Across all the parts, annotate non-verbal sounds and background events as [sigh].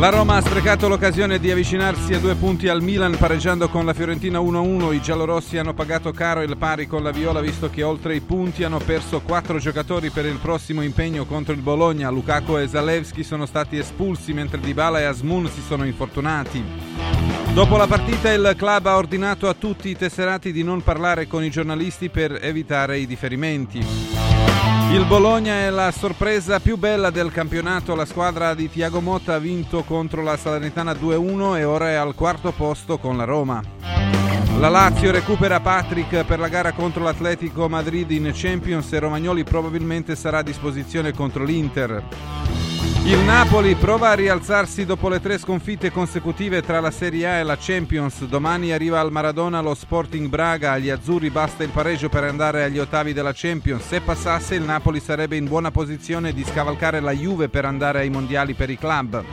La Roma ha sprecato l'occasione di avvicinarsi a due punti al Milan pareggiando con la Fiorentina 1-1. I giallorossi hanno pagato caro il pari con la Viola visto che oltre i punti hanno perso quattro giocatori per il prossimo impegno contro il Bologna. Lukaku e Zalewski sono stati espulsi mentre Dybala e Asmun si sono infortunati. Dopo la partita il club ha ordinato a tutti i tesserati di non parlare con i giornalisti per evitare i differimenti. Il Bologna è la sorpresa più bella del campionato. La squadra di Tiago Motta ha vinto contro la Salernitana 2-1 e ora è al quarto posto con la Roma. La Lazio recupera Patrick per la gara contro l'Atletico Madrid in Champions e Romagnoli probabilmente sarà a disposizione contro l'Inter. Il Napoli prova a rialzarsi dopo le tre sconfitte consecutive tra la Serie A e la Champions. Domani arriva al Maradona lo Sporting Braga. Agli azzurri basta il pareggio per andare agli ottavi della Champions. Se passasse, il Napoli sarebbe in buona posizione di scavalcare la Juve per andare ai mondiali per i club.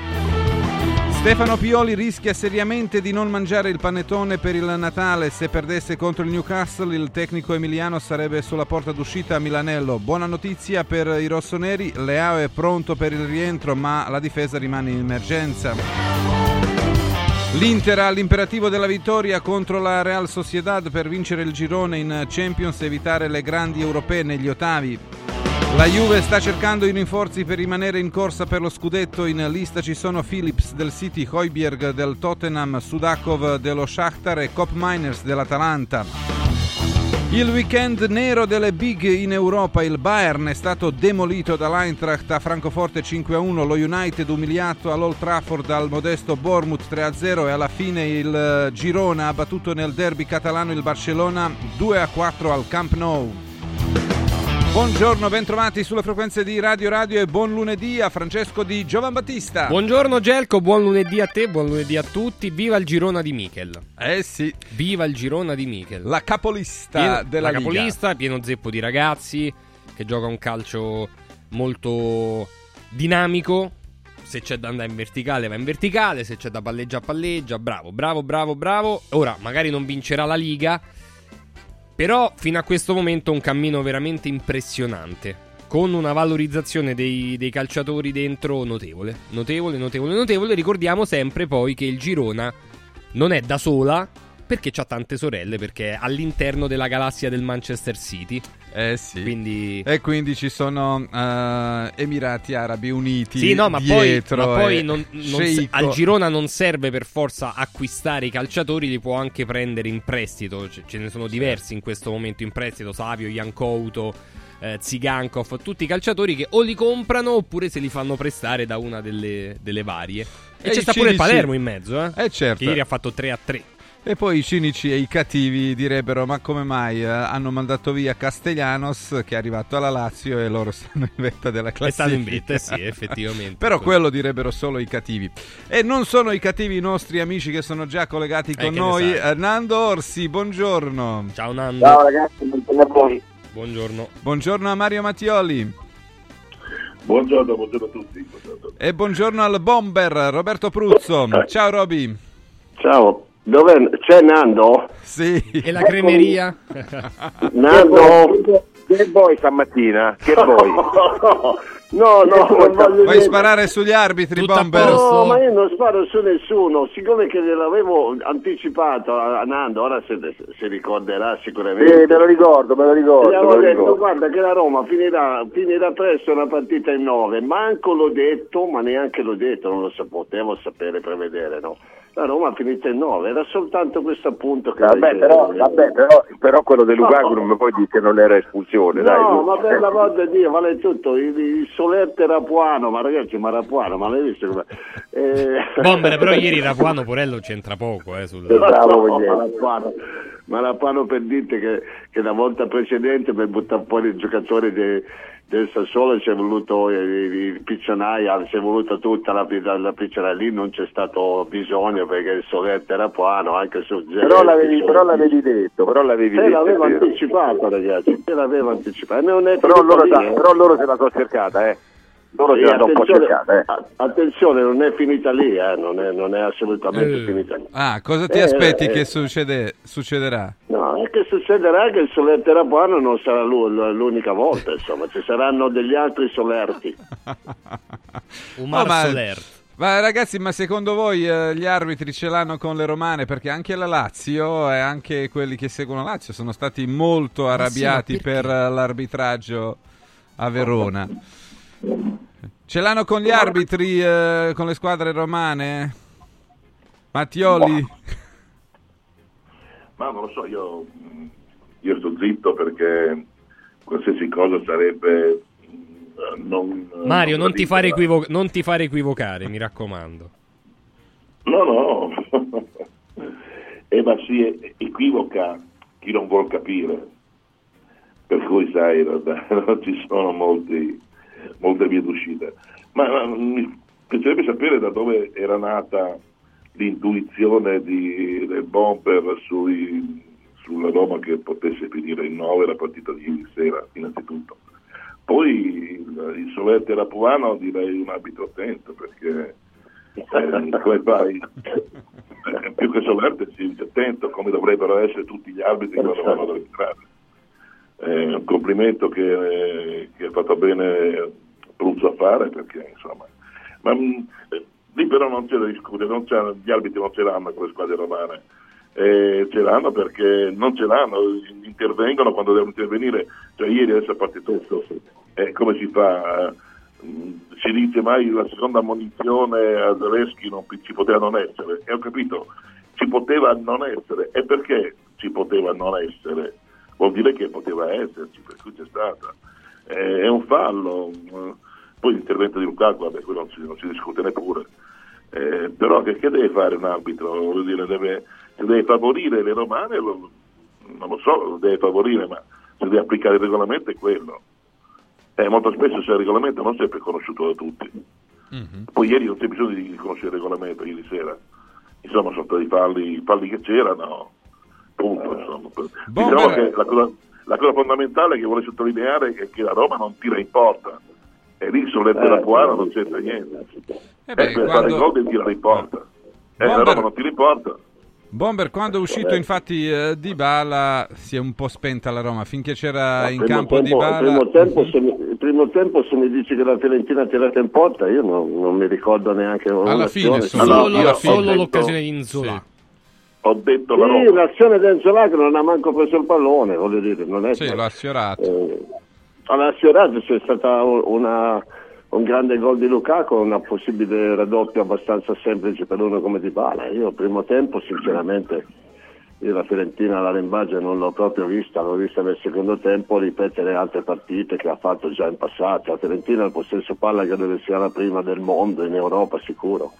Stefano Pioli rischia seriamente di non mangiare il panettone per il Natale. Se perdesse contro il Newcastle, il tecnico emiliano sarebbe sulla porta d'uscita a Milanello. Buona notizia per i rossoneri: Leao è pronto per il rientro, ma la difesa rimane in emergenza. L'Inter ha l'imperativo della vittoria contro la Real Sociedad per vincere il girone in Champions e evitare le grandi europee negli ottavi. La Juve sta cercando i rinforzi per rimanere in corsa per lo scudetto. In lista ci sono Phillips del City, Hoiberg del Tottenham, Sudakov dello Shakhtar e Cop Miners dell'Atalanta. Il weekend nero delle big in Europa, il Bayern è stato demolito dall'Eintracht a Francoforte 5-1, lo United umiliato all'Old Trafford dal modesto Bournemouth 3-0 e alla fine il Girona ha battuto nel derby catalano il Barcellona 2-4 al Camp Nou. Buongiorno, bentrovati sulle frequenze di Radio Radio e buon lunedì a Francesco di Giovan Battista. Buongiorno Gelco, buon lunedì a te, buon lunedì a tutti. Viva il Girona di Michel. Eh sì. Viva il Girona di Michel. La capolista pieno, della la Liga. capolista, pieno zeppo di ragazzi che gioca un calcio molto dinamico. Se c'è da andare in verticale va in verticale, se c'è da palleggia palleggia. Bravo, bravo, bravo, bravo. Ora magari non vincerà la Liga, però fino a questo momento un cammino veramente impressionante. Con una valorizzazione dei, dei, calciatori dentro notevole. Notevole, notevole, notevole. Ricordiamo sempre poi che il Girona non è da sola perché ha tante sorelle, perché è all'interno della galassia del Manchester City. Eh sì. Quindi... E quindi ci sono uh, Emirati Arabi Uniti. Sì, no, ma dietro poi, ma poi non, non se, al Girona non serve per forza acquistare i calciatori, li può anche prendere in prestito. Ce, ce ne sono diversi in questo momento in prestito: Savio, Jankouto, eh, Zigankov, tutti i calciatori che o li comprano oppure se li fanno prestare da una delle, delle varie. E, e c'è sta pure il Palermo in mezzo, eh? eh certo. Che ieri ha fatto 3 a 3. E poi i cinici e i cattivi direbbero: Ma come mai eh, hanno mandato via Castellanos che è arrivato alla Lazio e loro [laughs] stanno in vetta della classifica? È stato in vetta, sì, effettivamente. [laughs] Però quello direbbero solo i cattivi. E non sono i cattivi i nostri amici che sono già collegati con eh, noi. Nando Orsi, buongiorno. Ciao Nando. Ciao ragazzi, buongiorno a voi. Buongiorno. Buongiorno a Mario Mattioli. Buongiorno, buongiorno a tutti. Buongiorno. E buongiorno al bomber Roberto Pruzzo. Ciao Roby. Ciao. Dove c'è Nando? Sì. E la cremeria? [laughs] Nando? Che vuoi stamattina? Che [laughs] vuoi? No, no, non voglio Vuoi sparare sugli arbitri, Tutta bomber? No, ma io non sparo su nessuno, siccome che gliel'avevo anticipato a Nando, ora si, si ricorderà sicuramente. Sì, me lo ricordo, me lo ricordo. Gli avevo detto, ricordo. guarda che la Roma finirà, finirà presto una partita in nove, manco l'ho detto, ma neanche l'ho detto, non lo so, potevo sapere, prevedere, no? La Roma ha finito in nove, era soltanto questo appunto che... Vabbè, però, vabbè, però, però quello di Lukaku non mi puoi dire che non era espulsione, dai. No, ma per la volta di Dio, vale tutto, il, il solerte Rapuano, ma ragazzi, ma Rapuano, ma l'hai visto come... Eh... Bomber, però ieri [laughs] Rapuano Porello c'entra poco, eh, sul... Bravo, No, Rapuano, ma Rapuano per dirti che, che la volta precedente per buttare fuori il giocatore de- del Sassuolo ci è voluto il, il piccionaia, ci è voluta tutta la, la, la picciona lì, non c'è stato bisogno perché il solerte Rapuano anche su Però l'avevi, però l'avevi detto, però l'avevi Te detto. l'avevo anticipato ragazzi, te l'avevo è Però loro, eh. però loro se la sono cercata, eh. Loro Sì, sono un po' attenzione, cercata, eh. attenzione, non è finita lì, eh, non, è, non è assolutamente Eh. finita lì. Ah, cosa ti Eh, aspetti eh, che succede- succederà? No, è che succederà che il solerte Rapuano non sarà lu- l'unica volta, [laughs] insomma, ci saranno degli altri solerti. [laughs] Umar Oh, ma Soler. Ma ragazzi, ma secondo voi eh, gli arbitri ce l'hanno con le romane? Perché anche la Lazio e anche quelli che seguono Lazio sono stati molto arrabbiati sì, per eh, l'arbitraggio a Verona. [laughs] Ce l'hanno con gli arbitri, eh, con le squadre romane? Mattioli? Ma non lo so, io, io sto zitto perché qualsiasi cosa sarebbe eh, non, Mario, non ti, fare gradita. equivo- non ti fare equivocare, mi raccomando. No, no, [laughs] eh, ma si equivoca chi non vuol capire. Per cui, sai, non, [laughs] non ci sono molti, molte vie d'uscita. Ma, ma mi piacerebbe sapere da dove era nata l'intuizione di, del bomber sui, sulla Roma che potesse finire in 9 la partita di ieri sera, innanzitutto. Poi il, il Solerti Rapuano direi un abito attento perché eh, come fai? Eh, più che Solerti si dice attento come dovrebbero essere tutti gli arbitri quando vanno ad arbitrare. Eh, un complimento che, che ha fatto bene Pruzzo a fare perché insomma ma eh, lì però non c'è da discutere gli arbitri non ce l'hanno con le squadre romane. Eh, ce l'hanno perché non ce l'hanno intervengono quando devono intervenire. Cioè ieri adesso è partito eh, come si fa? Mm, si dice mai la seconda ammonizione a Zaleschi non ci poteva non essere. E ho capito. Ci poteva non essere. E perché ci poteva non essere vuol dire che poteva esserci per cui c'è stata. Eh, è un fallo mm, poi l'intervento di Lukaku vabbè quello non si, non si discute neppure. Eh, però che, che deve fare un arbitro? Dire, deve, se deve favorire le romane lo- non lo so lo deve favorire ma se deve applicare il regolamento è quello. Eh, molto spesso c'è il regolamento non sempre conosciuto da tutti. Mhm. poi ieri non c'è bisogno di conoscere il regolamento, ieri sera. Insomma, sono stati falli, falli che c'erano, punto. Insomma. Bomber- Diciamo che la cosa, la cosa fondamentale che vuole sottolineare è che la Roma non tira in porta. E lì sulle Eh, la Puana non c'entra niente. Eh Eh, beh, per fare quando- gol devi tirare in porta. Eh, la Bomber- Roma non tira in porta. Bomber, quando è uscito infatti eh, Dybala si è un po' spenta la Roma, finché c'era in primo campo tempo, Dybala... primo tempo, se mi, il primo tempo se mi dici che la Fiorentina ha tirato in porta, io non, non mi ricordo neanche Alla fine solo- Allora, Solo, solo detto- l'occasione di Inzola. Sì. Ho detto la Sì, Roma. l'azione del Zola che non ha manco preso il pallone, voglio dire, non è Sì, che- lo ha sfiorato. Eh, alla Fioraggio c'è stata una- un grande gol di Lukaku, una possibile raddoppio abbastanza semplice per uno come Dybala. Io al primo tempo sinceramente io la Fiorentina alla Lembaggio non l'ho proprio vista, l'ho vista nel secondo tempo ripetere altre partite che ha fatto già in passato. La Fiorentina al possesso palla credo che sia la prima del mondo, in Europa sicuro.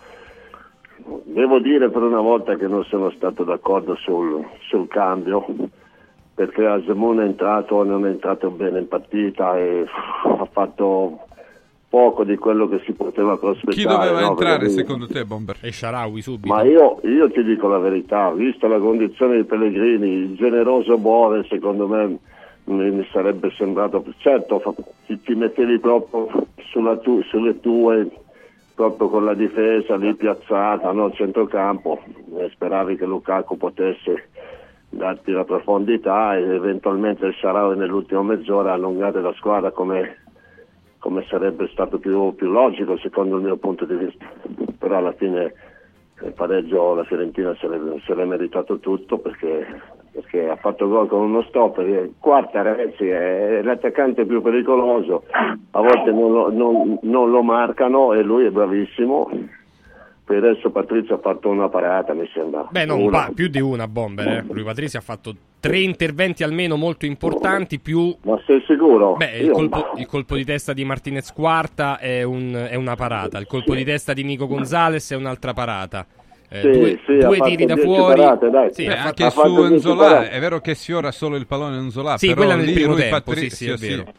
Devo dire per una volta che non sono stato d'accordo sul, sul cambio perché Azemoun è entrato non è entrato bene in partita e ha fatto poco di quello che si poteva prospettare. Chi doveva no? entrare Perché- secondo te, Bomber? E Sharawi subito. Ma io, io ti dico la verità, vista la condizione di Pellegrini, il generoso Bove secondo me mi, sarebbe sembrato, certo ti, ti mettevi proprio sulla tu- sulle tue, proprio con la difesa lì piazzata, no? centrocampo, e speravi che Lukaku potesse darti la profondità e eventualmente il Sharawi nell'ultima mezz'ora allungare la squadra come, come sarebbe stato più, più logico secondo il mio punto di vista. Però alla fine il pareggio la Fiorentina se l'è meritato tutto perché, perché ha fatto gol con uno stopper. E Quarta ragazzi è l'attaccante più pericoloso, a volte non lo, non- non lo marcano e lui è bravissimo. Per adesso Patrizio ha fatto una parata, mi sembra. Beh, no, Una. pa- più di una bomber. Eh. Lui Patrizio ha fatto tre interventi almeno molto importanti. Più Ma sei sicuro? Beh, il colpo, il colpo di testa di Martinez Quarta è, un- è una parata. Il colpo di testa di Nico Gonzalez è un'altra parata. Eh, Sì, due sì, due tiri da 10 fuori. parate, dai. Sì, Beh, anche su 10 è vero che sfiora solo il pallone Enzola, Sì, però quella nel lì primo lui tempo, Patrizio sì, sì, è sì, vero.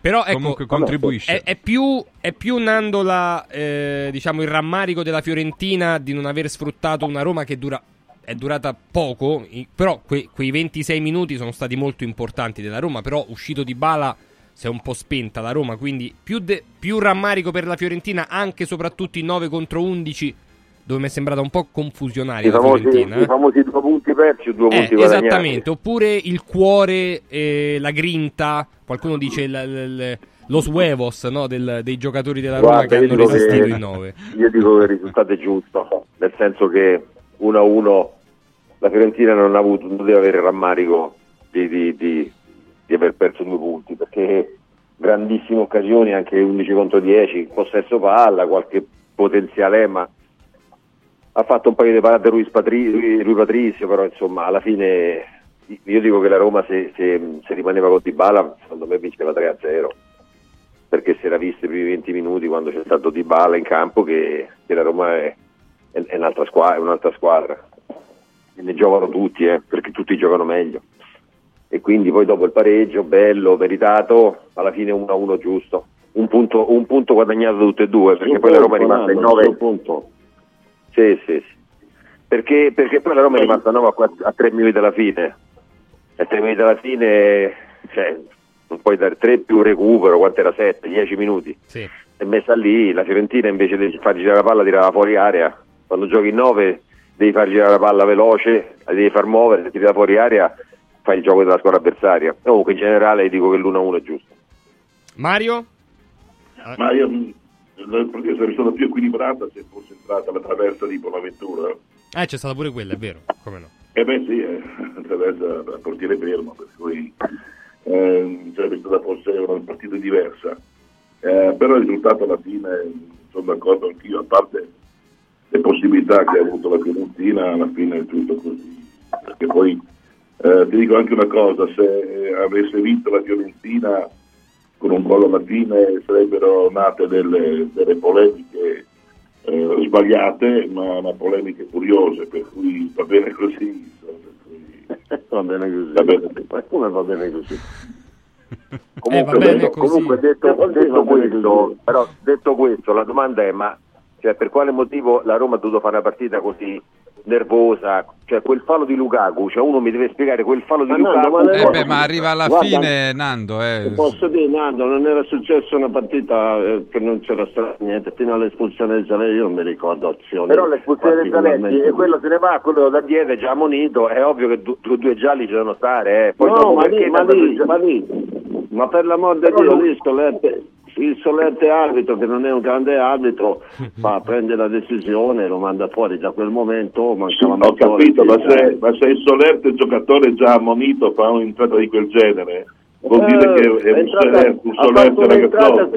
Però ecco, comunque contribuisce. è, è più, è più Nando la, eh, diciamo, il rammarico della Fiorentina di non aver sfruttato una Roma che dura, è durata poco, però que- quei 26 minuti sono stati molto importanti della Roma, però uscito di bala si è un po' spenta la Roma, quindi più, de- più rammarico per la Fiorentina anche e soprattutto in 9 contro 11 dove mi è sembrata un po' confusionaria I la famosi, Fiorentina. i famosi due punti persi o due Eh, punti guadagnati. esattamente, oppure il cuore, e la grinta, qualcuno dice l- l- l- lo suevos no, del- dei giocatori della Roma Guarda, che hanno resistito che- in 9. Io dico che il risultato è giusto, nel senso che 1-1 la Fiorentina non, ha avuto, non deve avere rammarico di, di- di- di aver perso due punti, perché grandissime occasioni, anche 11 contro 10, possesso palla, qualche potenziale, ma ha fatto un paio di parate Rui, Patri- Patrizio, però insomma alla fine io dico che la Roma se, se- se rimaneva con Dybala secondo me vinceva 3-0 perché si era visto i primi 20 minuti quando c'è stato Dybala in campo che, che la Roma è, è- è un'altra squadra, è un'altra squadra. E ne giocano tutti eh, perché tutti giocano meglio. E quindi poi dopo il pareggio bello, meritato alla fine 1-1 giusto. Un punto, un punto guadagnato da tutte e due perché poi la Roma è rimasta in 9 punto. Sì, sì, sì. Perché, perché poi la Roma è rimasta a 9 a, quatt- a 3 minuti dalla fine. A 3 minuti dalla fine, cioè, non puoi dare 3 più recupero, quanto era 7, 10 minuti. Sì. È messa lì, la Fiorentina invece di far girare la palla tirava fuori area. Quando giochi in 9 devi far girare la palla veloce, la devi far muovere, se ti tira fuori area fai il gioco della squadra avversaria. Comunque in generale dico che l'1-1 è giusto. Mario? Ma io mh, la partita sarebbe stata più equilibrata se fosse entrata la traversa di Bonaventura. Eh, c'è stata pure quella, è vero. Come no? E beh sì, eh, attraverso il portiere fermo, per cui eh, sarebbe stata forse una partita diversa. Eh, però il risultato alla fine, sono d'accordo anch'io, a parte le possibilità che ha avuto la Fiorentina, alla fine è tutto così. Perché poi eh, ti dico anche una cosa, se avesse vinto la Fiorentina con un gol alla fine sarebbero nate delle, delle polemiche eh, sbagliate, ma, ma polemiche curiose, per cui va bene così. [laughs] Va bene così. Va bene. Ma come va bene così? Comunque, Eh, va bene detto, così. comunque detto, Eh, detto questo, però detto questo, la domanda è ma cioè, per quale motivo la Roma ha dovuto fare una partita così nervosa? Cioè quel fallo di Lukaku, cioè uno mi deve spiegare quel fallo di Ma Lukaku. ma le- Eh beh, ma arriva alla guarda, fine Nando, eh. Posso dire, Nando, non era successa una partita eh, che non c'era stato niente, fino all'espulsione di Zalè io non mi ricordo azioni. Però l'espulsione del Zanetti e quello se ne va, quello da dietro è già ammonito, è ovvio che du- due, due gialli ci devono stare. Eh. Poi no, dopo ma lì, ma lì, ma lì, ma per l'amor di Dio, lì solerte, il solerte arbitro, che non è un grande arbitro, [laughs] fa, prende la decisione, lo manda fuori. Da quel momento mancavano Ho capito, ma se, ma se il solerte giocatore già ammonito fa un'entrata di quel genere, vuol dire Eh, che è un entrata-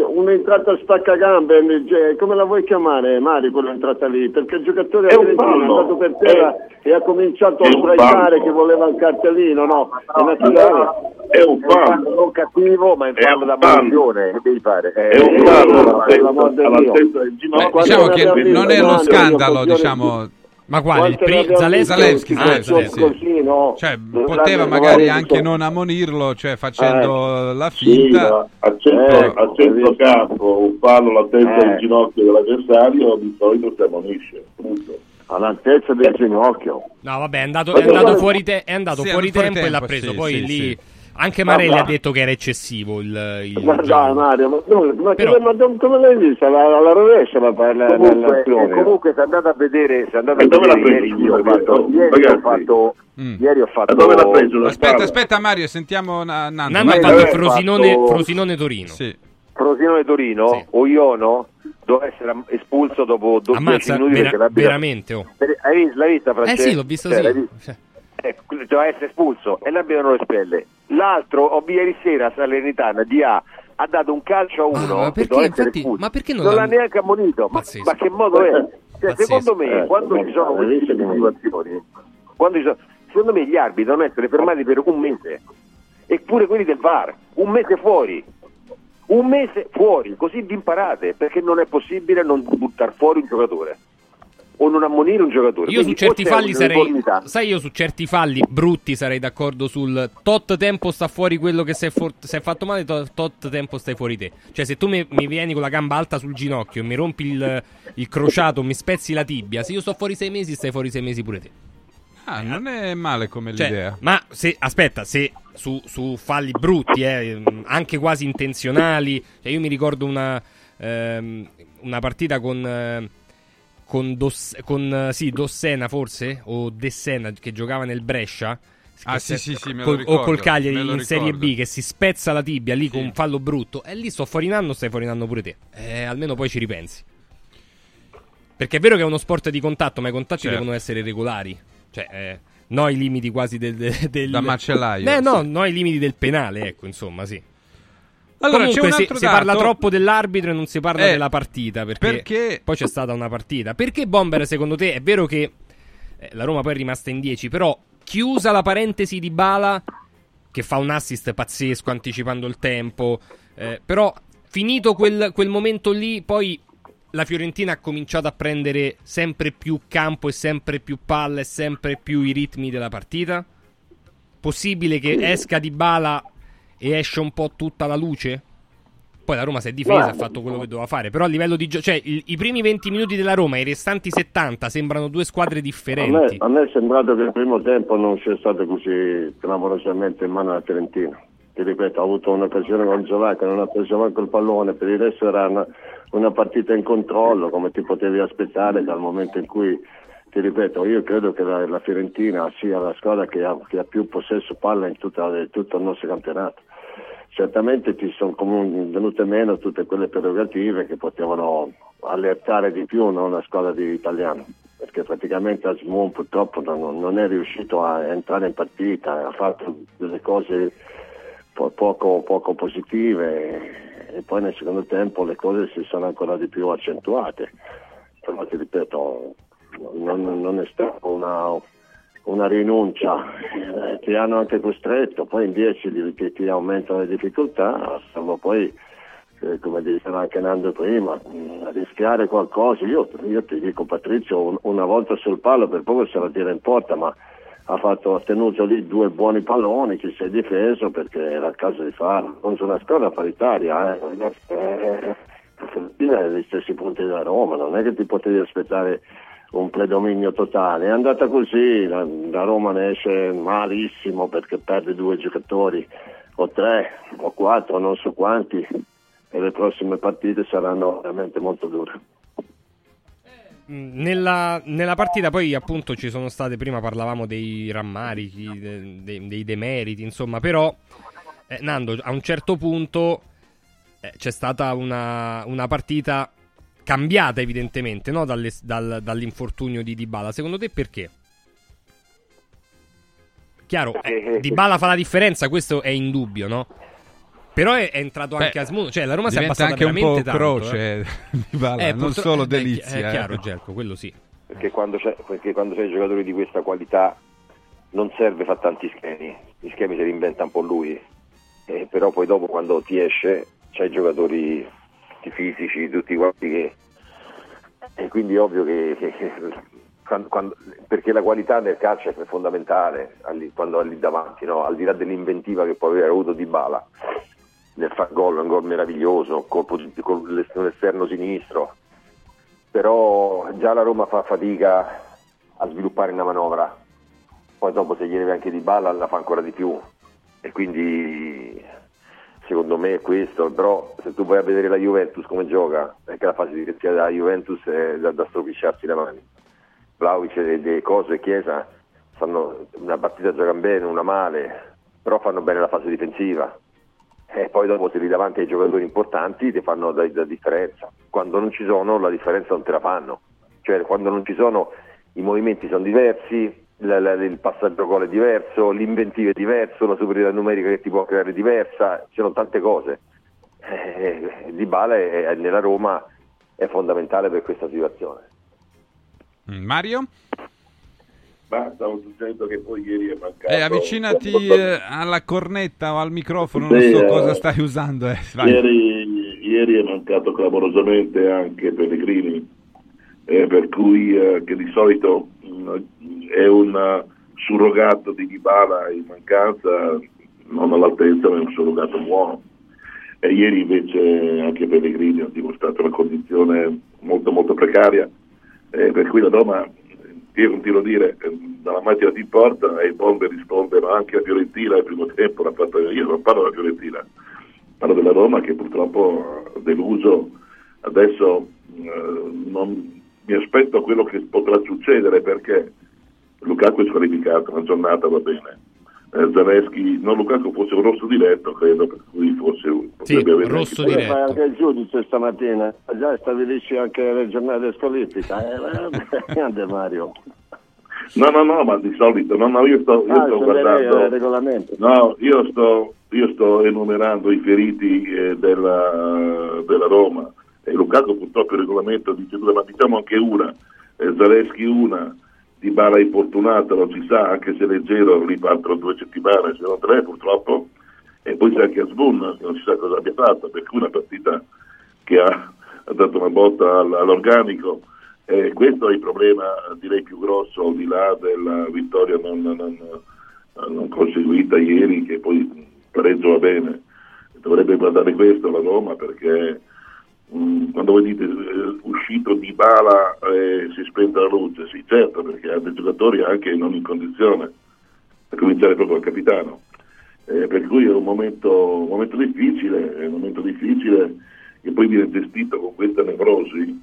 un un'entrata, spaccagambe, cioè, come la vuoi chiamare Mari quell'entrata lì? Perché il giocatore È è andato per terra È- e ha cominciato a è sbraitare che voleva il cartellino, no? È naturale. È un è un fallo non cattivo, ma è un È fallo da ammonizione. Che devi fare? Eh, è un Eh, fallo eh, del ginocchio. Diciamo che non è Nando, scandalo, diciamo. Ma Quante pri- Zaleschi? Zaleschi, Ah, Zaleschi, Zaleschi. così, no? Cioè, poteva magari anche non ammonirlo, cioè facendo la Sì, finta. ma a centro, Ecco, a centrocampo un fallo all'altezza Eh. del ginocchio dell'avversario di solito si ammonisce. punto. All'altezza del ginocchio. No, vabbè, è andato, è andato fuori, te- è andato Sì, fuori fuori tempo, e l'ha tempo, preso. sì, Poi sì, lì sì. Anche Marelli Ma- ha detto che era eccessivo il, il Ma dai. Mario, ma, come- ma Però- come, come l'hai vista? La, la rovescia la parla Comunque, nell'azione. e comunque se andate a vedere, se andate a vedere ieri, io ho fatto, ieri ho fatto, Mm. ieri ho fatto dove l'ha preso? Aspetta, aspetta Mario, sentiamo Na- Nando. Nando ha fatto eh, Frosinone, fatto- Frosinone Torino. Sì. Frosinone Torino, Sì. Oiono doveva essere espulso dopo 12 Ammazza, minuti vera- veramente. Oh. Hai visto, l'hai vista Eh Francesco? sì, l'ho visto Cioè, sì. Cioè, Eh, doveva essere espulso e l'arbitro non lo espelle. L'altro, ho ieri sera a Salernitana, DA, ha dato un calcio a uno ma che perché, infatti, ma perché non non l'ha neanche ammonito? Ma, ma che modo è? Cioè, secondo me, Eh, quando ma- ci sono hai queste situazioni, quando ci sono- secondo me gli arbitri devono essere fermati per un mese. Eppure quelli del VAR, un mese fuori. Un mese fuori, così vi imparate, perché non è possibile non buttare fuori un giocatore o non ammonire un giocatore. Io su Quindi certi o c'è falli sarei. Sai, io su certi falli brutti sarei d'accordo sul tot tempo sta fuori quello che si è, for- fatto male, to- tot tempo stai fuori te. Cioè, se tu mi, mi vieni con la gamba alta sul ginocchio e mi rompi il, il crociato, mi spezzi la tibia, se io sto fuori sei mesi, stai fuori sei mesi pure te. Ah, non è male come Cioè, l'idea. ma se aspetta, se su, su falli brutti, eh, anche quasi intenzionali, cioè io mi ricordo una, ehm, una partita con, eh, con, Dos, con sì, Dossena forse? O Dessena che giocava nel Brescia? Ah, sì, sì, sì, col, ricordo, o col Cagliari in ricordo. Serie B che si spezza la tibia lì con un fallo brutto. E lì sto fuori in anno stai fuori in anno pure te. Eh, almeno poi ci ripensi. Perché è vero che è uno sport di contatto ma i contatti Certo. devono essere regolari. Cioè eh, no ai limiti quasi del, del, del- Da macellaio, eh, no, no ai limiti del penale ecco insomma sì Allora, Comunque c'è un si, si parla troppo dell'arbitro e non si parla Eh, della partita perché, perché- poi c'è stata una partita. Perché Bomber, secondo te, è vero che eh, la Roma poi è rimasta in 10, però chiusa la parentesi di Bala che fa un assist pazzesco anticipando il tempo, eh, però finito quel, quel momento lì, poi la Fiorentina ha cominciato a prendere sempre più campo e sempre più palle e sempre più i ritmi della partita? Possibile che esca di Bala e esce un po' tutta la luce? Poi la Roma si è difesa, ha fatto quello che doveva fare. Però a livello di gioco, cioè il- i primi 20 minuti della Roma e i restanti 70 sembrano due squadre A me, differenti. a me è sembrato che il primo tempo non sia stato così clamorosamente in mano alla Fiorentina. Ti ripeto, ha avuto un'occasione con Giovà che non ha preso manco il pallone, per il resto era una, una partita in controllo come ti potevi aspettare dal momento in cui, ti ripeto, io credo che la, la Fiorentina sia la squadra che ha, che ha più possesso palla in tutta- in tutto il nostro campionato. Certamente ti sono venute meno tutte quelle prerogative che potevano allertare di più no, una squadra di italiano perché praticamente Asmoon purtroppo non, non è riuscito a entrare in partita, ha fatto delle cose po- poco, poco positive e poi nel secondo tempo le cose si sono ancora di più accentuate. Però ti ripeto, non, non è stata una, una rinuncia, eh, ti hanno anche costretto, poi in 10 ti, ti- aumentano le difficoltà, siamo poi eh, come diceva anche Nando prima, mh, rischiare qualcosa. Io, io ti dico Patrizio, un- una volta sul palo per poco se la tira in porta, ma ha, fatto, ha tenuto lì due buoni palloni, che si è difeso perché era il caso di farlo. Non su una squadra paritaria, eh. Eh, la Fiorentina è agli stessi punti della Roma, non è che ti potevi aspettare un predominio totale. È andata così, la, la Roma ne esce malissimo perché perde due giocatori, o tre, o quattro, non so quanti, e le prossime partite saranno veramente molto dure. Mm, Nella, nella partita poi appunto ci sono state, prima parlavamo dei rammarichi, de- de- dei demeriti, insomma, però eh, Nando a un certo punto eh, c'è stata una, una partita cambiata evidentemente no? Dalle- dal- dall'infortunio di Dybala. Secondo te perché? Chiaro, eh, Dybala fa la differenza, questo è indubbio, no? Però è, è entrato Beh, anche Asmuno, cioè la Roma si è abbassata anche un po' tanto, eh. croce [laughs] di Bala, Eh, non purtro- solo eh, delizia. È, eh. chiaro, Gelco, quello sì. perché quando c'è, perché quando c'è giocatori di questa qualità non serve fare tanti schemi, gli schemi se li inventa un po' lui, Eh, però poi dopo quando ti esce c'hai giocatori tutti fisici, tutti quanti che... E quindi ovvio che, che- che quando- quando- perché la qualità nel calcio è fondamentale al- quando è lì davanti, no? al di là dell'inventiva che può aver avuto Di Bala nel far gol, un gol meraviglioso, colpo di- con l'est- l'esterno sinistro, però già la Roma fa fatica a sviluppare una manovra, poi dopo se gli deve anche di balla la fa ancora di più. E quindi secondo me è questo, però se tu vai a vedere la Juventus come gioca, perché la fase difensiva della Juventus è da, da stropicciarsi le mani, Vlaovic e De Cose e Chiesa fanno una partita giocano bene, una male, però fanno bene la fase difensiva e poi dopo se li davanti ai giocatori importanti ti fanno la, la differenza. Quando non ci sono la differenza non te la fanno. Cioè quando non ci sono i movimenti sono diversi, il passaggio gol è diverso, l'inventiva è diverso, la superiorità numerica che ti può creare è diversa, ci sono tante cose. Eh, Di Bala è, nella Roma è fondamentale per questa situazione. Mm, Mario? Ma stavo dicendo che poi ieri è mancato. Eh, avvicinati eh, alla cornetta o al microfono, non Sì, so eh, cosa stai usando. eh. Ieri, ieri è mancato clamorosamente anche Pellegrini, eh, per cui eh, che di solito mh, è un surrogato di Dybala in mancanza, non all'altezza, ma è un surrogato buono. E ieri invece anche Pellegrini ha dimostrato una condizione molto molto precaria, eh, per cui la Roma, io continuo a dire, eh, dalla macchina di porta e i bombe rispondono anche a Fiorentina al primo tempo, l'ha fatto- io non parlo della Fiorentina, parlo della Roma che purtroppo ha deluso, adesso eh, non, mi aspetto quello che potrà succedere perché Lukaku è squalificato, una giornata va bene. Eh, Zaleschi, non Lukaku fosse un rosso diretto, credo, per cui fosse un sì, rosso anche... diretto. anche il giudice stamattina, già stabilisci anche le giornate squalifica. Eh, grande [laughs] Mario. No, no, no, ma di solito, no, no, io sto, io Ah, sto guardando... lei, eh, regolamento. No, io sto, io sto enumerando i feriti eh, della, della Roma e Lukaku purtroppo il regolamento dice due, ma diciamo anche una, eh, Zaleschi una, Di Bala infortunato, non si sa, anche se leggero ripartono due settimane, se non tre purtroppo, e poi c'è anche Asbun che non si sa cosa abbia fatto, per cui una partita che ha, ha dato una botta all- all'organico. E questo è il problema direi più grosso al di là della vittoria non, non- non conseguita ieri che poi pareggio va bene dovrebbe guardare questo la Roma perché quando voi dite eh, uscito di bala e si spenta la luce sì certo perché ha dei giocatori anche non in condizione a cominciare proprio al capitano. Eh, per cui è un momento, un momento difficile è un momento difficile che poi viene gestito con questa nevrosi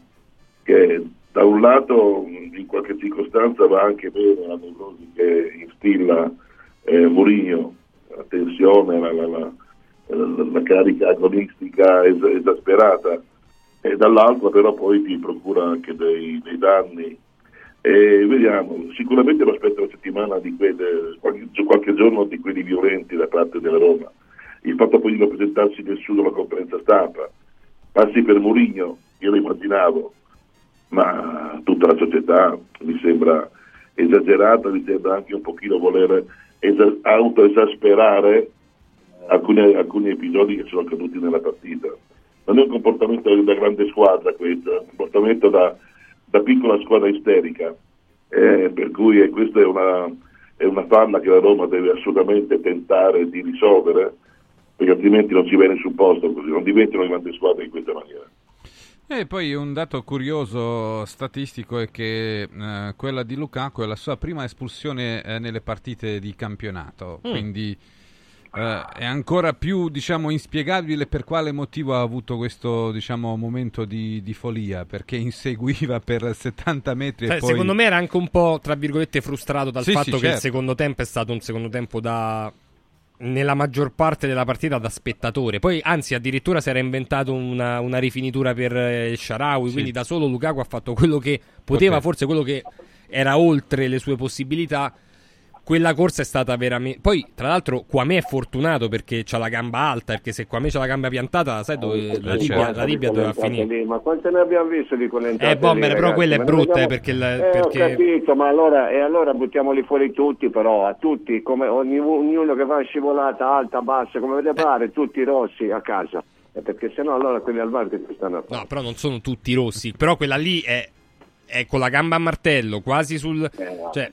che da un lato mh, in qualche circostanza va anche bene la nevrosi che instilla eh, Mourinho, la tensione, la, la- la- la- la carica agonistica es- esasperata, e dall'altro però poi ti procura anche dei, dei danni. E vediamo, sicuramente lo aspetto una settimana di quelle, qualche, qualche giorno di quelli violenti da parte della Roma. Il fatto poi di non presentarsi nessuno alla conferenza stampa, passi per Mourinho, io lo immaginavo, ma tutta la società mi sembra esagerata, mi sembra anche un pochino voler esa- autoesasperare alcuni, alcuni episodi che sono accaduti nella partita. Non è un comportamento da grande squadra questo, è un comportamento da, da piccola squadra isterica, Eh, per cui eh, questa è una, è una falla che la Roma deve assolutamente tentare di risolvere, perché altrimenti non si va in nessun posto così, non diventano una grande squadra in questa maniera. E poi un dato curioso statistico è che eh, quella di Lukaku è la sua prima espulsione eh, nelle partite di campionato, quindi eh, è ancora più diciamo, inspiegabile per quale motivo ha avuto questo diciamo, momento di, di follia, perché inseguiva per 70 metri e poi... Secondo me era anche un po', tra virgolette, frustrato dal Sì, fatto sì, che certo. il secondo tempo è stato un secondo tempo da. Nella maggior parte della partita da spettatore. Poi, anzi, addirittura si era inventato una, una rifinitura per eh, Sharawi. Sì. Quindi da solo Lukaku ha fatto quello che poteva, Poteva. forse quello che era oltre le sue possibilità. Quella corsa è stata veramente. Poi, tra l'altro, Quame è fortunato perché c'ha la gamba alta. Perché se Quame c'ha la gamba piantata, sai dove Eh, la certo. la tibia doveva finire. Lì, ma quante ne abbiamo visto di quelle Eh, Bomber, però quella è brutta, eh, perché il- Eh, perché- ho capito, ma allora, e allora buttiamoli fuori tutti, però, a tutti, come ogni- ognuno che fa una scivolata alta, bassa, come Eh. vede pare, tutti rossi a casa. Eh, perché sennò allora quelli al bar che ci stanno a fare? No, però non sono tutti rossi. Però quella lì è, è con la gamba a martello, quasi sul. Eh, no. Cioè,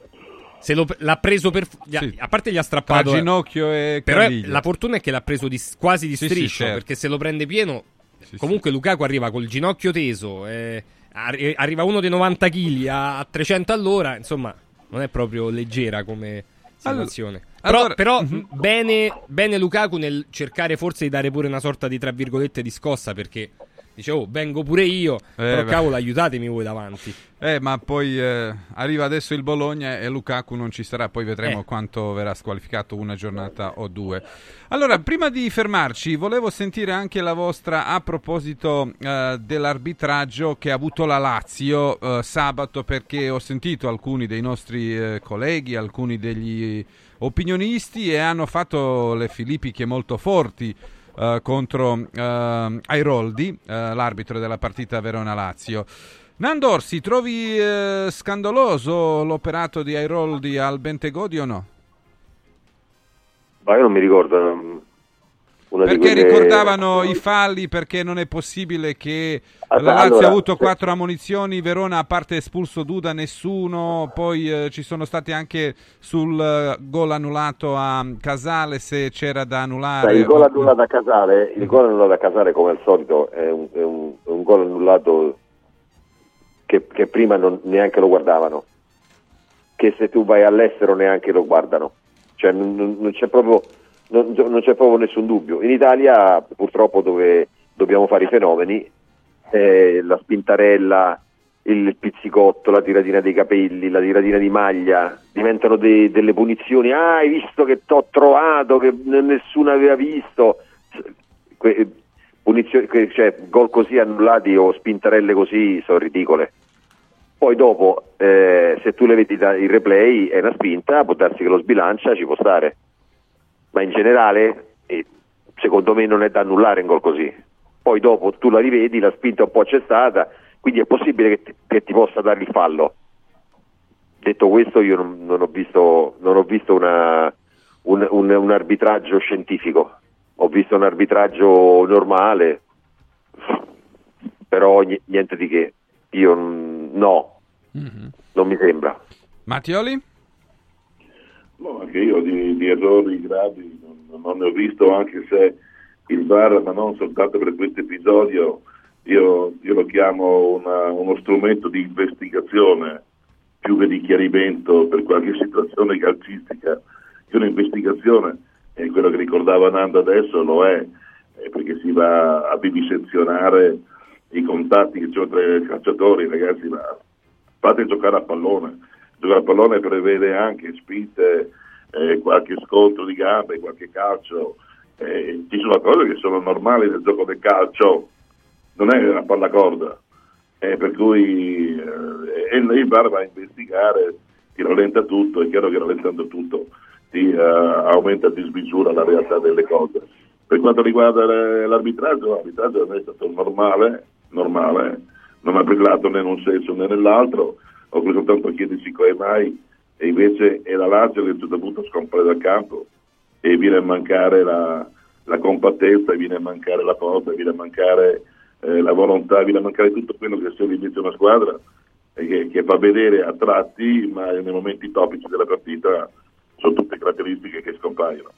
se lo- l'ha preso per. gli Sì. A parte gli ha Tra strappato. eh, ginocchio e Però è- la fortuna è che l'ha preso di- quasi di Sì, sì, striscio. certo. Perché se lo prende pieno. Sì, comunque Lukaku arriva col ginocchio teso. eh, arri- arriva uno dei 90 kg a, a 300 all'ora. Insomma, non è proprio leggera come situazione. Però, allora- però, mh, bene, bene Lukaku nel cercare forse di dare pure una sorta di tra virgolette di scossa perché dice oh vengo pure io però beh. cavolo aiutatemi voi davanti Eh, ma poi eh, arriva adesso il Bologna e Lukaku non ci sarà, poi vedremo Eh. quanto verrà squalificato una giornata o due. Allora, prima di fermarci, volevo sentire anche la vostra a proposito eh, dell'arbitraggio che ha avuto la Lazio eh, sabato, perché ho sentito alcuni dei nostri eh, colleghi, alcuni degli opinionisti e hanno fatto le filippiche molto forti eh, contro eh, Airoldi, eh, l'arbitro della partita Verona-Lazio. Nandorsi, trovi eh, scandaloso l'operato di Airoldi al Bentegodi o no? Ma io non mi ricordo. Perché quelle- ricordavano i falli, perché non è possibile che Ah, la Lazio allora, ha avuto quattro ammonizioni, Verona a parte espulso Duda nessuno, poi eh, ci sono stati anche sul eh, gol annullato a Casale se c'era da annullare. Sai, il gol annullato a Casale, il gol annullato a Casale come al solito è un, è un- è un gol annullato che, che prima non, neanche lo guardavano, che se tu vai all'estero neanche lo guardano, cioè non- non c'è proprio, non, non c'è proprio nessun dubbio. In Italia purtroppo dove dobbiamo fare i fenomeni, eh, la spintarella, il pizzicotto, la tiratina dei capelli, la tiratina di maglia, diventano de- delle punizioni. Ah, hai visto che t'ho trovato, che nessuno aveva visto. Que- punizioni, cioè, gol così annullati o spintarelle così sono ridicole. Poi dopo, eh, se tu le vedi il replay, è una spinta, può darsi che lo sbilancia, ci può stare. Ma in generale, eh, secondo me non è da annullare un gol così. Poi dopo tu la rivedi, la spinta un po' c'è stata, quindi è possibile che ti, che ti possa dare il fallo. Detto questo, io non, non ho visto, non ho visto una, un, un, un arbitraggio scientifico, ho visto un arbitraggio normale, però niente di che. Io no, mm-hmm. non mi sembra. Mattioli? No, anche io di, di errori gravi non, non, ne ho visto, anche se il VAR, ma non soltanto per questo episodio, io, io lo chiamo una, uno strumento di investigazione più che di chiarimento per qualche [laughs] situazione calcistica, che un'investigazione, e quello che ricordava Nando adesso lo è, perché si va a vivisezionare i contatti che c'è tra i calciatori, ragazzi, ma fate giocare a pallone. Giocare a pallone prevede anche spinte, eh, qualche scontro di gambe, qualche calcio. Eh, ci sono cose che sono normali nel gioco del calcio, non è una pallacorda. Eh, per cui eh, il VAR va a investigare, ti rallenta tutto, è chiaro che rallentando tutto ti uh, aumenta a dismisura la realtà delle cose. Per quanto riguarda l'arbitraggio, l'arbitraggio è stato normale, normale, non ha brillato né in un senso né nell'altro, ho preso soltanto a chiedersi come mai, e invece è la Lazio che a un certo punto scompare dal campo e viene a mancare la, la compattezza, viene a mancare la forza, viene a mancare eh, la volontà, viene a mancare tutto quello che serve invece una squadra che, che, fa vedere a tratti, ma nei momenti topici della partita sono tutte caratteristiche che scompaiono.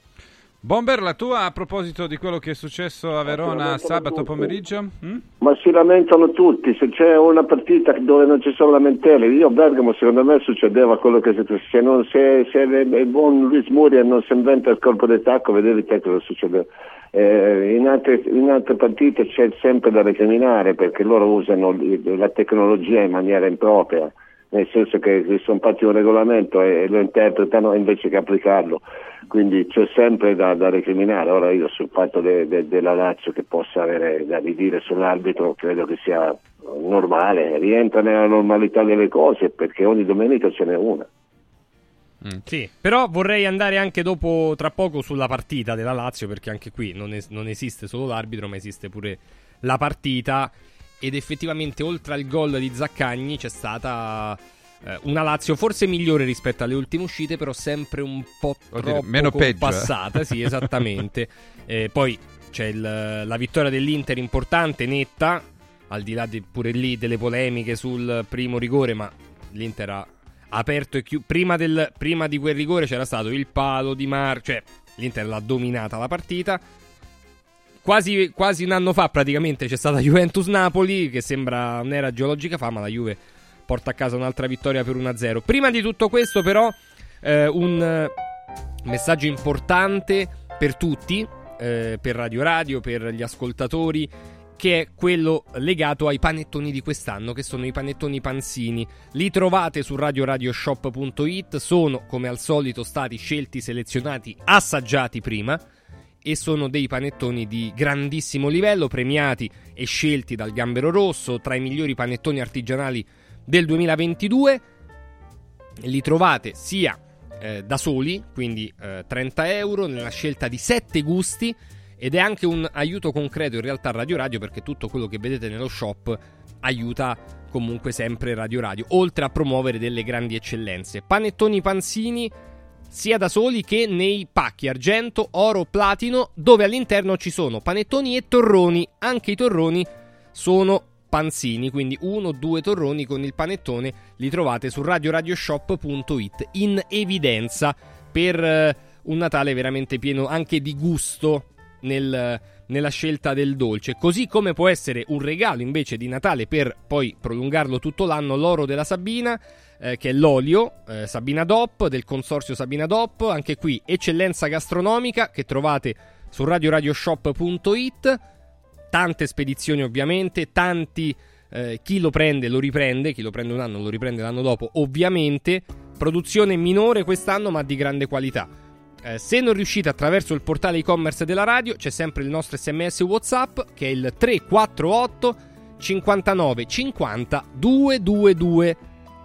Bomber, la tua a proposito di quello che è successo a Verona sabato tutti. pomeriggio? Mm? Ma si lamentano tutti, se c'è una partita dove non ci sono lamentele, io a Bergamo secondo me succedeva quello che se, non, se, se il buon Luis Muria non si inventa il colpo di tacco, vedevi te cosa succedeva. Eh, in, altre, in, altre, partite c'è sempre da recriminare perché loro usano la tecnologia in maniera impropria nel senso che sono fatti un regolamento e, lo interpretano invece che applicarlo, quindi c'è sempre da, da recriminare. Ora io sul fatto de, de, della Lazio che possa avere da ridire sull'arbitro credo che sia normale, rientra nella normalità delle cose perché ogni domenica ce n'è una. Mm. Sì, però vorrei andare anche dopo, tra poco, sulla partita della Lazio, perché anche qui non, es- non esiste solo l'arbitro, ma esiste pure la partita ed effettivamente oltre al gol di Zaccagni c'è stata eh, una Lazio forse migliore rispetto alle ultime uscite, però sempre un po' troppo passata, sì, esattamente. [laughs] eh, poi c'è il, la vittoria dell'Inter importante, netta, al di là di, pure lì delle polemiche sul primo rigore, ma l'Inter ha aperto e chiuso. Prima, prima, di quel rigore c'era stato il palo di Mar, cioè l'Inter l'ha dominata la partita. Quasi, quasi, un anno fa praticamente c'è stata Juventus-Napoli che sembra un'era geologica fa, ma la Juve porta a casa un'altra vittoria per 1-0. Prima di tutto questo però eh, un eh, messaggio importante per tutti, eh, per Radio Radio, per gli ascoltatori, che è quello legato ai panettoni di quest'anno, che sono i panettoni panzini. Li trovate su radioradioshop.it, sono come al solito stati scelti, selezionati, assaggiati prima e sono dei panettoni di grandissimo livello, premiati e scelti dal Gambero Rosso, tra i migliori panettoni artigianali del 2022. Li trovate sia eh, da soli, quindi eh, 30 euro, nella scelta di 7 gusti ed è anche un aiuto concreto in realtà a Radio Radio perché tutto quello che vedete nello shop aiuta comunque sempre Radio Radio, oltre a promuovere delle grandi eccellenze. Panettoni panzini sia da soli che nei pacchi argento, oro, platino, dove all'interno ci sono panettoni e torroni. Anche i torroni sono panzini, quindi uno o due torroni con il panettone li trovate su radioradioshop.it in evidenza per eh, un Natale veramente pieno anche di gusto nel, nella scelta del dolce. Così come può essere un regalo invece di Natale per poi prolungarlo tutto l'anno l'oro della Sabina eh, che è l'olio eh, Sabina DOP del consorzio Sabina DOP, anche qui eccellenza gastronomica che trovate su radioradioshop.it, tante spedizioni ovviamente, tanti eh, chi lo prende lo riprende, chi lo prende un anno lo riprende l'anno dopo, ovviamente. Produzione minore quest'anno ma di grande qualità. Eh, se non riuscite attraverso il portale e-commerce della radio, c'è sempre il nostro sms WhatsApp che è il 348 59 50 222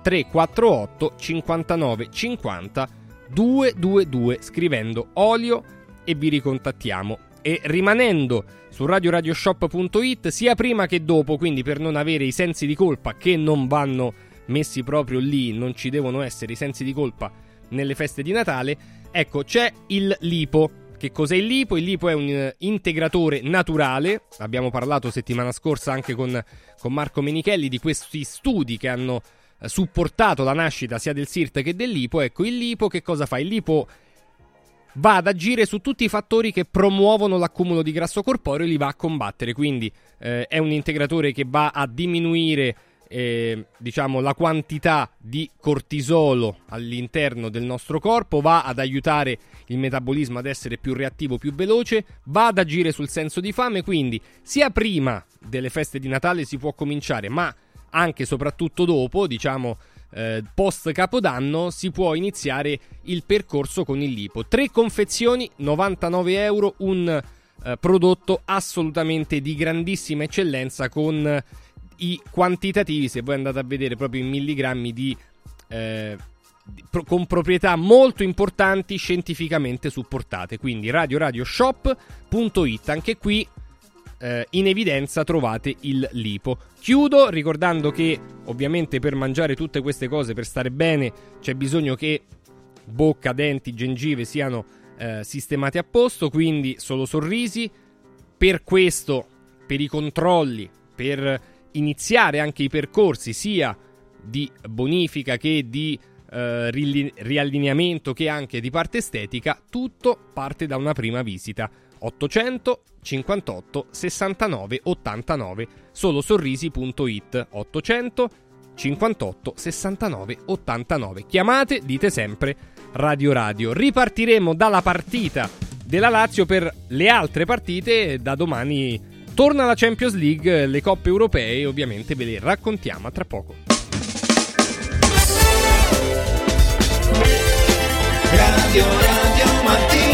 348 59 50 222 scrivendo olio e vi ricontattiamo e rimanendo su radioradioshop.it sia prima che dopo, quindi per non avere i sensi di colpa che non vanno messi proprio lì, non ci devono essere i sensi di colpa nelle feste di Natale, ecco c'è il lipo. Che cos'è il lipo? Il lipo è un eh, integratore naturale, abbiamo parlato settimana scorsa anche con, con Marco Menichelli di questi studi che hanno supportato la nascita sia del SIRT che del lipo. Ecco, il lipo che cosa fa? Il lipo va ad agire su tutti i fattori che promuovono l'accumulo di grasso corporeo e li va a combattere. Quindi eh, è un integratore che va a diminuire eh, diciamo, la quantità di cortisolo all'interno del nostro corpo, va ad aiutare il metabolismo ad essere più reattivo, più veloce, va ad agire sul senso di fame. Quindi sia prima delle feste di Natale si può cominciare, ma anche e soprattutto dopo, diciamo eh, post capodanno si può iniziare il percorso con il lipo. Tre confezioni, 99 euro, un eh, prodotto assolutamente di grandissima eccellenza con eh, i quantitativi, se voi andate a vedere proprio in milligrammi di... Eh, con proprietà molto importanti scientificamente supportate quindi radioradioshop.it anche qui eh, in evidenza trovate il lipo. Chiudo ricordando che ovviamente per mangiare tutte queste cose, per stare bene, c'è bisogno che bocca, denti, gengive siano eh, sistemati a posto, quindi solo sorrisi. Per questo, per i controlli, per iniziare anche i percorsi sia di bonifica che di eh, riallineamento che anche di parte estetica, tutto parte da una prima visita 800 58 69 89 solo sorrisi.it 800 58 69 89 chiamate dite sempre Radio Radio. Ripartiremo dalla partita della Lazio per le altre partite da domani torna la Champions League le coppe europee ovviamente ve le raccontiamo tra poco. Radio Radio Mattino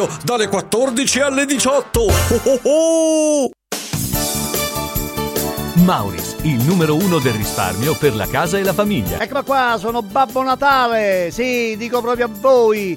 radio dalle 14 alle 18. Oh oh oh! Mauris, il numero uno del risparmio per la casa e la famiglia. Eccola qua, sono Babbo Natale. Sì, dico proprio a voi.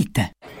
www.radioradyo.it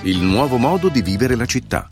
Il nuovo modo di vivere la città.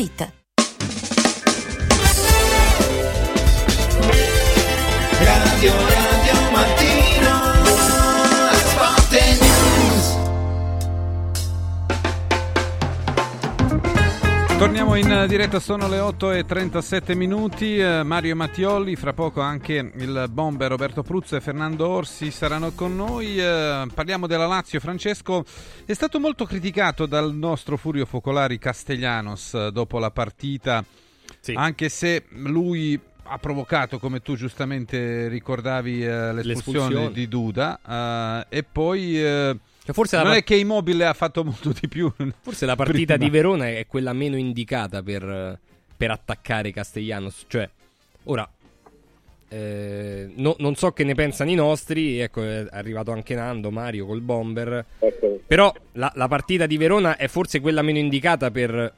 Radio Radio Torniamo in diretta, sono le 8 e 37 minuti. Eh, Mario Mattiolli, fra poco anche il bomber Roberto Pruzzo e Fernando Orsi saranno con noi. Eh, parliamo della Lazio. Francesco è stato molto criticato dal nostro Furio Focolari Castellanos eh, dopo la partita, Sì. anche se lui ha provocato, come tu giustamente ricordavi, eh, l'espulsione, L'espulsione. di Duda. eh, e poi Che forse la non par- è che Immobile ha fatto molto di più. [laughs] Forse la partita prima. di Verona è quella meno indicata per, per attaccare Castellanos. Cioè, ora, eh, no- non so che ne pensano i nostri. Ecco, è arrivato anche Nando, Mario col bomber. Però la, la partita di Verona è forse quella meno indicata per,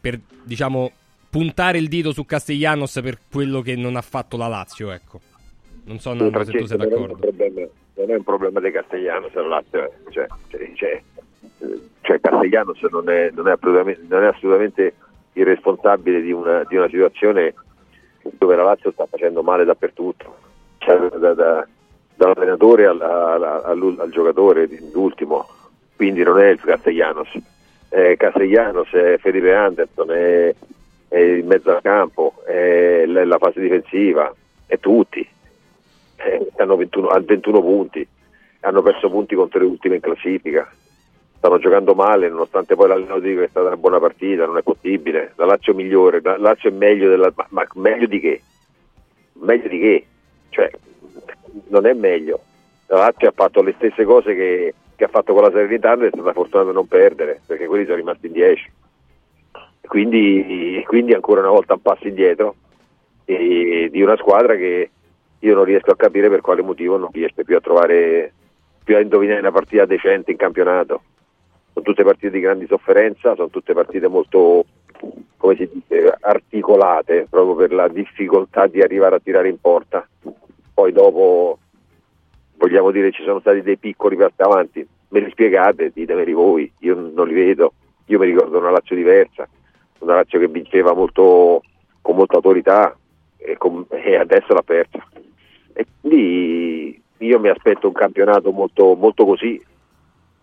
per, diciamo, puntare il dito su Castellanos per quello che non ha fatto la Lazio. Ecco, non so, Nando, se tu sei non è un d'accordo. problema, non è un problema di Castellanos se la Lazio, eh. cioè, cioè, cioè, cioè Castellanos non è, non, è assolutamente, non è assolutamente il responsabile di una, di una situazione dove la Lazio sta facendo male dappertutto, cioè, da- da- dall'allenatore al, al- al- al giocatore, l'ultimo, quindi non è il Castellanos, è Castellanos, è Felipe Anderson, è, è il mezzo al campo, è la fase difensiva, è tutti eh, hanno 21, hanno 21 punti, hanno perso punti contro le ultime in classifica, stanno giocando male nonostante poi l'allenatore dica che è stata una buona partita, non è possibile, la Lazio è migliore, la Lazio è meglio, della, ma, ma meglio di che? Meglio di che? Cioè, non è meglio, la Lazio ha fatto le stesse cose che, che ha fatto con la Serenità ed è stata fortunata a non perdere, perché quelli sono rimasti in 10. Quindi, quindi ancora una volta un passo indietro di una squadra che io non riesco a capire per quale motivo non riesce più a trovare, più a indovinare una partita decente in campionato. Sono tutte partite di grandi sofferenza, sono tutte partite molto, come si dice, articolate, proprio per la difficoltà di arrivare a tirare in porta. Poi dopo, vogliamo dire, ci sono stati dei piccoli passi avanti, me li spiegate, ditemeli voi, io non li vedo, io mi ricordo una Lazio diversa, una Lazio che vinceva molto, con molta autorità e, con- e adesso l'ha persa. E quindi io mi aspetto un campionato molto, molto così.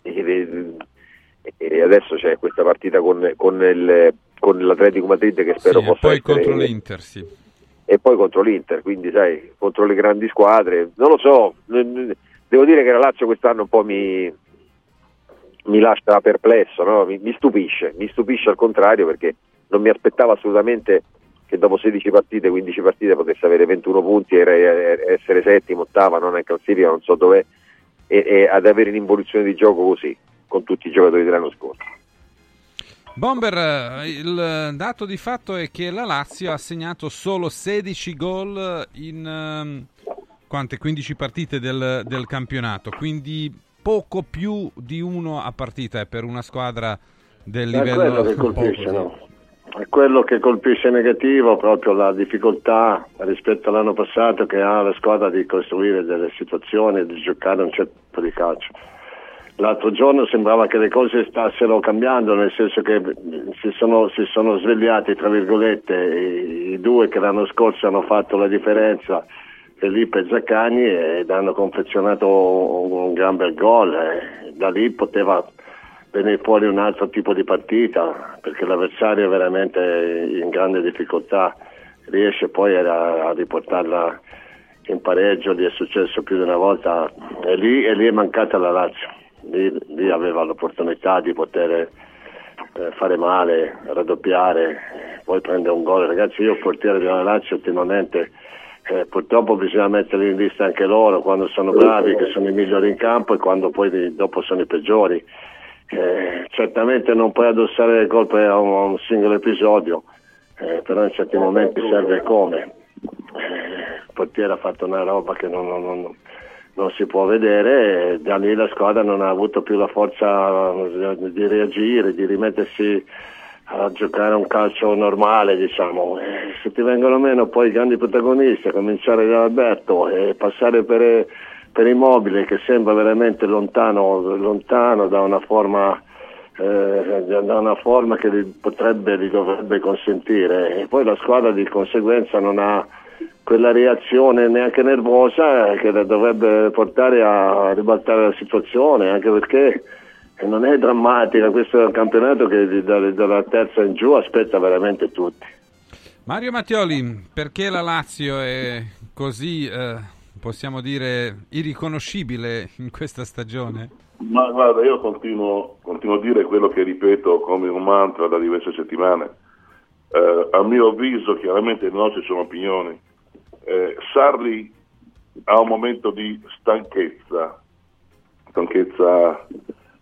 E, e adesso c'è questa partita con, con il- con l'Atletico Madrid che spero Sì, e possa poi essere contro l'Inter, sì. e poi contro l'Inter, quindi sai, contro le grandi squadre, non lo so, devo dire che la Lazio quest'anno un po' mi, mi lascia perplesso, no? mi, mi stupisce, mi stupisce al contrario perché non mi aspettavo assolutamente che dopo 16 partite, 15 partite potesse avere 21 punti e essere settimo, ottava, non in classifica, non so dov'è, e, e ad avere un'involuzione di gioco così, con tutti i giocatori dell'anno scorso. Bomber, eh, il dato di fatto è che la Lazio ha segnato solo 16 gol in ehm, quante? 15 partite del, del campionato, quindi poco più di uno a partita è per una squadra del È livello quello che colpisce, no? Quello che colpisce negativo, proprio la difficoltà rispetto all'anno passato che ha la squadra di costruire delle situazioni, di giocare un certo tipo di calcio. L'altro giorno sembrava che le cose stassero cambiando, nel senso che si sono, si sono svegliati, tra virgolette, i, i due che l'anno scorso hanno fatto la differenza, Felipe e Zaccagni, ed hanno confezionato un, un gran bel gol. e da lì poteva venire fuori un altro tipo di partita, perché l'avversario è veramente in grande difficoltà, riesce poi a, a riportarla in pareggio, gli è successo più di una volta e lì, e lì è mancata la Lazio, lì, lì aveva l'opportunità di poter eh, fare male, raddoppiare, poi prendere un gol. Ragazzi, io portiere della Lazio ultimamente eh, purtroppo bisogna mettere in lista anche loro quando sono bravi, che sono i migliori in campo e quando poi dopo sono i peggiori. Eh, certamente non puoi addossare le colpe a un, a un singolo episodio, eh, però in certi momenti serve come. Eh, il portiere ha fatto una roba che non, non- non- non si può vedere e da lì la squadra non ha avuto più la forza eh, di reagire, di rimettersi a giocare un calcio normale, diciamo. Eh, se ti vengono meno poi i grandi protagonisti, a cominciare da Alberto e passare per, per Immobile che sembra veramente lontano, lontano da una forma eh, da una forma che gli potrebbe, gli dovrebbe consentire. E poi la squadra di conseguenza non ha quella reazione neanche nervosa che la dovrebbe portare a ribaltare la situazione anche perché non è drammatica. Questo è un campionato che da- dalla terza in giù aspetta veramente tutti. Mario Mattioli, perché la Lazio è così, eh, possiamo dire, irriconoscibile in questa stagione? Ma guarda, io continuo, continuo a dire quello che ripeto come un mantra da diverse settimane. Eh, a mio avviso, chiaramente le nostre sono opinioni. Eh, Sarri ha un momento di stanchezza, stanchezza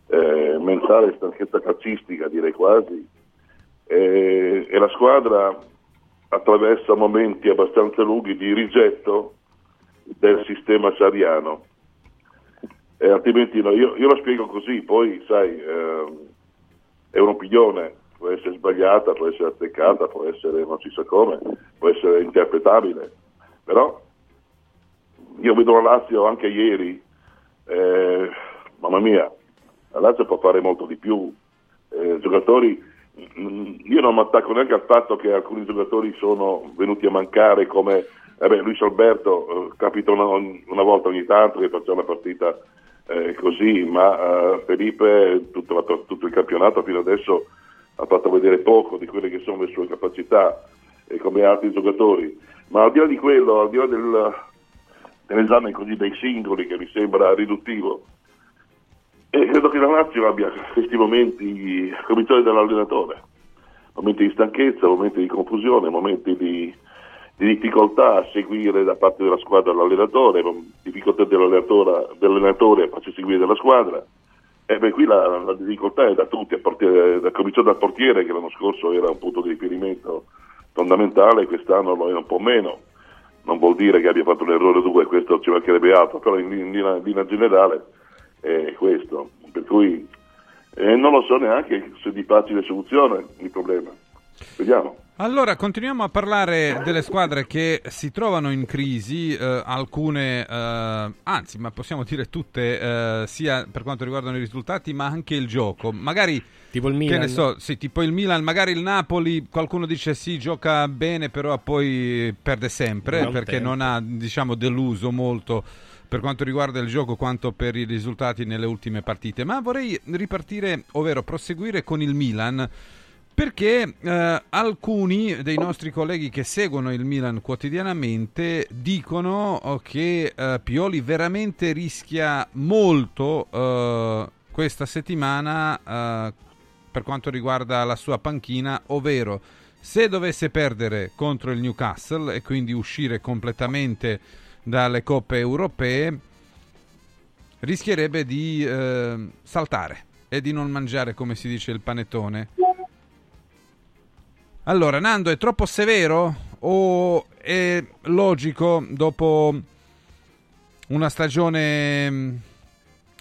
eh, mentale, stanchezza calcistica direi quasi, Eh, e la squadra attraversa momenti abbastanza lunghi di rigetto del sistema sariano. Eh, altrimenti no, io, io la spiego così, poi sai, ehm, è un'opinione, può essere sbagliata, può essere azzeccata, può essere non si sa come, può essere interpretabile, però io vedo la Lazio anche ieri, eh, mamma mia, la Lazio può fare molto di più, eh, giocatori, mm, io non mi attacco neanche al fatto che alcuni giocatori sono venuti a mancare come eh beh, Luis Alberto, eh, capita una, una volta ogni tanto che faccia una partita eh, così, ma eh, Felipe tutto, la- tutto il campionato fino adesso ha fatto vedere poco di quelle che sono le sue capacità e come altri giocatori. Ma al di là di quello, al di là del, dell'esame così dei singoli che mi sembra riduttivo, e credo che la Lazio abbia questi momenti, cominciare dall'allenatore, momenti di stanchezza, momenti di confusione, momenti di, di difficoltà a seguire da parte della squadra l'allenatore, difficoltà dell'allenatore, dell'allenatore a farsi seguire dalla squadra. E beh, qui la, la difficoltà è da tutti, a partire, da, cominciare dal portiere che l'anno scorso era un punto di riferimento fondamentale, quest'anno lo è un po' meno. Non vuol dire che abbia fatto un errore due, questo ci mancherebbe altro, però in, in linea, in linea generale è questo. Per cui eh, non lo so neanche se di facile soluzione il problema. Vediamo. Allora, continuiamo a parlare delle squadre che si trovano in crisi, eh, alcune, eh, anzi, ma possiamo dire tutte, eh, sia per quanto riguardano i risultati, ma anche il gioco. Magari, Tipo il che Milan. ne so, sì, tipo il Milan, magari il Napoli, qualcuno dice sì, gioca bene, però poi perde sempre, Non perché tempo. non ha, diciamo, deluso molto per quanto riguarda il gioco quanto per i risultati nelle ultime partite. Ma vorrei ripartire, ovvero proseguire con il Milan. Perché eh, alcuni dei nostri colleghi che seguono il Milan quotidianamente dicono oh, che eh, Pioli veramente rischia molto eh, questa settimana eh, per quanto riguarda la sua panchina, ovvero Se dovesse perdere contro il Newcastle e quindi uscire completamente dalle coppe europee, rischierebbe di eh, saltare e di non mangiare, come si dice, il panettone. Allora, Nando, è troppo severo o è logico dopo una stagione mm,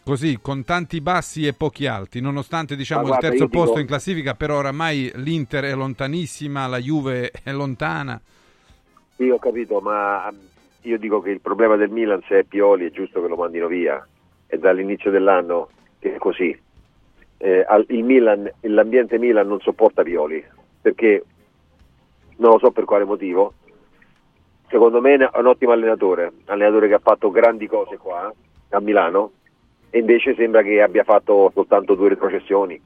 così con tanti bassi e pochi alti, nonostante diciamo guarda, il terzo io dico- posto in classifica, però oramai l'Inter è lontanissima, la Juve è lontana. Sì, ho capito, ma um, io dico che il problema del Milan se è Pioli è giusto che lo mandino via. È dall'inizio dell'anno che è così. Eh, al- il Milan, l'ambiente Milan non sopporta Pioli, perché non lo so per quale motivo. Secondo me è un ottimo allenatore, allenatore che ha fatto grandi cose qua a Milano e invece sembra che abbia fatto soltanto due retrocessioni.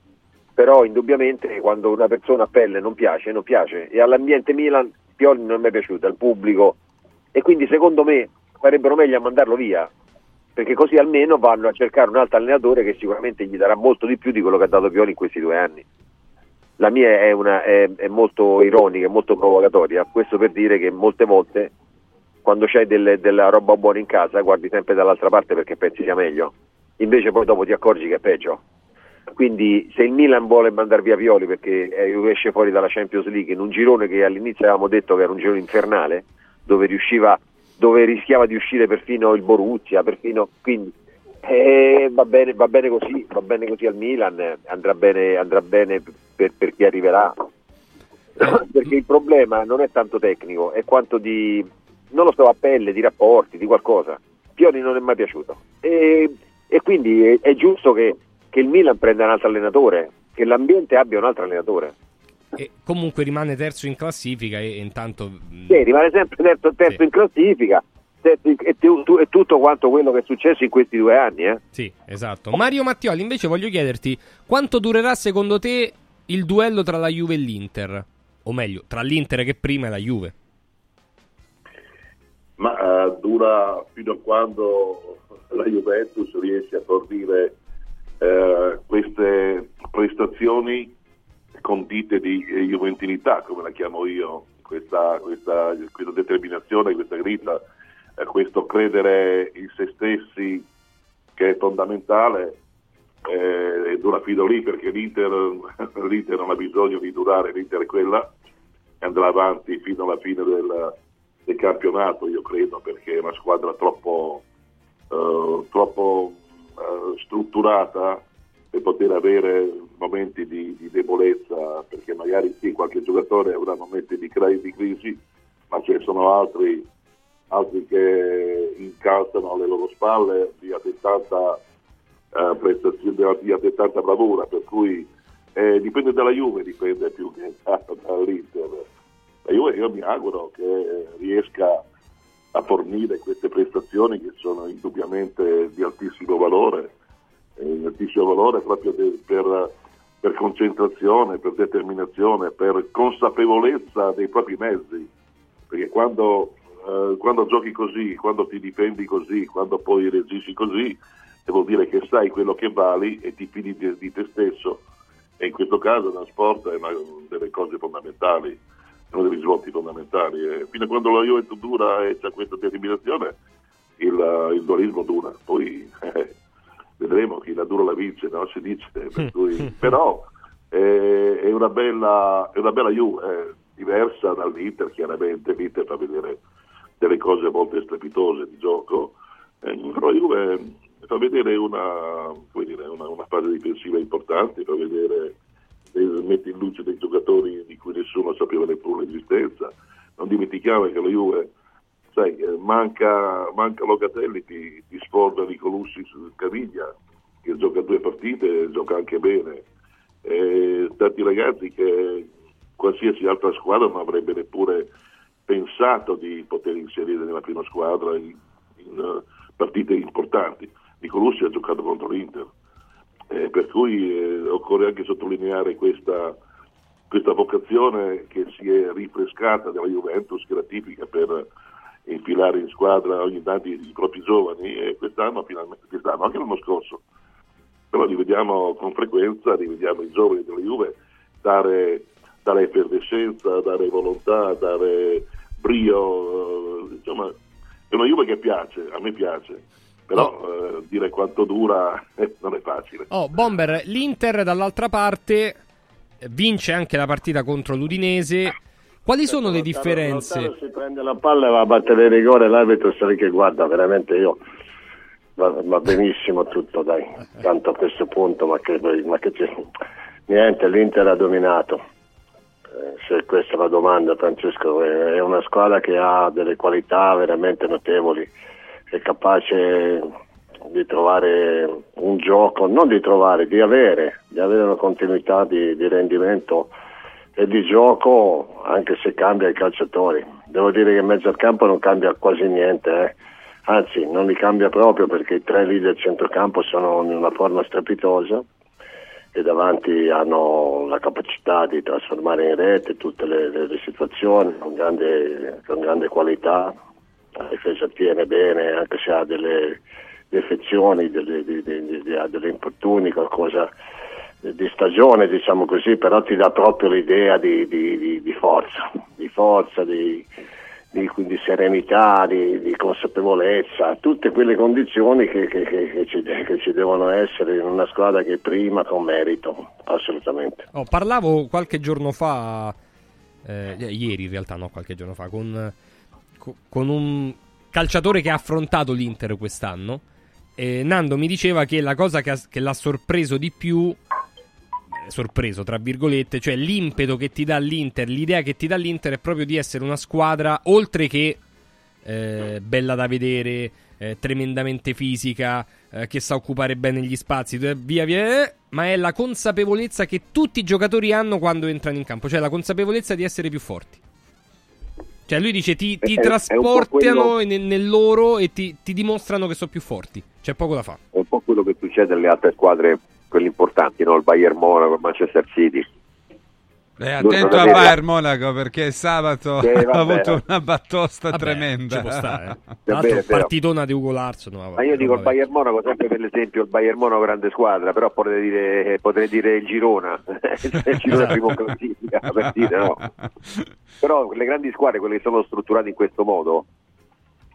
Però indubbiamente quando una persona a pelle non piace, non piace. E all'ambiente Milan Pioli non mi è piaciuto, al pubblico. E quindi secondo me farebbero meglio a mandarlo via, perché così almeno vanno a cercare un altro allenatore che sicuramente gli darà molto di più di quello che ha dato Pioli in questi due anni. La mia è, una- è- è molto ironica, è molto provocatoria, questo per dire che molte volte quando c'hai delle- della roba buona in casa guardi sempre dall'altra parte perché pensi sia meglio, invece poi dopo ti accorgi che è peggio. Quindi se il Milan vuole mandare via Pioli perché eh, esce fuori dalla Champions League in un girone che all'inizio avevamo detto che era un girone infernale, dove riusciva, dove rischiava di uscire perfino il Borussia, perfino quindi eh, va, bene, va bene così, va bene così al Milan, andrà bene, andrà bene per, per chi arriverà. [coughs] perché il problema non è tanto tecnico, è quanto di, non lo so, a pelle, di rapporti, di qualcosa. Pioli non è mai piaciuto. E, e quindi è, è giusto che, che il Milan prenda un altro allenatore, che l'ambiente abbia un altro allenatore. E comunque rimane terzo in classifica e, e intanto... mh, Sì, rimane sempre terzo, terzo in classifica e, e tutto quanto quello che è successo in questi due anni. Eh? Sì, esatto. Mario Mattioli, invece voglio chiederti quanto durerà secondo te il duello tra la Juve e l'Inter? O meglio, tra l'Inter che prima e la Juve. ma eh, dura fino a quando la Juventus riesce a fornire eh, queste prestazioni condite di eh, juventinità, come la chiamo io, questa, questa- questa determinazione, questa grinta, eh, questo credere in se stessi che è fondamentale eh, e dura fino lì perché l'Inter, [laughs] l'Inter non ha bisogno di durare, l'Inter è quella e andrà avanti fino alla fine del, del campionato, io credo, perché è una squadra troppo, eh, troppo eh, strutturata per poter avere momenti di, di debolezza, perché magari sì, qualche giocatore avrà momenti di, di crisi, ma ce ne sono altri, altri che incalzano alle loro spalle di altrettanta eh, prestazione, di altrettanta bravura, per cui eh, dipende dalla Juve, dipende più che dall'Inter. La Juve io mi auguro che riesca a fornire queste prestazioni che sono indubbiamente di altissimo valore, eh, di altissimo valore proprio de- per, per concentrazione, per determinazione, per consapevolezza dei propri mezzi, perché quando, eh, quando giochi così, quando ti difendi così, quando poi reagisci così, vuol dire che sai quello che vali e ti fidi di, di te stesso. E in questo caso nello sport è una delle cose fondamentali, uno dei risvolti fondamentali. E fino a quando la Juventus dura e c'è questa determinazione, il, il dualismo dura. Poi [laughs] eh, vedremo chi la dura la vince, no? si dice. Per cui- [laughs] però eh, è, una bella, è una bella Juve, eh, diversa dall'Inter chiaramente, l'Inter fa vedere delle cose molto strepitose di gioco, eh, però Juve fa vedere una, dire, una, una fase difensiva importante, fa vedere eh, mette in luce dei giocatori di cui nessuno sapeva neppure l'esistenza. Non dimentichiamo che la Juve, sai, eh, manca, manca Locatelli, ti, ti sforza Nicolussi su Caviglia, che gioca due partite e gioca anche bene. E tanti ragazzi che qualsiasi altra squadra non avrebbe neppure pensato di poter inserire nella prima squadra in, in, eh, partite importanti. Nicolussi ha giocato contro l'Inter, eh, per cui eh, occorre anche sottolineare questa, questa vocazione che si è rinfrescata della Juventus, che era tipica per infilare in squadra ogni tanto i, propri giovani e quest'anno, quest'anno, anche l'anno scorso, però li vediamo con frequenza, li vediamo i giovani della Juve dare, dare effervescenza, dare volontà, dare brio, eh, insomma è una Juve che piace, a me piace, però eh, dire quanto dura eh, non è facile. Oh, Bomber, l'Inter dall'altra parte eh, vince anche la partita contro l'Udinese. Quali sono le differenze? Lautaro si prende la palla e va a battere il rigore, l'arbitro sta lì che guarda, veramente io va, va benissimo tutto, dai, [laughs] tanto a questo punto, ma che, ma che c'è? Niente, l'Inter ha dominato. Eh, se questa è la domanda, Francesco, è è una squadra che ha delle qualità veramente notevoli, è capace di trovare un gioco, non di trovare, di avere, di avere una continuità di, di rendimento e di gioco anche se cambia i calciatori. Devo dire che in mezzo al campo non cambia quasi niente, eh. anzi non li cambia proprio perché i tre lì del centrocampo sono in una forma strepitosa e davanti hanno la capacità di trasformare in rete tutte le, le- le situazioni con grande, con grande qualità. La difesa tiene bene anche se ha delle defezioni, delle, di- ha delle infortuni, qualcosa di stagione, diciamo così, però ti dà proprio l'idea di, di- di- di forza, di forza, di, di- di serenità, di, di consapevolezza, tutte quelle condizioni che, che- che- ci, che ci devono essere in una squadra che prima con merito, assolutamente. Oh, parlavo qualche giorno fa, eh, ieri in realtà, no, qualche giorno fa, con, co- con un calciatore che ha affrontato l'Inter quest'anno. E Nando mi diceva che la cosa che, ha- che l'ha sorpreso di più, eh, sorpreso tra virgolette, cioè l'impeto che ti dà l'Inter, l'idea che ti dà l'Inter è proprio di essere una squadra, oltre che eh, bella da vedere, eh, tremendamente fisica, eh, che sa occupare bene gli spazi, eh, via via, eh, ma è la consapevolezza che tutti i giocatori hanno quando entrano in campo, cioè la consapevolezza di essere più forti. Cioè lui dice ti, ti È- è trasportano quello- nel, nel loro e ti, ti dimostrano che sono più forti. C'è poco da fare. È un po' quello che succede alle altre squadre, quelle importanti, no? il Bayern Monaco, il Manchester City. Eh, attento a Bayern Monaco perché sabato Sì, [laughs] ha avuto una battosta Vabbè, tremenda. ci può stare, eh. [laughs] Partitona di Ugo Larson. no, Ma io dico il. Bayern Monaco sempre per l'esempio, il Bayern Monaco grande squadra, però potrei dire, potrei dire il Girona, [laughs] il Girona è primo classifica, per dire no. Però le grandi squadre, quelle che sono strutturate in questo modo,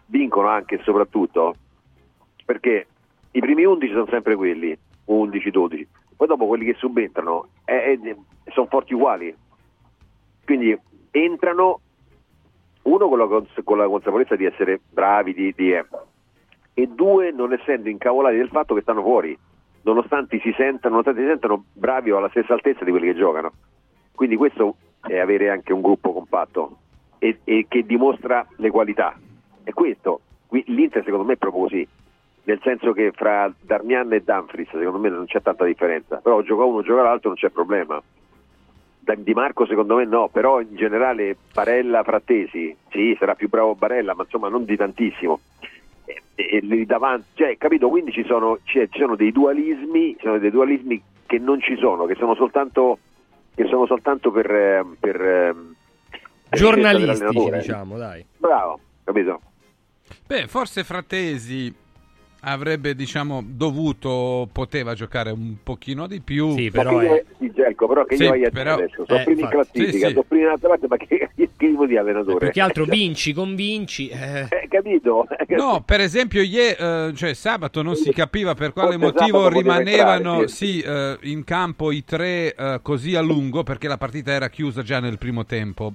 vincono anche e soprattutto perché i primi 11 sono sempre quelli, 11-12, poi dopo quelli che subentrano eh, eh, sono forti uguali, quindi entrano uno con la, cons- con la consapevolezza di essere bravi, di, di, eh, e due non essendo incavolati del fatto che stanno fuori, nonostante si sentano, nonostante si sentano bravi o alla stessa altezza di quelli che giocano. Quindi questo è avere anche un gruppo compatto e, e che dimostra le qualità. E questo, l'Inter secondo me è proprio così, nel senso che fra Darmian e Dumfries secondo me non c'è tanta differenza, però gioca uno, gioca l'altro non c'è problema. Di Marco secondo me no, però in generale Barella, Frattesi, sì, sarà più bravo Barella, ma insomma non di tantissimo. E, e lì davanti, cioè, capito? Quindi ci sono, ci sono dei dualismi, ci sono dei dualismi che non ci sono, che sono soltanto, che sono soltanto per, eh, per, eh, per scelta Giornalistici, diciamo, dai. Bravo, capito? Beh, forse Frattesi avrebbe, diciamo, dovuto, poteva giocare un pochino di più. Sì, però che è... io, sì, Gelco, però che Sì, io a però- adesso, sono eh, primi in classifica, Sì, sì. sono primi in altra parte, ma che, [laughs] che tipo di allenatore? Più che altro Cioè, vinci, convinci. eh. eh, capito? [laughs] No, per esempio, ie- eh, cioè, sabato non si capiva per quale Forse motivo rimanevano entrare, sì, eh, in campo i tre eh, così a lungo perché la partita era chiusa già nel primo tempo.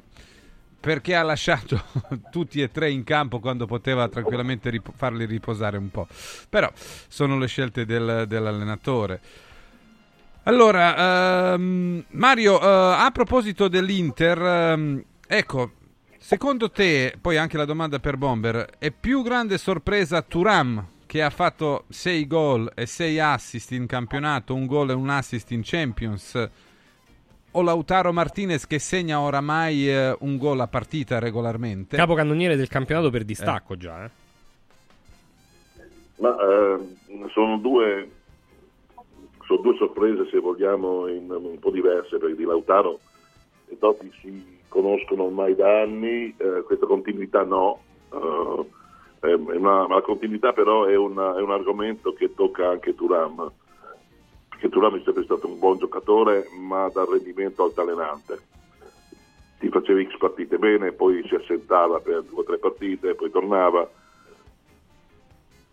Perché ha lasciato [laughs] tutti e tre in campo quando poteva tranquillamente rip- farli riposare un po'. Però sono le scelte del- dell'allenatore. Allora, ehm, Mario, eh, a proposito dell'Inter, ehm, ecco, secondo te, poi anche la domanda per Bomber, è più grande sorpresa Turam che ha fatto 6 gol e 6 assist in campionato, un gol e un assist in Champions, o Lautaro Martinez che segna oramai eh, un gol a partita regolarmente? Capocannoniere del campionato per distacco già, eh. Ma eh, sono due sono due sorprese se vogliamo in- un po' diverse perché di Lautaro e Totti si conoscono ormai da anni, eh, questa continuità no, eh, una- ma la continuità però è, una- è un argomento che tocca anche Turam, perché Turam è sempre stato un buon giocatore ma dal rendimento altalenante. ti faceva X partite bene, poi si assentava per due o tre partite, poi tornava.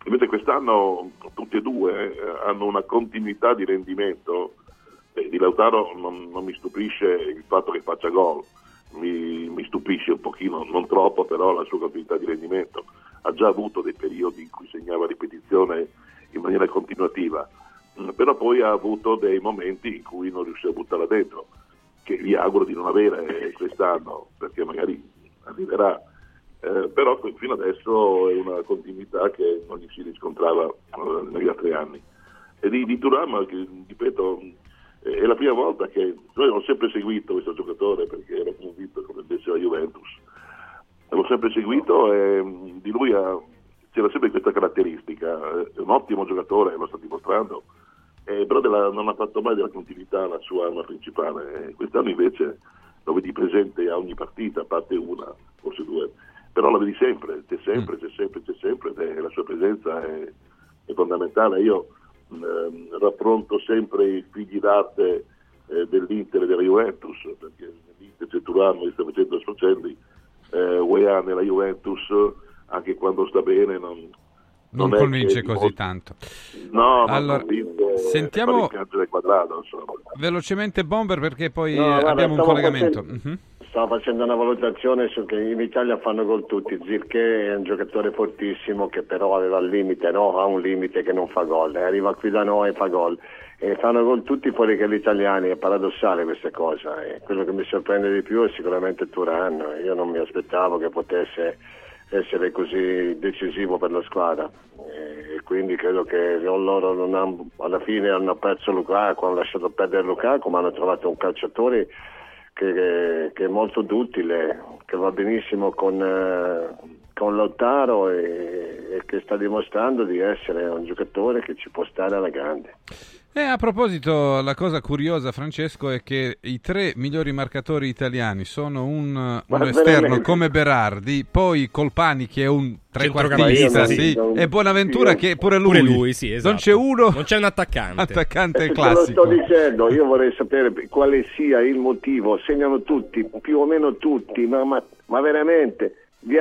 Invece quest'anno tutti e due eh, hanno una continuità di rendimento. Di Lautaro non, non mi stupisce il fatto che faccia gol, mi, mi stupisce un pochino, non troppo, però la sua continuità di rendimento. Ha già avuto dei periodi in cui segnava ripetizione in maniera continuativa, però poi ha avuto dei momenti in cui non riusciva a buttarla dentro, che vi auguro di non avere quest'anno, perché magari arriverà. Eh, però fino adesso è una continuità che non gli si riscontrava eh, negli altri anni. E di, di Turam, ripeto, è la prima volta che noi ho sempre seguito questo giocatore perché ero convinto che prendesse la Juventus. L'ho sempre seguito e di lui ha, c'era sempre questa caratteristica, è un ottimo giocatore, lo sta dimostrando, eh, però della, non ha fatto mai della continuità la sua arma principale. Eh, quest'anno invece lo vedi presente a ogni partita, a parte una, forse due, però lo vedi sempre, c'è sempre, c'è sempre, c'è sempre, e la sua presenza è, è fondamentale. Io ehm, raffronto sempre i figli d'arte eh, dell'Inter e della Juventus, perché l'Inter c'è Turano che sta facendo sfaccelli, eh, Weah nella Juventus, anche quando sta bene, non, non, convince così tanto. No, allora, sentiamo quadrato, velocemente Bomber perché poi No, guarda, abbiamo un collegamento. facendo- Mhm. Stavo facendo una valutazione su che in Italia fanno gol tutti. Zirche è un giocatore fortissimo che però aveva il limite, no? ha un limite che non fa gol. E arriva qui da noi e fa gol. E fanno gol tutti fuori che gli italiani, è paradossale questa cosa. E quello che mi sorprende di più è sicuramente Turan. Io non mi aspettavo che potesse essere così decisivo per la squadra. E quindi credo che loro hanno- alla fine hanno perso Lukaku, hanno lasciato perdere Lukaku, ma hanno trovato un calciatore che, che- che è molto duttile, che va benissimo con, eh, con Lautaro e, e che sta dimostrando di essere un giocatore che ci può stare alla grande. E a proposito, la cosa curiosa, Francesco, è che i tre migliori marcatori italiani sono un, un esterno come Berardi, poi Colpani che è un trequartista, sì, e Bonaventura Io- che pure lui. Pure lui, sì, esatto. Non c'è uno Non c'è un attaccante. attaccante Eh, te lo classico. sto dicendo, io vorrei sapere quale sia il motivo, segnano tutti, più o meno tutti, ma, ma- ma veramente gli,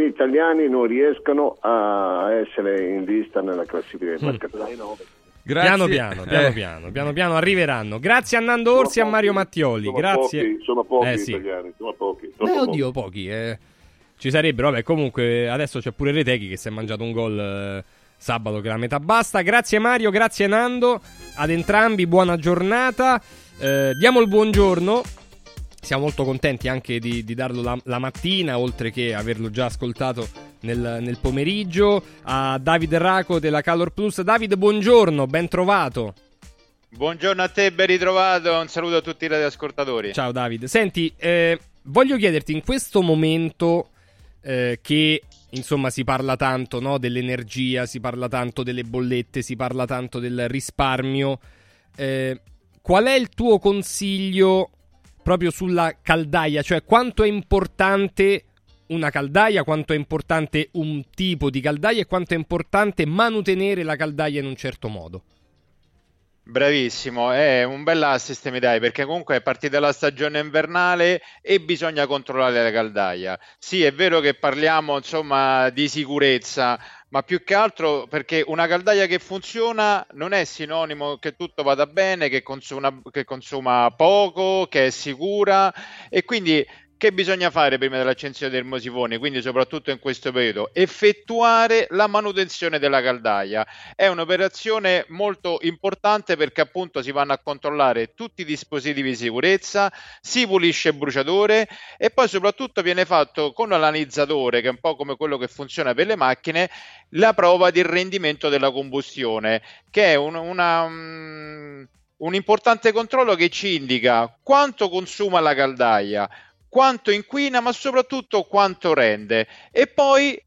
italiani non riescono a essere in lista nella classifica dei marcatori. Grazie. Piano piano, piano Eh. piano, piano piano arriveranno. Grazie a Nando Orsi e a Mario Mattioli. Sono Grazie. pochi, sono pochi Eh, sì. italiani, sono pochi. Beh, troppo oddio, pochi. eh. Ci sarebbero, vabbè, comunque adesso c'è pure Retechi che si è mangiato un gol eh, sabato che la metà basta. Grazie Mario, grazie Nando, ad entrambi, buona giornata. Eh, diamo il buongiorno. Siamo molto contenti anche di, di darlo la, la mattina, oltre che averlo già ascoltato nel, nel pomeriggio. A David Raco della Calor Plus. David, buongiorno, ben trovato. Buongiorno a te, ben ritrovato. Un saluto a tutti i radioascoltatori. Ciao David. Senti, eh, voglio chiederti in questo momento eh, che insomma si parla tanto no, dell'energia, si parla tanto delle bollette, si parla tanto del risparmio. eh, qual è il tuo consiglio proprio sulla caldaia? Cioè, quanto è importante una caldaia, quanto è importante un tipo di caldaia e quanto è importante manutenere la caldaia in un certo modo? Bravissimo, è un bel assist mi dai perché comunque è partita la stagione invernale e bisogna controllare la caldaia. Sì, è vero che parliamo insomma di sicurezza, ma più che altro perché una caldaia che funziona non è sinonimo che tutto vada bene, che consuma, che consuma poco, che è sicura. E quindi che bisogna fare prima dell'accensione del mosifone, quindi soprattutto in questo periodo? Effettuare la manutenzione della caldaia. È un'operazione molto importante perché appunto si vanno a controllare tutti i dispositivi di sicurezza, si pulisce il bruciatore e poi soprattutto viene fatto con l'analizzatore, che è un po' come quello che funziona per le macchine, la prova del rendimento della combustione, che è un, una, mm, un importante controllo che ci indica quanto consuma la caldaia, quanto inquina, ma soprattutto quanto rende. E poi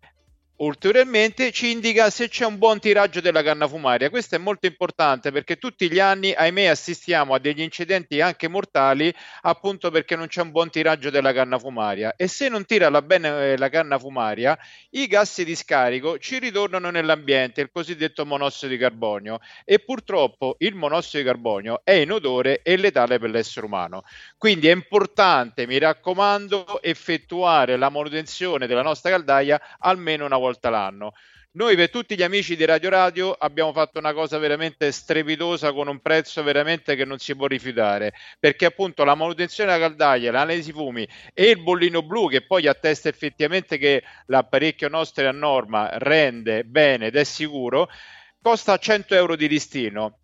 Ulteriormente ci indica se c'è un buon tiraggio della canna fumaria. Questo è molto importante perché tutti gli anni, ahimè, assistiamo a degli incidenti anche mortali appunto perché non c'è un buon tiraggio della canna fumaria. E se non tira la bene eh, la canna fumaria, i gas di scarico ci ritornano nell'ambiente, il cosiddetto monossido di carbonio. E purtroppo il monossido di carbonio è inodore e letale per l'essere umano. Quindi è importante, mi raccomando, effettuare la manutenzione della nostra caldaia almeno una volta l'anno. Noi per tutti gli amici di Radio Radio abbiamo fatto una cosa veramente strepitosa con un prezzo veramente che non si può rifiutare, perché appunto la manutenzione della caldaia, l'analisi fumi e il bollino blu che poi attesta effettivamente che l'apparecchio nostro è a norma, rende bene ed è sicuro, costa 100 euro di listino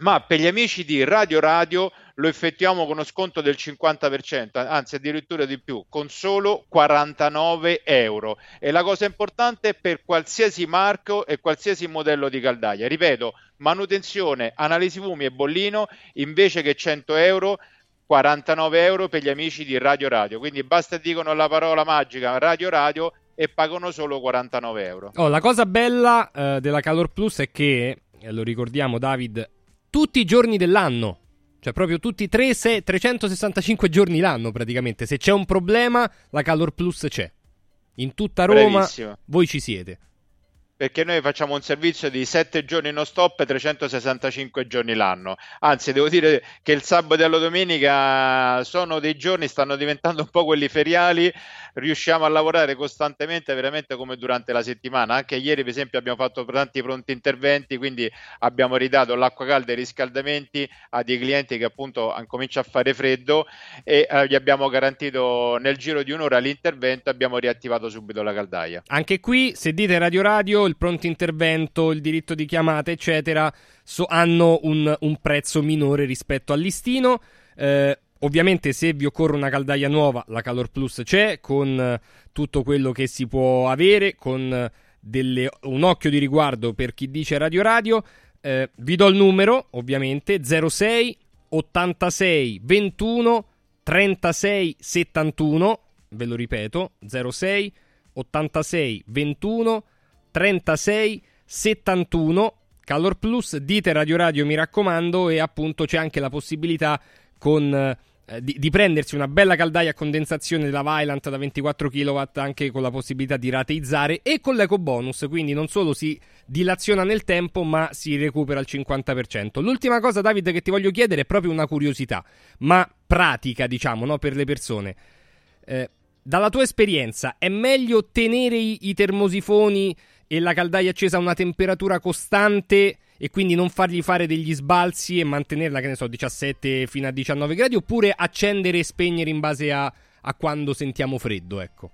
ma per gli amici di Radio Radio lo effettuiamo con uno sconto del 50%, anzi addirittura di più, con solo 49 euro. E la cosa importante è per qualsiasi marco e qualsiasi modello di caldaia. Ripeto, manutenzione, analisi fumi e bollino, invece che 100 euro, 49 euro per gli amici di Radio Radio. Quindi basta dicono la parola magica Radio Radio e pagano solo 49 euro. Oh, la cosa bella eh, della Calor Plus è che, eh, lo ricordiamo David, tutti i giorni dell'anno. Cioè, proprio tutti i 3, 6, 365 giorni l'anno, praticamente. Se c'è un problema, la Calor Plus c'è. In tutta Roma, Bravissimo. voi ci siete. Perché noi facciamo un servizio di 7 giorni non stop 365 giorni l'anno. Anzi, devo dire che il sabato e la domenica sono dei giorni, stanno diventando un po' quelli feriali, riusciamo a lavorare costantemente, veramente come durante la settimana. Anche ieri, per esempio, abbiamo fatto tanti pronti interventi, quindi abbiamo ridato l'acqua calda e i riscaldamenti a dei clienti che appunto comincia a fare freddo e eh, gli abbiamo garantito nel giro di un'ora l'intervento, abbiamo riattivato subito la caldaia. Anche qui, se dite Radio Radio, il pronto intervento, il diritto di chiamata, eccetera, so- hanno un, un prezzo minore rispetto al listino. Eh, ovviamente, se vi occorre una caldaia nuova, la Calor Plus c'è, con eh, tutto quello che si può avere, con eh, delle- un occhio di riguardo per chi dice Radio Radio. Eh, vi do il numero, ovviamente, 06 86 21 36 71. Ve lo ripeto, 06 86 21 36 71 Calor Plus dite Radio Radio mi raccomando e appunto c'è anche la possibilità con eh, di, di prendersi una bella caldaia a condensazione della Vylant da 24 kW anche con la possibilità di rateizzare e con l'eco bonus quindi non solo si dilaziona nel tempo ma si recupera al 50% l'ultima cosa David che ti voglio chiedere è proprio una curiosità ma pratica diciamo no, per le persone. Eh, dalla tua esperienza, è meglio tenere i, i termosifoni e la caldaia accesa a una temperatura costante e quindi non fargli fare degli sbalzi e mantenerla, che ne so, 17 fino a 19 gradi, oppure accendere e spegnere in base a, a quando sentiamo freddo, ecco.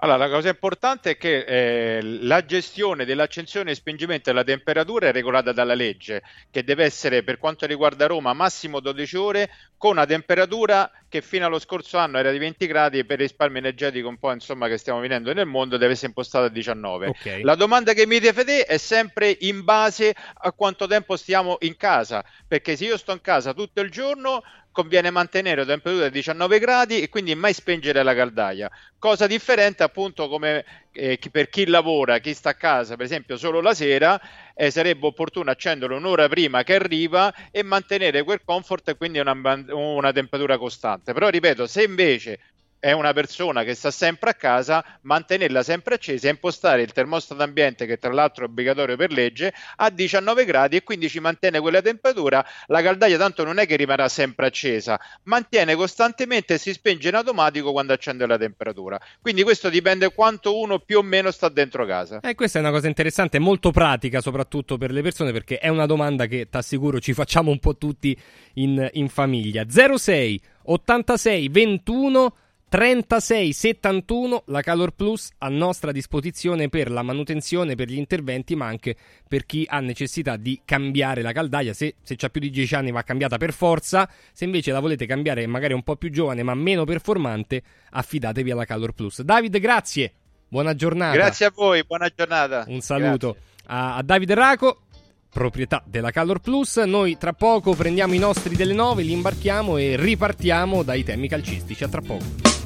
Allora, la cosa importante è che eh, la gestione dell'accensione e spingimento della temperatura è regolata dalla legge, che deve essere per quanto riguarda Roma massimo 12 ore con una temperatura che fino allo scorso anno era di 20 gradi e per risparmio energetico un po' insomma che stiamo vivendo nel mondo deve essere impostata a 19. Ok. La domanda che mi deve è sempre in base a quanto tempo stiamo in casa, perché se io sto in casa tutto il giorno conviene mantenere temperatura a 19 gradi e quindi mai spengere la caldaia. Cosa differente appunto come eh, per chi lavora, chi sta a casa, per esempio solo la sera, eh, sarebbe opportuno accenderlo un'ora prima che arriva e mantenere quel comfort e quindi una, una temperatura costante. Però ripeto, se invece è una persona che sta sempre a casa, mantenerla sempre accesa e impostare il termostato ambiente, che tra l'altro è obbligatorio per legge, a 19 gradi e quindi ci mantiene quella temperatura. La caldaia tanto non è che rimarrà sempre accesa, mantiene costantemente e si spenge in automatico quando accende la temperatura. Quindi questo dipende quanto uno più o meno sta dentro casa. E questa è una cosa interessante, molto pratica soprattutto per le persone perché è una domanda che ti assicuro ci facciamo un po' tutti in, in famiglia. 06 86 21 36 71 la Calor Plus a nostra disposizione per la manutenzione, per gli interventi, ma anche per chi ha necessità di cambiare la caldaia. Se, se c'ha più di 10 anni va cambiata per forza, se invece la volete cambiare magari un po' più giovane ma meno performante, affidatevi alla Calor Plus. David, grazie. Buona giornata. Grazie a voi, buona giornata. Un saluto a, a Davide Raco, proprietà della Calor Plus. Noi tra poco prendiamo i nostri delle 9, li imbarchiamo e ripartiamo dai temi calcistici. A tra poco.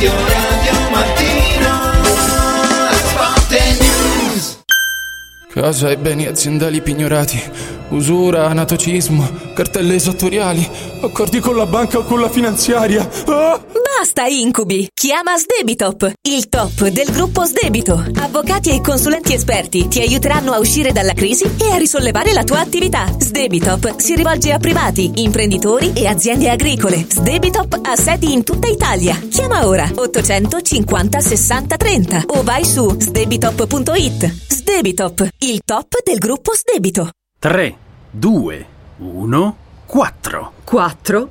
Radio Radio Mattino Spot News Casa e beni aziendali pignorati, usura, anatocismo, cartelle esattoriali, accordi con la banca o con la finanziaria. Ah! Basta incubi! Chiama Sdebitop, il top del gruppo Sdebito. Avvocati e consulenti esperti ti aiuteranno a uscire dalla crisi e a risollevare la tua attività. Sdebitop si rivolge a privati, imprenditori e aziende agricole. Sdebitop ha sedi in tutta Italia. Chiama ora 850 60 30 o vai su sdebitop.it. Sdebitop, il top del gruppo Sdebito. 3, 2, 1, 4. 4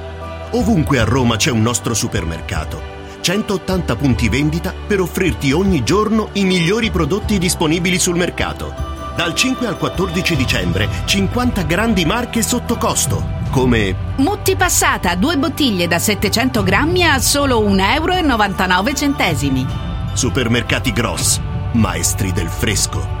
Ovunque a Roma c'è un nostro supermercato. 180 punti vendita per offrirti ogni giorno i migliori prodotti disponibili sul mercato. Dal 5 al 14 dicembre 50 grandi marche sotto costo, come Mutti passata, due bottiglie da 700 grammi a solo 1,99 euro. Supermercati Gross, maestri del fresco.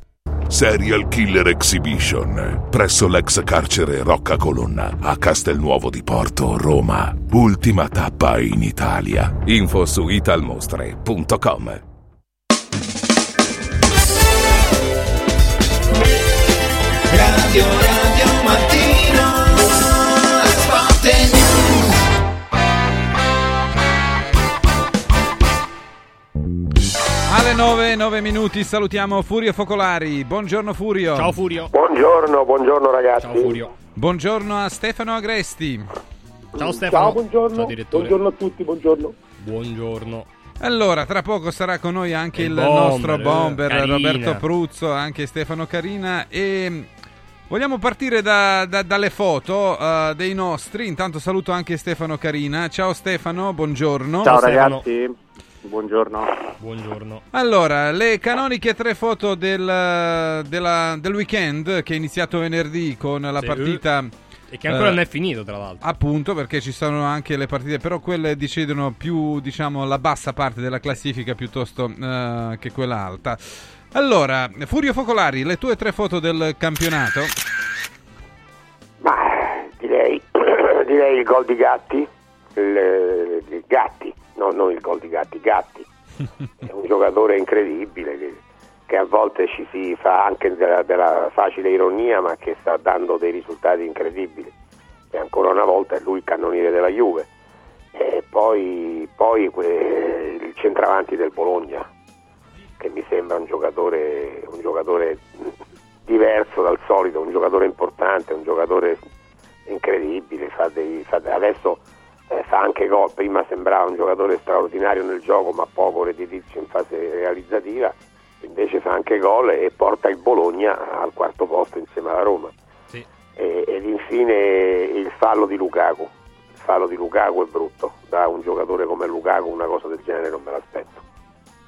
Serial Killer Exhibition presso l'ex carcere Rocca Colonna a Castelnuovo di Porto, Roma. Ultima tappa in Italia. Info su italmostre.com. Radio 19, 9 minuti, salutiamo Furio Focolari. Buongiorno Furio. Ciao Furio. Buongiorno, buongiorno ragazzi. Ciao Furio. Buongiorno a Stefano Agresti. Ciao Stefano. Ciao, buongiorno. Ciao, direttore. Buongiorno a tutti, buongiorno. Buongiorno. Allora, tra poco sarà con noi anche il, il bomber, nostro eh, bomber Carina. Roberto Pruzzo, anche Stefano Carina e vogliamo partire da, da, dalle foto uh, dei nostri. Intanto saluto anche Stefano Carina. Ciao Stefano, buongiorno. Ciao, Ciao ragazzi. Buongiorno. Buongiorno. Allora, le canoniche tre foto del, della- del weekend che è iniziato venerdì con la Sì. partita. E che ancora eh, non è finito, tra l'altro. Appunto, perché ci sono anche le partite, però quelle decidono più, diciamo, la bassa parte della classifica piuttosto eh, che quella alta. Allora, Furio Focolari, le tue tre foto del campionato. Direi, [coughs] direi il gol di Gatti, il, il Gatti, no, non il gol di Gatti, Gatti. [laughs] È un giocatore incredibile che, che a volte ci si fa anche della, della facile ironia, ma che sta dando dei risultati incredibili. E ancora una volta è lui il cannoniere della Juve. E poi, poi que- il centravanti del Bologna, che mi sembra un giocatore, un giocatore diverso dal solito, un giocatore importante, un giocatore incredibile, fa dei- fa- adesso eh, fa anche gol, prima sembrava un giocatore straordinario nel gioco ma poco redditizio in fase realizzativa, invece fa anche gol e porta il Bologna al quarto posto insieme alla Roma. Sì. E- ed infine il fallo di Lukaku, il fallo di Lukaku è brutto, da un giocatore come Lukaku una cosa del genere non me l'aspetto.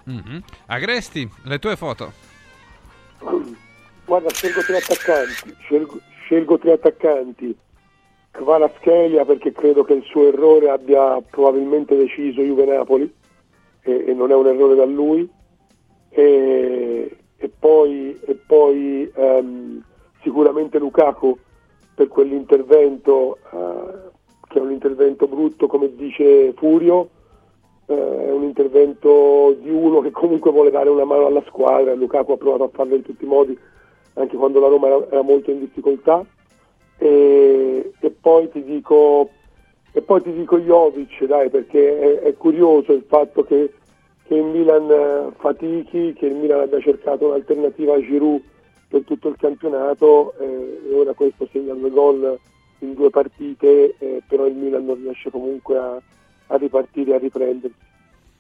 Mhm. Agresti, le tue foto. Guarda, scelgo tre attaccanti, scelgo, scelgo tre attaccanti. Kvaratskhelia perché credo che il suo errore abbia probabilmente deciso Juve Napoli e, e non è un errore da lui. E, e poi, e poi ehm, sicuramente Lukaku per quell'intervento eh, che è un intervento brutto come dice Furio, eh, è un intervento di uno che comunque vuole dare una mano alla squadra, Lukaku ha provato a farlo in tutti i modi anche quando la Roma era, era molto in difficoltà e, e poi ti dico e poi ti dico Jovic dai perché è, è curioso il fatto che, che il Milan eh, fatichi che il Milan abbia cercato un'alternativa a Giroud per tutto il campionato eh, e ora questo segna due gol in due partite eh, però il Milan non riesce comunque a, a ripartire a riprendersi.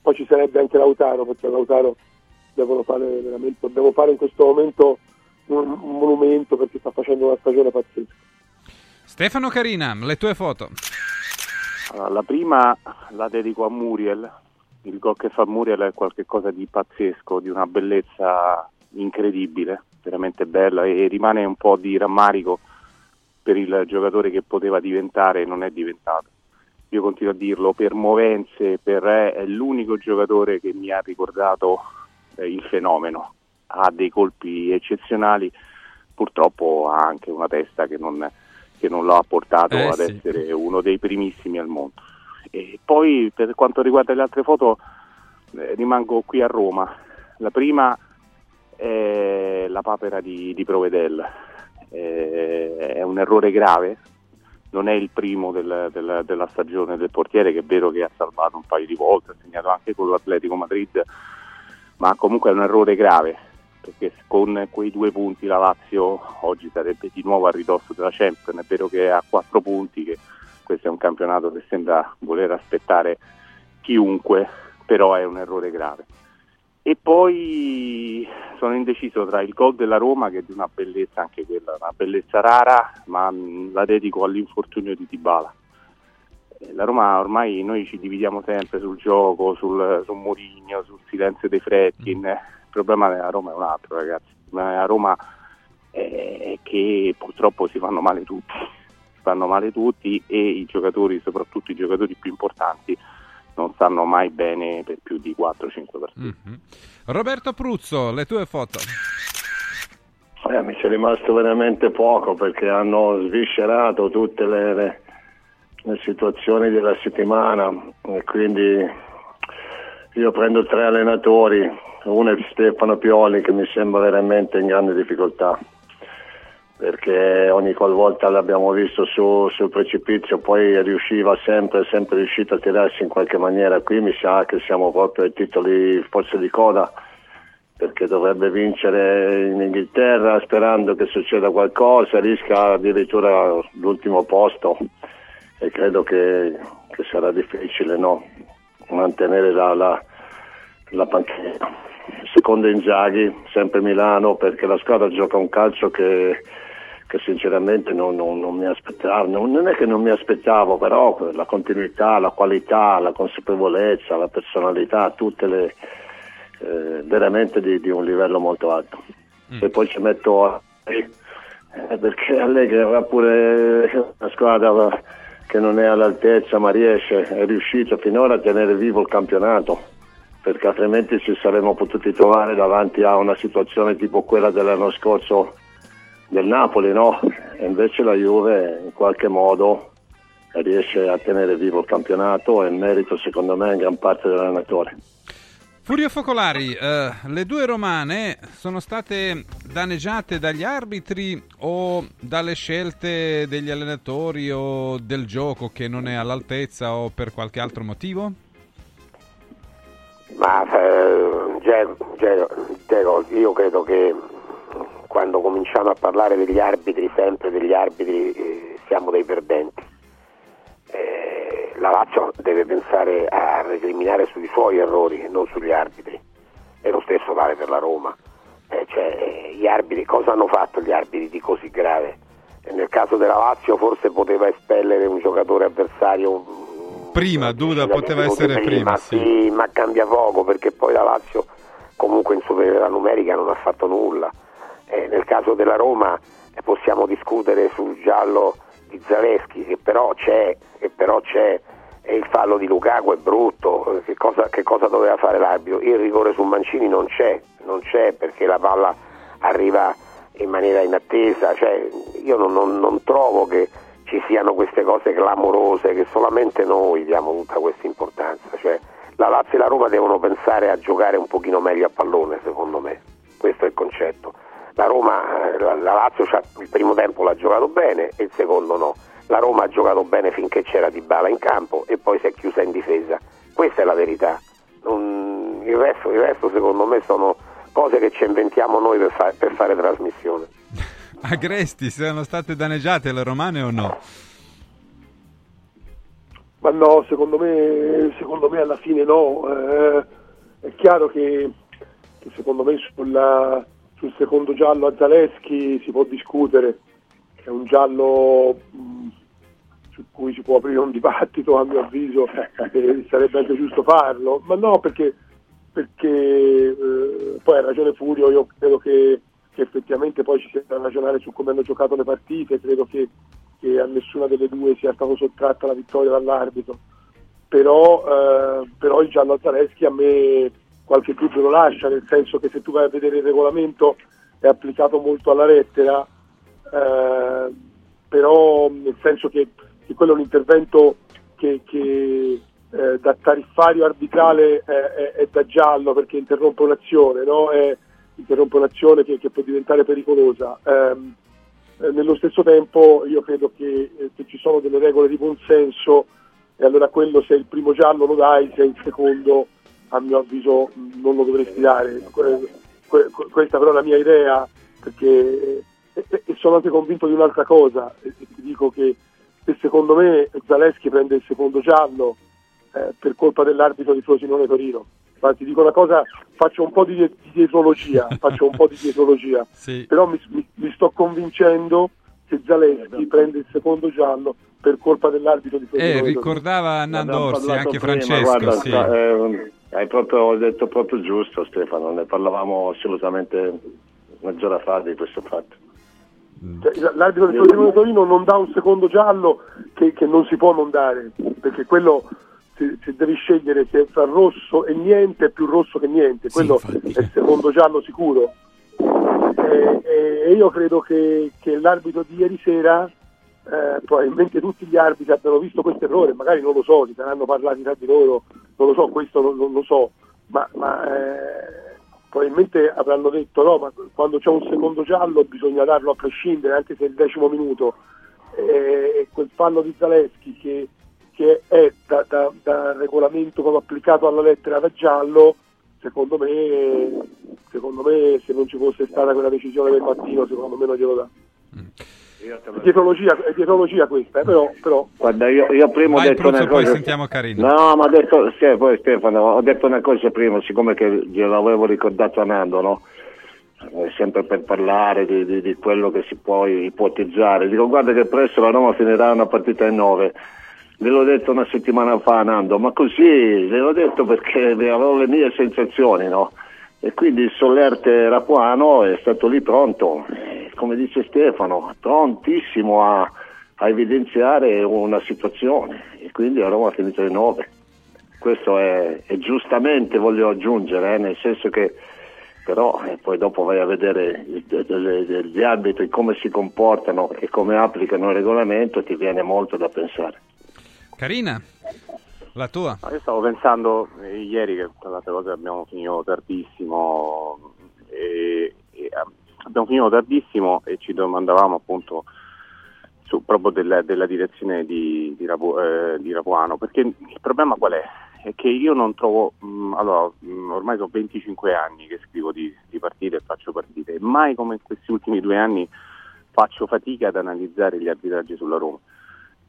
Poi ci sarebbe anche Lautaro perché Lautaro devono fare veramente dobbiamo fare in questo momento un, un monumento perché sta facendo una stagione pazzesca Stefano Carina, le tue foto. Allora, la prima la dedico a Muriel. Il gol che fa Muriel è qualcosa di pazzesco, di una bellezza incredibile, veramente bella e rimane un po' di rammarico per il giocatore che poteva diventare e non è diventato. Io continuo a dirlo, per movenze, per è l'unico giocatore che mi ha ricordato eh, il fenomeno. Ha dei colpi eccezionali, purtroppo ha anche una testa che non, che non lo ha portato Eh, ad sì. essere uno dei primissimi al mondo. E poi per quanto riguarda le altre foto eh, rimango qui a Roma. La prima è la papera di, di Provedel. Eh, è un errore grave, non è il primo del- del- della stagione del portiere che è vero che ha salvato un paio di volte, ha segnato anche con l'Atletico Madrid, ma comunque è un errore grave perché con quei due punti la Lazio oggi sarebbe di nuovo a ridosso della Champions, è vero che ha quattro punti, che questo è un campionato che sembra voler aspettare chiunque, però è un errore grave. E poi sono indeciso tra il gol della Roma, che è di una bellezza anche quella, una bellezza rara, ma la dedico all'infortunio di Dybala. Eh, La Roma ormai noi ci dividiamo sempre sul gioco, sul, sul Mourinho, sul silenzio dei Fredkin. Il problema della Roma è un altro, ragazzi. Il problema della Roma è che purtroppo si fanno male tutti. Si fanno male tutti e i giocatori, soprattutto i giocatori più importanti, non stanno mai bene per più di 4-5 partite. Mhm. Roberto Pruzzo, le tue foto. Eh, mi c'è rimasto veramente poco perché hanno sviscerato tutte le, le- le situazioni della settimana e quindi io prendo tre allenatori, uno è Stefano Pioli che mi sembra veramente in grande difficoltà perché ogni qualvolta l'abbiamo visto su, sul precipizio poi riusciva sempre, sempre riuscito a tirarsi in qualche maniera, qui mi sa che siamo proprio ai titoli forse di coda perché dovrebbe vincere in Inghilterra sperando che succeda qualcosa, rischia addirittura l'ultimo posto e credo che, che sarà difficile no? mantenere la, la, la panchina. Secondo Inzaghi, sempre Milano, perché la squadra gioca un calcio che, che sinceramente non, non- non mi aspettavo, non, non è che non mi aspettavo, però la continuità, la qualità, la consapevolezza, la personalità, tutte le eh, veramente di, di un livello molto alto. E poi ci metto a- eh, perché Allegri aveva pure una squadra che non è all'altezza, ma riesce, è riuscito finora a tenere vivo il campionato, perché altrimenti ci saremmo potuti trovare davanti a una situazione tipo quella dell'anno scorso del Napoli, no? E invece la Juve in qualche modo riesce a tenere vivo il campionato e il merito secondo me in gran parte dell'allenatore. Furio Focolari, eh, le due romane sono state danneggiate dagli arbitri o dalle scelte degli allenatori o del gioco che non è all'altezza o per qualche altro motivo? Ma eh, Gero, Gero, io credo che quando cominciamo a parlare degli arbitri, sempre degli arbitri, eh, siamo dei perdenti. Eh, la Lazio deve pensare a recriminare sui suoi errori non sugli arbitri. E lo stesso vale per la Roma. Eh, cioè, eh, arbitri, cosa hanno fatto gli arbitri di così grave? Nel caso della Lazio forse poteva espellere un giocatore avversario Prima, Duda da poteva essere prima, sì. sì, ma cambia poco perché poi la Lazio comunque in superiorità numerica non ha fatto nulla. Eh, nel caso della Roma eh, possiamo discutere sul giallo di Zaleschi che però c'è, che però c'è e il fallo di Lukaku è brutto, Eh, che cosa, che cosa doveva fare l'arbitro? Il rigore su Mancini non c'è, non c'è perché la palla arriva in maniera inattesa, cioè, io non, non- non trovo che ci siano queste cose clamorose che solamente noi diamo tutta questa importanza, cioè, la Lazio e la Roma devono pensare a giocare un pochino meglio a pallone secondo me, questo è il concetto. La Roma, eh, la, la Lazio il primo tempo l'ha giocato bene e il secondo no. La Roma ha giocato bene finché c'era Di Bala in campo e poi si è chiusa in difesa. Questa è la verità. Non- il, resto, il resto secondo me sono cose che ci inventiamo noi per, fa- per fare trasmissione. [laughs] Agresti, sono state danneggiate le romane o no? Ma no, secondo me, secondo me alla fine no. Eh, è chiaro che, che secondo me sulla- sul secondo giallo a Zaleschi si può discutere. È un giallo mh, su cui si può aprire un dibattito, a mio avviso, e sarebbe anche giusto farlo. Ma no, perché, perché eh, poi ha ragione Furio, io credo che, che effettivamente poi ci sia da ragionare su come hanno giocato le partite, credo che, che a nessuna delle due sia stato sottratta la vittoria dall'arbitro. Però, eh, però il giallo a Zaleschi a me qualche dubbio lo lascia, nel senso che se tu vai a vedere il regolamento è applicato molto alla lettera, eh, però nel senso che, che quello è un intervento che, che, eh, da tariffario arbitrale è, è- è da giallo perché interrompe un'azione, no? È- interrompe un'azione che, che può diventare pericolosa. Ehm, eh, nello stesso tempo io credo che, eh, che ci sono delle regole di buonsenso e allora quello se il primo giallo lo dai, se il secondo a mio avviso non lo dovresti dare. Que- que- que- questa però è la mia idea perché e, e- e sono anche convinto di un'altra cosa, e, ti dico che, che secondo me Zaleschi prende il secondo giallo eh, per colpa dell'arbitro di Frosinone Torino. Ma ti dico una cosa, faccio un po' di, di dietrologia, [laughs] faccio un po' di dietrologia, però mi, mi- mi sto convincendo che Zaleschi prende il secondo giallo per colpa dell'arbitro di Frosinone Eh, ricordava Nando Orsi, anche prima, Francesco, guarda, sì. sta- eh, hai proprio detto proprio giusto Stefano, ne parlavamo assolutamente mezz'ora fa di questo fatto. Cioè, l- l'arbitro di Torino non dà un secondo giallo che, che non si può non dare, perché quello se, se devi scegliere se fra rosso e niente è più rosso che niente, quello è il secondo giallo sicuro. E, e- io credo che, che l'arbitro di ieri sera, eh, probabilmente tutti gli arbitri abbiano visto questo errore, magari non lo so, si saranno parlati tra di loro, non lo so, questo non, non lo so, ma, ma, eh, probabilmente avranno detto no, ma quando c'è un secondo giallo bisogna darlo a prescindere, anche se è il decimo minuto. E, e quel fallo di Zaleschi che, che è da, da- da regolamento come applicato alla lettera da giallo, secondo me, secondo me se non ci fosse stata quella decisione del mattino, secondo me non glielo dà. È dietrologia, è dietrologia questa, eh, però, però Guarda, io, io prima Vai, ho detto Pruzzo, una poi cosa. sentiamo Carino. No, ma ho detto, sì, poi Stefano, ho detto una cosa prima, siccome che gliel'avevo ricordato a Nando, no? è sempre per parlare di, di- di quello che si può ipotizzare. Dico guarda che presto la Roma finirà una partita in 9. Gliel'ho detto una settimana fa Nando, ma così gliel'ho detto perché avevo le mie sensazioni, no? E quindi il Sollerte Rapuano è stato lì pronto, eh, come dice Stefano, prontissimo a, a evidenziare una situazione e quindi la Roma ha finito in 9 questo è, è giustamente voglio aggiungere, eh, nel senso che però eh, poi dopo vai a vedere gli arbitri come si comportano e come applicano il regolamento ti viene molto da pensare. Carina, la tua. Io stavo pensando eh, ieri che tra le abbiamo finito tardissimo e, e, eh, abbiamo finito tardissimo e ci domandavamo appunto su, proprio della, della direzione di, di, Rapu- eh, di Rapuano perché il problema qual è? È che io non trovo, mh, allora mh, ormai sono 25 anni che scrivo di, di partite e faccio partite e mai come in questi ultimi due anni faccio fatica ad analizzare gli arbitraggi sulla Roma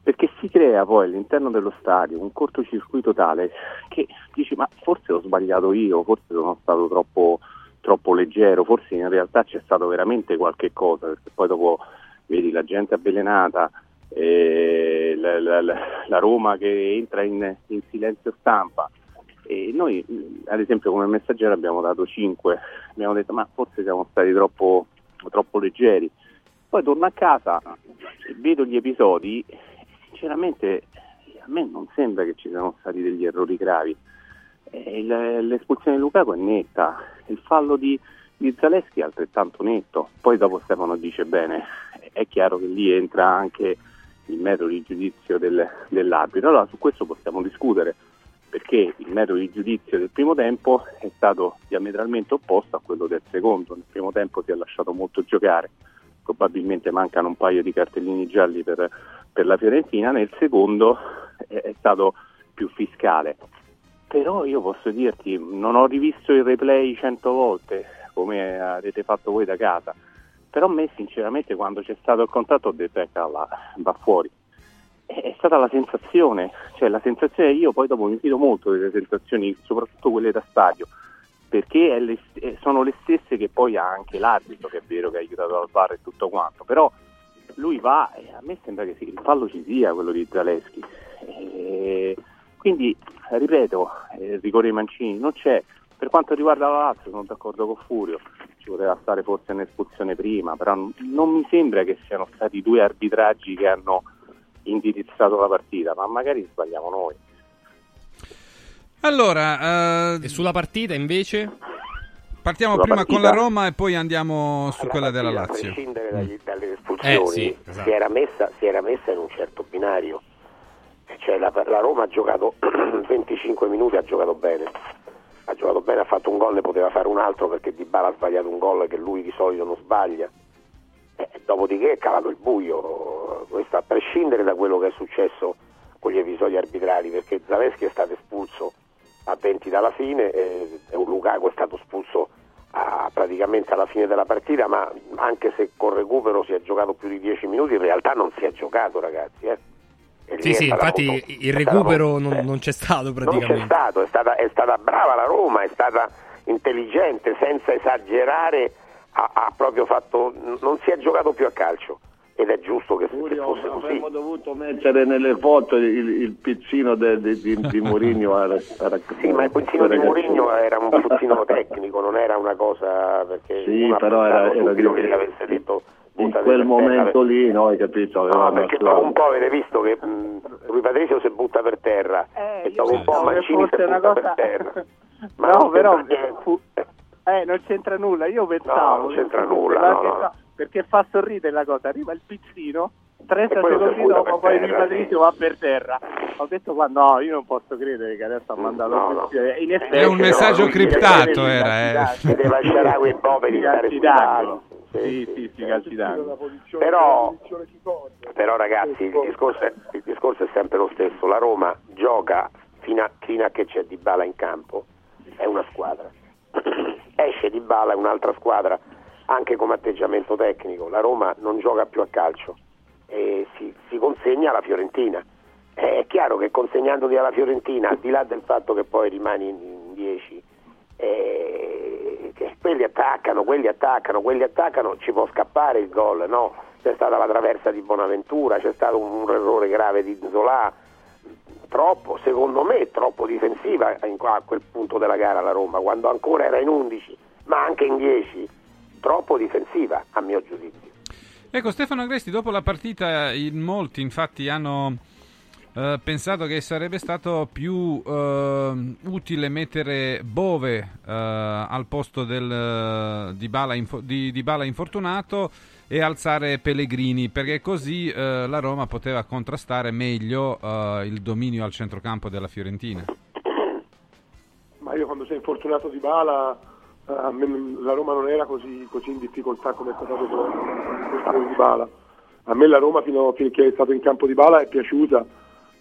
perché si crea poi all'interno dello stadio un cortocircuito tale che dici ma forse ho sbagliato io, forse sono stato troppo, troppo leggero, forse in realtà c'è stato veramente qualche cosa, perché poi dopo vedi la gente avvelenata, eh, la, la- la- Roma che entra in, in silenzio stampa. E noi, ad esempio, come messaggero abbiamo dato 5, abbiamo detto ma forse siamo stati troppo, troppo leggeri. Poi torno a casa, vedo gli episodi sinceramente a me non sembra che ci siano stati degli errori gravi. Eh, l'espulsione di Lukaku è netta, il fallo di, di Zaleschi è altrettanto netto. Poi dopo Stefano dice bene, è chiaro che lì entra anche il metodo di giudizio del- dell'arbitro. Allora su questo possiamo discutere perché il metodo di giudizio del primo tempo è stato diametralmente opposto a quello del secondo. Nel primo tempo si è lasciato molto giocare, probabilmente mancano un paio di cartellini gialli per, per la Fiorentina, nel secondo è, è stato più fiscale. Però io posso dirti, non ho rivisto il replay cento volte come avete fatto voi da casa, però a me sinceramente quando c'è stato il contatto ho detto ecco là, va fuori. È è stata la sensazione, cioè la sensazione io poi dopo mi fido molto delle sensazioni, soprattutto quelle da stadio, perché le- eh, sono le stesse che poi ha anche l'arbitro, che è vero che ha aiutato al VAR e tutto quanto, però lui va e a me sembra che il fallo ci sia, quello di Zaleschi. E quindi, ripeto, eh, il rigore di Mancini non c'è. Per quanto riguarda la Lazio sono d'accordo con Furio, ci poteva stare forse un'espulsione prima, però non mi sembra che siano stati due arbitraggi che hanno indirizzato la partita, ma magari sbagliamo noi. Allora, E sulla partita invece? partiamo prima con la partita- Roma e poi andiamo su quella della A Lazio. prescindere dagli- dalle espulsioni, Eh, sì, esatto. si, era messa, si era messa in un certo binario. Cioè, la, la Roma ha giocato [clears throat] 25 minuti, ha giocato bene. Ha giocato bene, ha fatto un gol, ne poteva fare un altro perché Di Bala ha sbagliato un gol che lui di solito non sbaglia. Eh, dopodiché è calato il buio. Questo a prescindere da quello che è successo con gli episodi arbitrali, perché Zaleschi è stato espulso a 20 dalla fine e, e un Lukaku è stato espulso a- praticamente alla fine della partita, ma anche se con recupero si è giocato più di 10 minuti, in realtà non si è giocato ragazzi. eh. Sì, sì, infatti molto- il recupero molto- non, eh, non c'è stato non c'è praticamente. stato, è stata, è stata brava la Roma, è stata intelligente, senza esagerare, ha, ha proprio fatto, non si è giocato più a calcio ed è giusto che, che fosse così. Avremmo dovuto mettere nelle foto il, il pizzino de- de- di, di Mourinho. Era, era, Sì, ma il pizzino di Mourinho era un puzzino tecnico, non era una cosa perché Sì, però era- era che gli avesse detto in "Buttate quel momento terra". lì, no, hai capito? No, perché dopo un po' avete visto che mh, Rui Patrizio si butta per terra e dopo un po' Mancini si butta cosa- per terra. [laughs] Ma no, però fu- eh, non c'entra nulla. Io pensavo. non c'entra nulla, perché, no, no. perché fa sorridere la cosa. Arriva il pizzino, 30 E poi lo secondi dopo, poi terra, Rui Patrizio va per terra. Ho detto qua, no, io non posso credere che adesso ha mandato no, no. In effetti, È un messaggio chiede criptato, era, eh. deve lasciare quei poveri stare. Sì, sì, sì. Però, però ragazzi il discorso, è, il discorso è sempre lo stesso, la Roma gioca fino a, fino a che c'è Di Bala in campo, è una squadra, esce Di Bala è un'altra squadra, anche come atteggiamento tecnico, la Roma non gioca più a calcio e si, si consegna alla Fiorentina. È chiaro che consegnandoti alla Fiorentina, al di là del fatto che poi rimani in 10, eh, quelli attaccano, quelli attaccano, quelli attaccano, ci può scappare il gol, no? C'è stata la traversa di Bonaventura, c'è stato un, un errore grave di Zola, troppo, secondo me, troppo difensiva a quel punto della gara la Roma, quando ancora era in 11, ma anche in 10, troppo difensiva a mio giudizio. Ecco, Stefano Agresti, dopo la partita, in molti infatti hanno eh, pensato che sarebbe stato più eh, utile mettere Bove eh, al posto del, di, Bala info- di, Dybala infortunato e alzare Pellegrini, perché così eh, la Roma poteva contrastare meglio eh, il dominio al centrocampo della Fiorentina. Ma io quando sei infortunato di bala, eh, a la Roma non era così, così in difficoltà come è dopo l'infortunio di bala. A me la Roma fino finché è stato in campo di bala è piaciuta.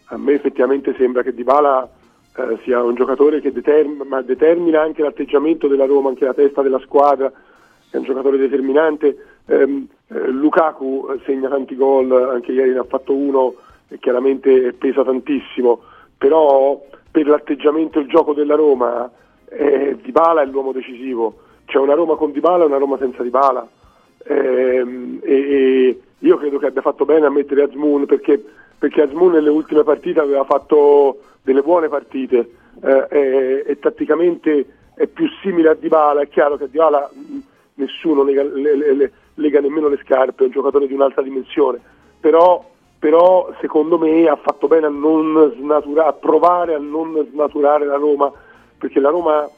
A me effettivamente sembra che Di Bala eh, sia un giocatore che determ- determina anche l'atteggiamento della Roma, anche la testa della squadra, è un giocatore determinante. Ehm, eh, Lukaku eh, segna tanti gol, anche ieri ne ha fatto uno e chiaramente pesa tantissimo, però per l'atteggiamento e il gioco della Roma eh, Dybala è l'uomo decisivo. C'è una Roma con Dybala e una Roma senza Dybala. Ehm, e, e io credo che abbia fatto bene a mettere Azmoun perché, perché Azmoun nelle ultime partite aveva fatto delle buone partite eh, e, e tatticamente è più simile a Dybala. È chiaro che a Dybala nessuno le- le- le- lega nemmeno le scarpe, è un giocatore di un'altra dimensione, però, però secondo me ha fatto bene a, snatura- a provare a non snaturare la Roma, perché la Roma,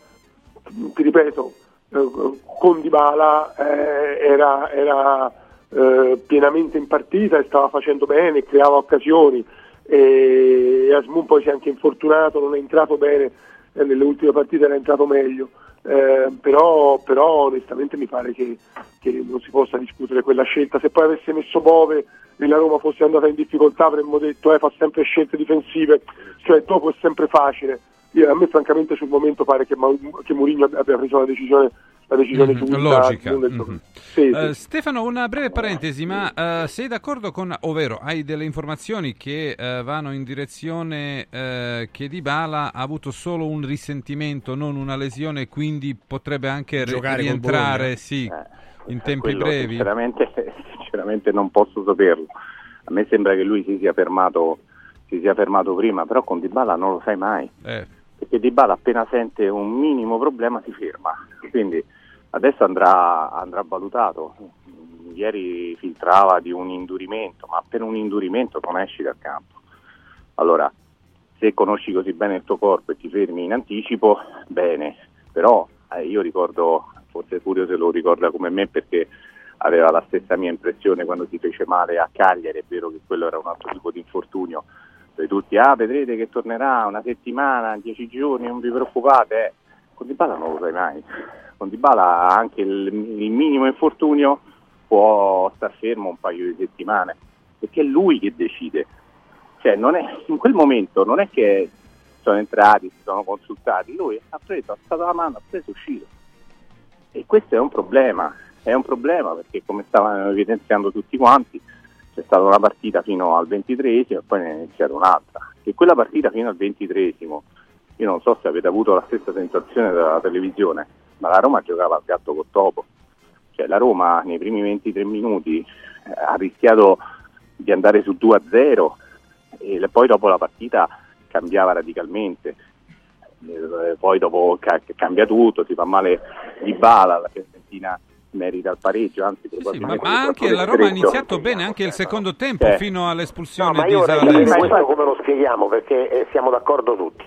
ti ripeto, eh, con Dybala eh, era, era eh, pienamente in partita e stava facendo bene, creava occasioni e Asmun poi si è anche infortunato, non è entrato bene, eh, nelle ultime partite era entrato meglio. Eh, però, però onestamente mi pare che, che non si possa discutere quella scelta. Se poi avesse messo Bove e la Roma fosse andata in difficoltà avremmo detto eh, fa sempre scelte difensive, cioè dopo è sempre facile. Io- a me francamente sul momento pare che, Ma- che Mourinho abbia preso la decisione, la decisione Mhm, giusta. logica. Mhm. Sì, sì. Eh, Stefano, una breve parentesi, ma eh, sei d'accordo con, ovvero hai delle informazioni che eh, vanno in direzione eh, che Dybala ha avuto solo un risentimento, non una lesione, quindi potrebbe anche Giocare rientrare sì, in tempi Quello brevi? Sinceramente, [laughs] sinceramente non posso saperlo. A me sembra che lui si sia fermato, si sia fermato prima, però con Dybala non lo sai mai. Eh, Perché Dybala appena sente un minimo problema si ferma. Quindi adesso andrà, andrà valutato. Ieri filtrava di un indurimento, ma per un indurimento non esci dal campo. Allora, se conosci così bene il tuo corpo e ti fermi in anticipo, bene, però eh, io ricordo, forse Furio se lo ricorda come me perché aveva la stessa mia impressione quando si fece male a Cagliari, è vero che quello era un altro tipo di infortunio, dove tutti, ah vedrete che tornerà una settimana, dieci giorni, non vi preoccupate, con Dybala non lo sai mai, con Dybala anche il, il minimo infortunio può star fermo un paio di settimane, perché è lui che decide, cioè è, in quel momento non è che sono entrati, si sono consultati, lui ha preso, ha alzato la mano, ha preso uscito. E questo è un problema, è un problema perché come stavano evidenziando tutti quanti, c'è stata una partita fino al 23esimo e poi ne è iniziata un'altra. E quella partita fino al 23esimo, io non so se avete avuto la stessa sensazione dalla televisione, ma la Roma giocava a gatto col topo. Cioè la Roma nei primi 23 minuti eh, ha rischiato di andare su 2-0 e poi dopo la partita cambiava radicalmente. Eh, poi dopo ca- cambia tutto, si fa male di bala, la Fiorentina merita il pareggio, anzi ma, probabilmente ma anche la Roma ha iniziato bene anche il secondo tempo Eh. fino No, all'espulsione ma di Zaleschi. capire questo come lo spieghiamo perché eh, siamo d'accordo tutti.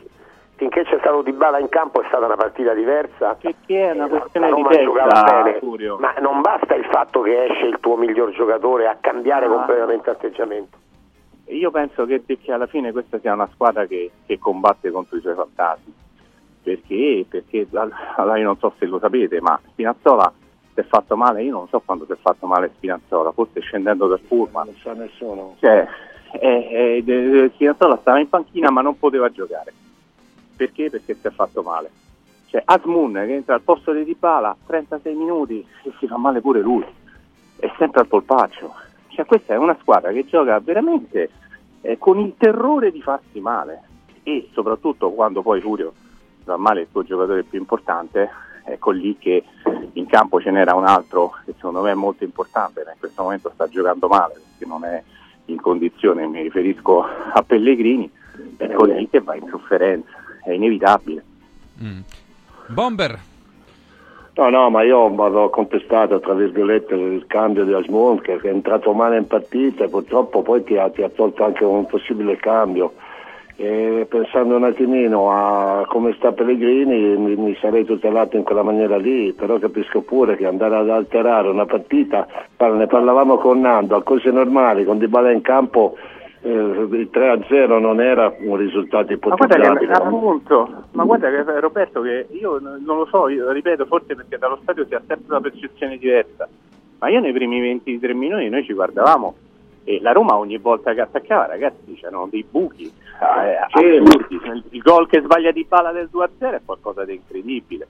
Finché c'è stato Di Bala in campo è stata una partita diversa. Perché è una questione la di Roma giocava testa, bene, ma non basta il fatto che esce il tuo miglior giocatore a cambiare Ah. completamente atteggiamento. Io penso che, che alla fine questa sia una squadra che, che combatte contro i suoi fantasmi. Perché? Perché allora io non so se lo sapete, ma Spinazzola si è fatto male, io non so quando si è fatto male Spinazzola, forse scendendo dal pullman. Non sa nessuno. Cioè, eh, eh, eh, Spinazzola stava in panchina ma non poteva giocare. Perché? Perché si è fatto male. Cioè, Asmun che entra al posto di Dybala 36 minuti e si fa male pure lui. È sempre al polpaccio. Cioè, questa è una squadra che gioca veramente eh, con il terrore di farsi male. E soprattutto quando poi Furio fa male il tuo giocatore più importante, ecco lì che in campo ce n'era un altro che secondo me è molto importante, ma in questo momento sta giocando male perché non è in condizione, mi riferisco a Pellegrini, ecco lì che va in sofferenza, è inevitabile. Mm. Bomber, No, no, ma io ho contestato, tra virgolette, il cambio di Asmund che è entrato male in partita e purtroppo poi ti ha, ti ha tolto anche un possibile cambio. E pensando un attimino a come sta Pellegrini mi, mi sarei tutelato in quella maniera lì, però capisco pure che andare ad alterare una partita, par- ne parlavamo con Nando, a cose normali, con Dybala in campo eh, il 3-0 non era un risultato Ma guarda che ipotizzabile. appunto, ma guarda che Roberto che io non lo so, io ripeto, forse perché dallo stadio si ha sempre una percezione diversa, ma io nei primi 23 minuti noi ci guardavamo e la Roma ogni volta che attaccava, ragazzi, c'erano dei buchi, eh, Sì. assurdi. Il, gol che sbaglia di palla del 2-0 è qualcosa di incredibile.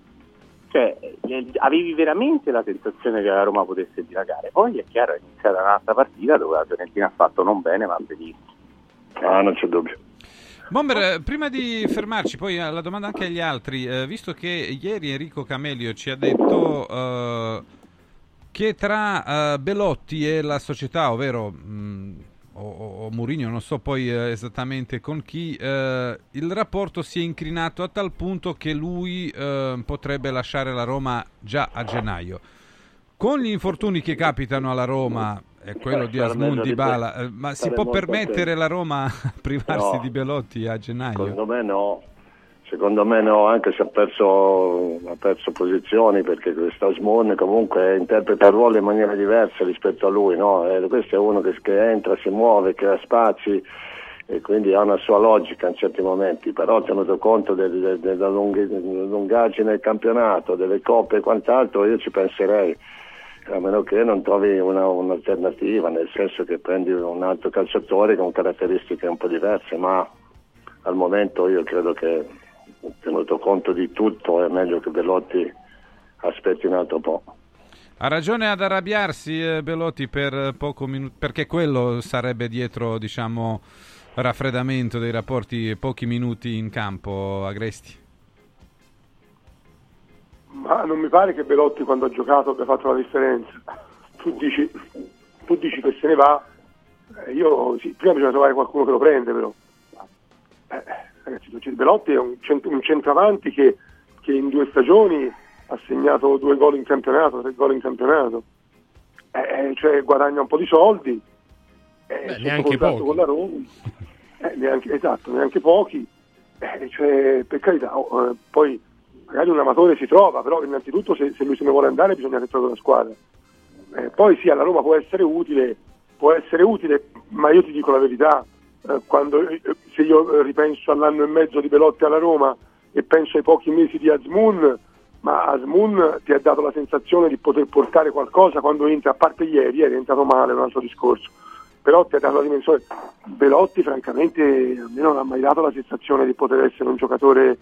Cioè, eh, avevi veramente la sensazione che la Roma potesse dilagare. Poi è chiaro, è iniziata un'altra partita dove la Fiorentina ha fatto non bene, ma benissimo. Ah, non c'è dubbio. Bomber, eh, prima di fermarci, poi eh, la domanda anche agli altri, eh, visto che ieri Enrico Camelio ci ha detto eh, che tra eh, Belotti e la società, ovvero mh, o, o- o Mourinho, non so poi eh, esattamente con chi, eh, il rapporto si è incrinato a tal punto che lui eh, potrebbe lasciare la Roma già a gennaio. Con gli infortuni che capitano alla Roma, e quello di Asmund di Bala, ma si può permettere la Roma [laughs] a privarsi No. di Belotti a gennaio? Secondo me no, secondo me no, anche se ha perso, ha perso posizioni perché questo Asmon comunque interpreta il ruolo in maniera diversa rispetto a lui, no? E questo è uno che, che entra, si muove, crea spazi e quindi ha una sua logica in certi momenti, però tenuto conto del- del- della lungaggine del campionato, delle coppe e quant'altro, io ci penserei. A meno che non trovi una- un'alternativa, nel senso che prendi un altro calciatore con caratteristiche un po' diverse, ma al momento io credo che tenuto conto di tutto è meglio che Belotti aspetti un altro po'. Ha ragione ad arrabbiarsi eh, Belotti per poco minuto, perché quello sarebbe dietro, diciamo, raffreddamento dei rapporti pochi minuti in campo, Agresti. Ma non mi pare che Belotti quando ha giocato abbia fatto la differenza. Tu dici, tu dici che se ne va, eh, io sì, prima bisogna trovare qualcuno che lo prende però. Eh, tu- Belotti è un, cent- un centravanti che, che in due stagioni ha segnato due gol in campionato, tre gol in campionato. Eh, eh, cioè guadagna un po' di soldi. eh, sotto neanche pochi. con la Roma. [laughs] Eh, neanche, esatto, neanche pochi. Eh, cioè, per carità, oh, eh, poi magari un amatore si trova, però innanzitutto se, se lui se ne vuole andare bisogna che trovi una squadra. Eh, poi sì, alla Roma può essere utile, può essere utile, ma io ti dico la verità, eh, quando, eh, se io eh, ripenso all'anno e mezzo di Belotti alla Roma e penso ai pochi mesi di Azmoun, ma Asmun ti ha dato la sensazione di poter portare qualcosa quando entra, a parte ieri, è entrato male, è un altro discorso, però ti ha dato la dimensione. Belotti francamente a me non ha mai dato la sensazione di poter essere un giocatore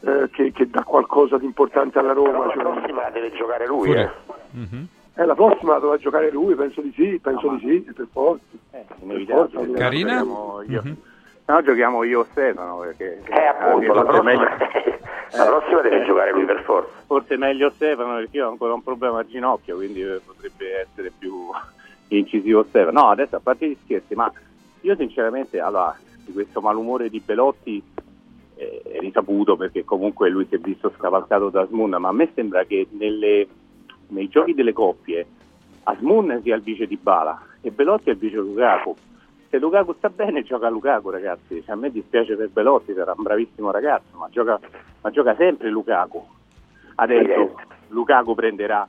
eh, che, che dà qualcosa di importante alla Roma. La cioè- prossima deve giocare lui, eh. Eh, la prossima dovrà giocare lui, penso di sì, penso di sì, per forza. Inevitabile. forza, Carina? Io. No, giochiamo io o Stefano perché Eh, appunto, la prossima, meglio- [laughs] la prossima deve Eh, giocare lui per forza. Forse è meglio Stefano perché io ho ancora un problema al ginocchio, quindi eh, potrebbe essere più [laughs] incisivo Stefano. No, adesso a parte gli scherzi, ma io sinceramente allora, di questo malumore di Belotti eh, è risaputo perché comunque lui si è visto scavalcato da Asmun, ma a me sembra che nelle- nei giochi delle coppie Asmun sia il vice di Bala e Belotti è il vice Lukaku. Se Lukaku sta bene gioca Lukaku ragazzi, Cioè, a me dispiace per Belotti, sarà un bravissimo ragazzo, ma gioca, ma gioca sempre Lukaku. Adesso Lukaku prenderà,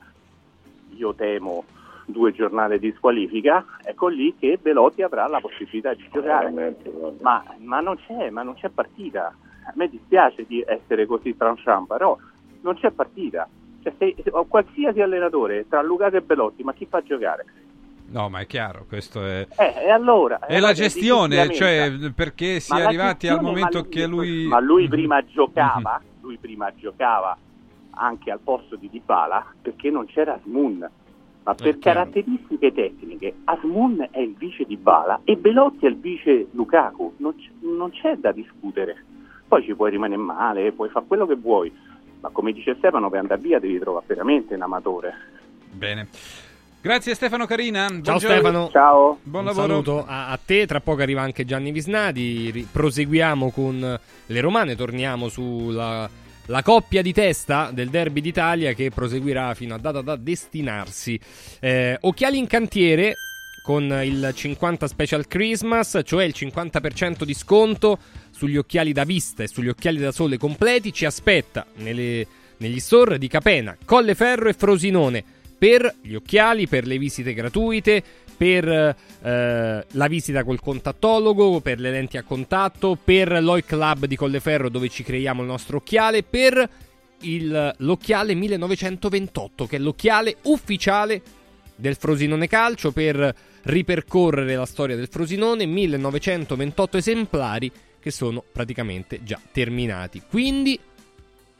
io temo, due giornate di squalifica, ecco lì che Belotti avrà la possibilità di giocare. Ma, ma non c'è, ma non c'è partita. A me dispiace di essere così tranchant, però non c'è partita. Cioè, se, se- o qualsiasi allenatore tra Lukaku e Belotti, ma chi fa giocare? No, ma è chiaro, questo è... Eh, e allora? È Eh, la vabbè, gestione, di cioè perché si Ma è arrivati al momento ma che lui... Ma lui Mhm. prima giocava, lui prima giocava anche al posto di Dybala perché non c'era Asmun. Ma per caratteristiche tecniche, Asmun è il vice Dybala e Belotti è il vice Lukaku. Non, c- non c'è da discutere. Poi ci puoi rimanere male, puoi fare quello che vuoi. Ma come dice Stefano, per andare via devi trovare veramente un amatore. Bene. Grazie Stefano Carina. Ciao Buongiorno. Stefano. Ciao. Buon Un lavoro. saluto a, a te, tra poco arriva anche Gianni Visnadi, ri- proseguiamo con le romane, torniamo sulla la coppia di testa del derby d'Italia che proseguirà fino a data da destinarsi. Eh, occhiali in cantiere con il 50 Special Christmas, cioè il 50% di sconto sugli occhiali da vista e sugli occhiali da sole completi, ci aspetta nelle- negli store di Capena, Colleferro e Frosinone per gli occhiali, per le visite gratuite, per eh, la visita col contattologo, per le lenti a contatto, per l'Oi Club di Colleferro dove ci creiamo il nostro occhiale, per il- l'occhiale 1928 che è l'occhiale ufficiale del Frosinone Calcio per ripercorrere la storia del Frosinone, 1928 esemplari che sono praticamente già terminati. Quindi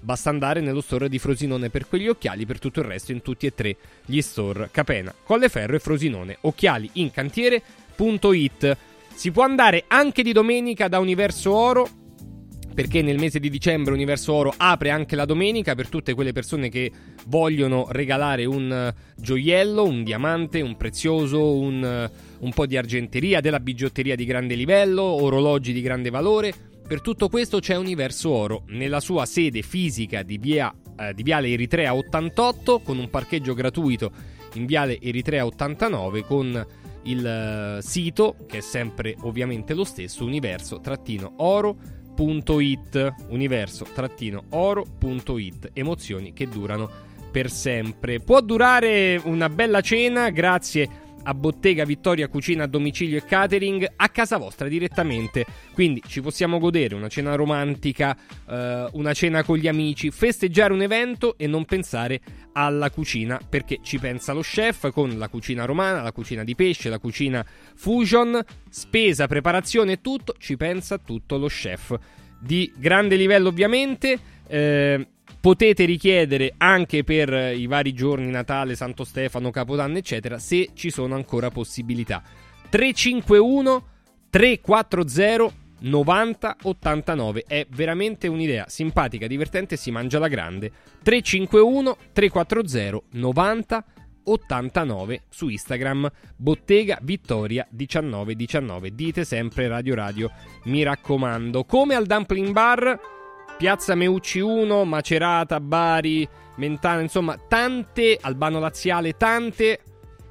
basta andare nello store di Frosinone per quegli occhiali, per tutto il resto in tutti e tre gli store Capena, Colleferro e Frosinone. Occhiali in cantiere.it. Si può andare anche di domenica da Universo Oro perché nel mese di dicembre Universo Oro apre anche la domenica per tutte quelle persone che vogliono regalare un eh, gioiello, un diamante, un prezioso, un, eh, un po' di argenteria, della bigiotteria di grande livello, orologi di grande valore. Per tutto questo c'è Universo Oro nella sua sede fisica di, via, eh, di Viale Eritrea 88 con un parcheggio gratuito in Viale Eritrea 89 con il eh, sito che è sempre ovviamente lo stesso universo-oro.it universo-oro.it emozioni che durano per sempre. Può durare una bella cena grazie a Bottega Vittoria Cucina a domicilio e catering a casa vostra direttamente. Quindi ci possiamo godere una cena romantica eh, una cena con gli amici festeggiare un evento e non pensare alla cucina perché ci pensa lo chef con la cucina romana la cucina di pesce la cucina fusion spesa preparazione tutto ci pensa tutto lo chef. Di grande livello ovviamente eh, potete richiedere anche per eh, i vari giorni Natale, Santo Stefano, Capodanno eccetera se ci sono ancora possibilità. 351 340 90 89 è veramente un'idea simpatica, divertente si mangia la grande. 351 340 90 89 su Instagram. Bottega Vittoria 1919 dite sempre Radio Radio mi raccomando. Come al Dumpling Bar Piazza Meucci 1 Macerata Bari Mentana insomma tante Albano Laziale tante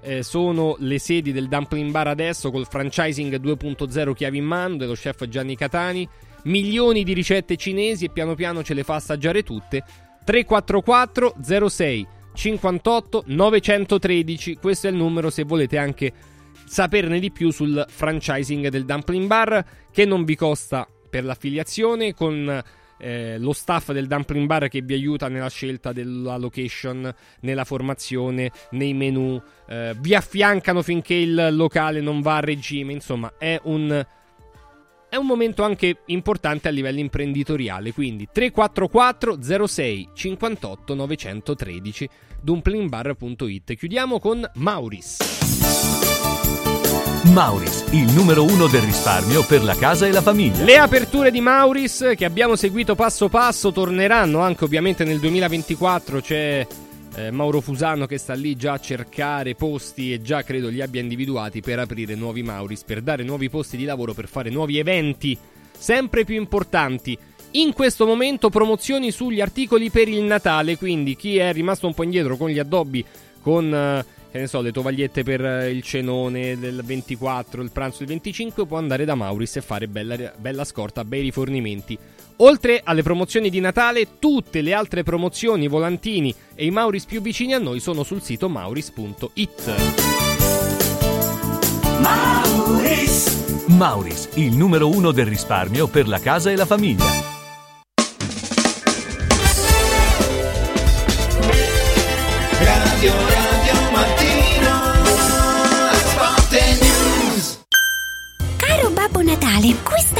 eh, sono le sedi del Dumpling Bar adesso col franchising 2.0 chiavi in mano dello chef Gianni Catani. Milioni di ricette cinesi e piano piano ce le fa assaggiare tutte. 344 06 58 913 questo è il numero se volete anche saperne di più sul franchising del Dumpling Bar che non vi costa per l'affiliazione con eh, lo staff del Dumpling Bar che vi aiuta nella scelta della location, nella formazione, nei menu, eh, vi affiancano finché il locale non va a regime, insomma è un, è un momento anche importante a livello imprenditoriale, quindi 344 06 58 913 dumplingbar.it. Chiudiamo con Mauris. Mauris, il numero uno del risparmio per la casa e la famiglia. Le aperture di Mauris che abbiamo seguito passo passo torneranno anche ovviamente nel 2024. C'è eh, Mauro Fusano che sta lì già a cercare posti e già credo li abbia individuati per aprire nuovi Mauris, per dare nuovi posti di lavoro, per fare nuovi eventi sempre più importanti. In questo momento promozioni sugli articoli per il Natale, quindi chi è rimasto un po' indietro con gli addobbi, con eh, che ne so, le tovagliette per eh, il cenone del 24, il pranzo del 25, può andare da Mauris e fare bella, bella scorta, bei rifornimenti. Oltre alle promozioni di Natale, tutte le altre promozioni, volantini e i Mauris più vicini a noi sono sul sito mauris.it. Mauris. Mauris, il numero uno del risparmio per la casa e la famiglia. Mattino Sport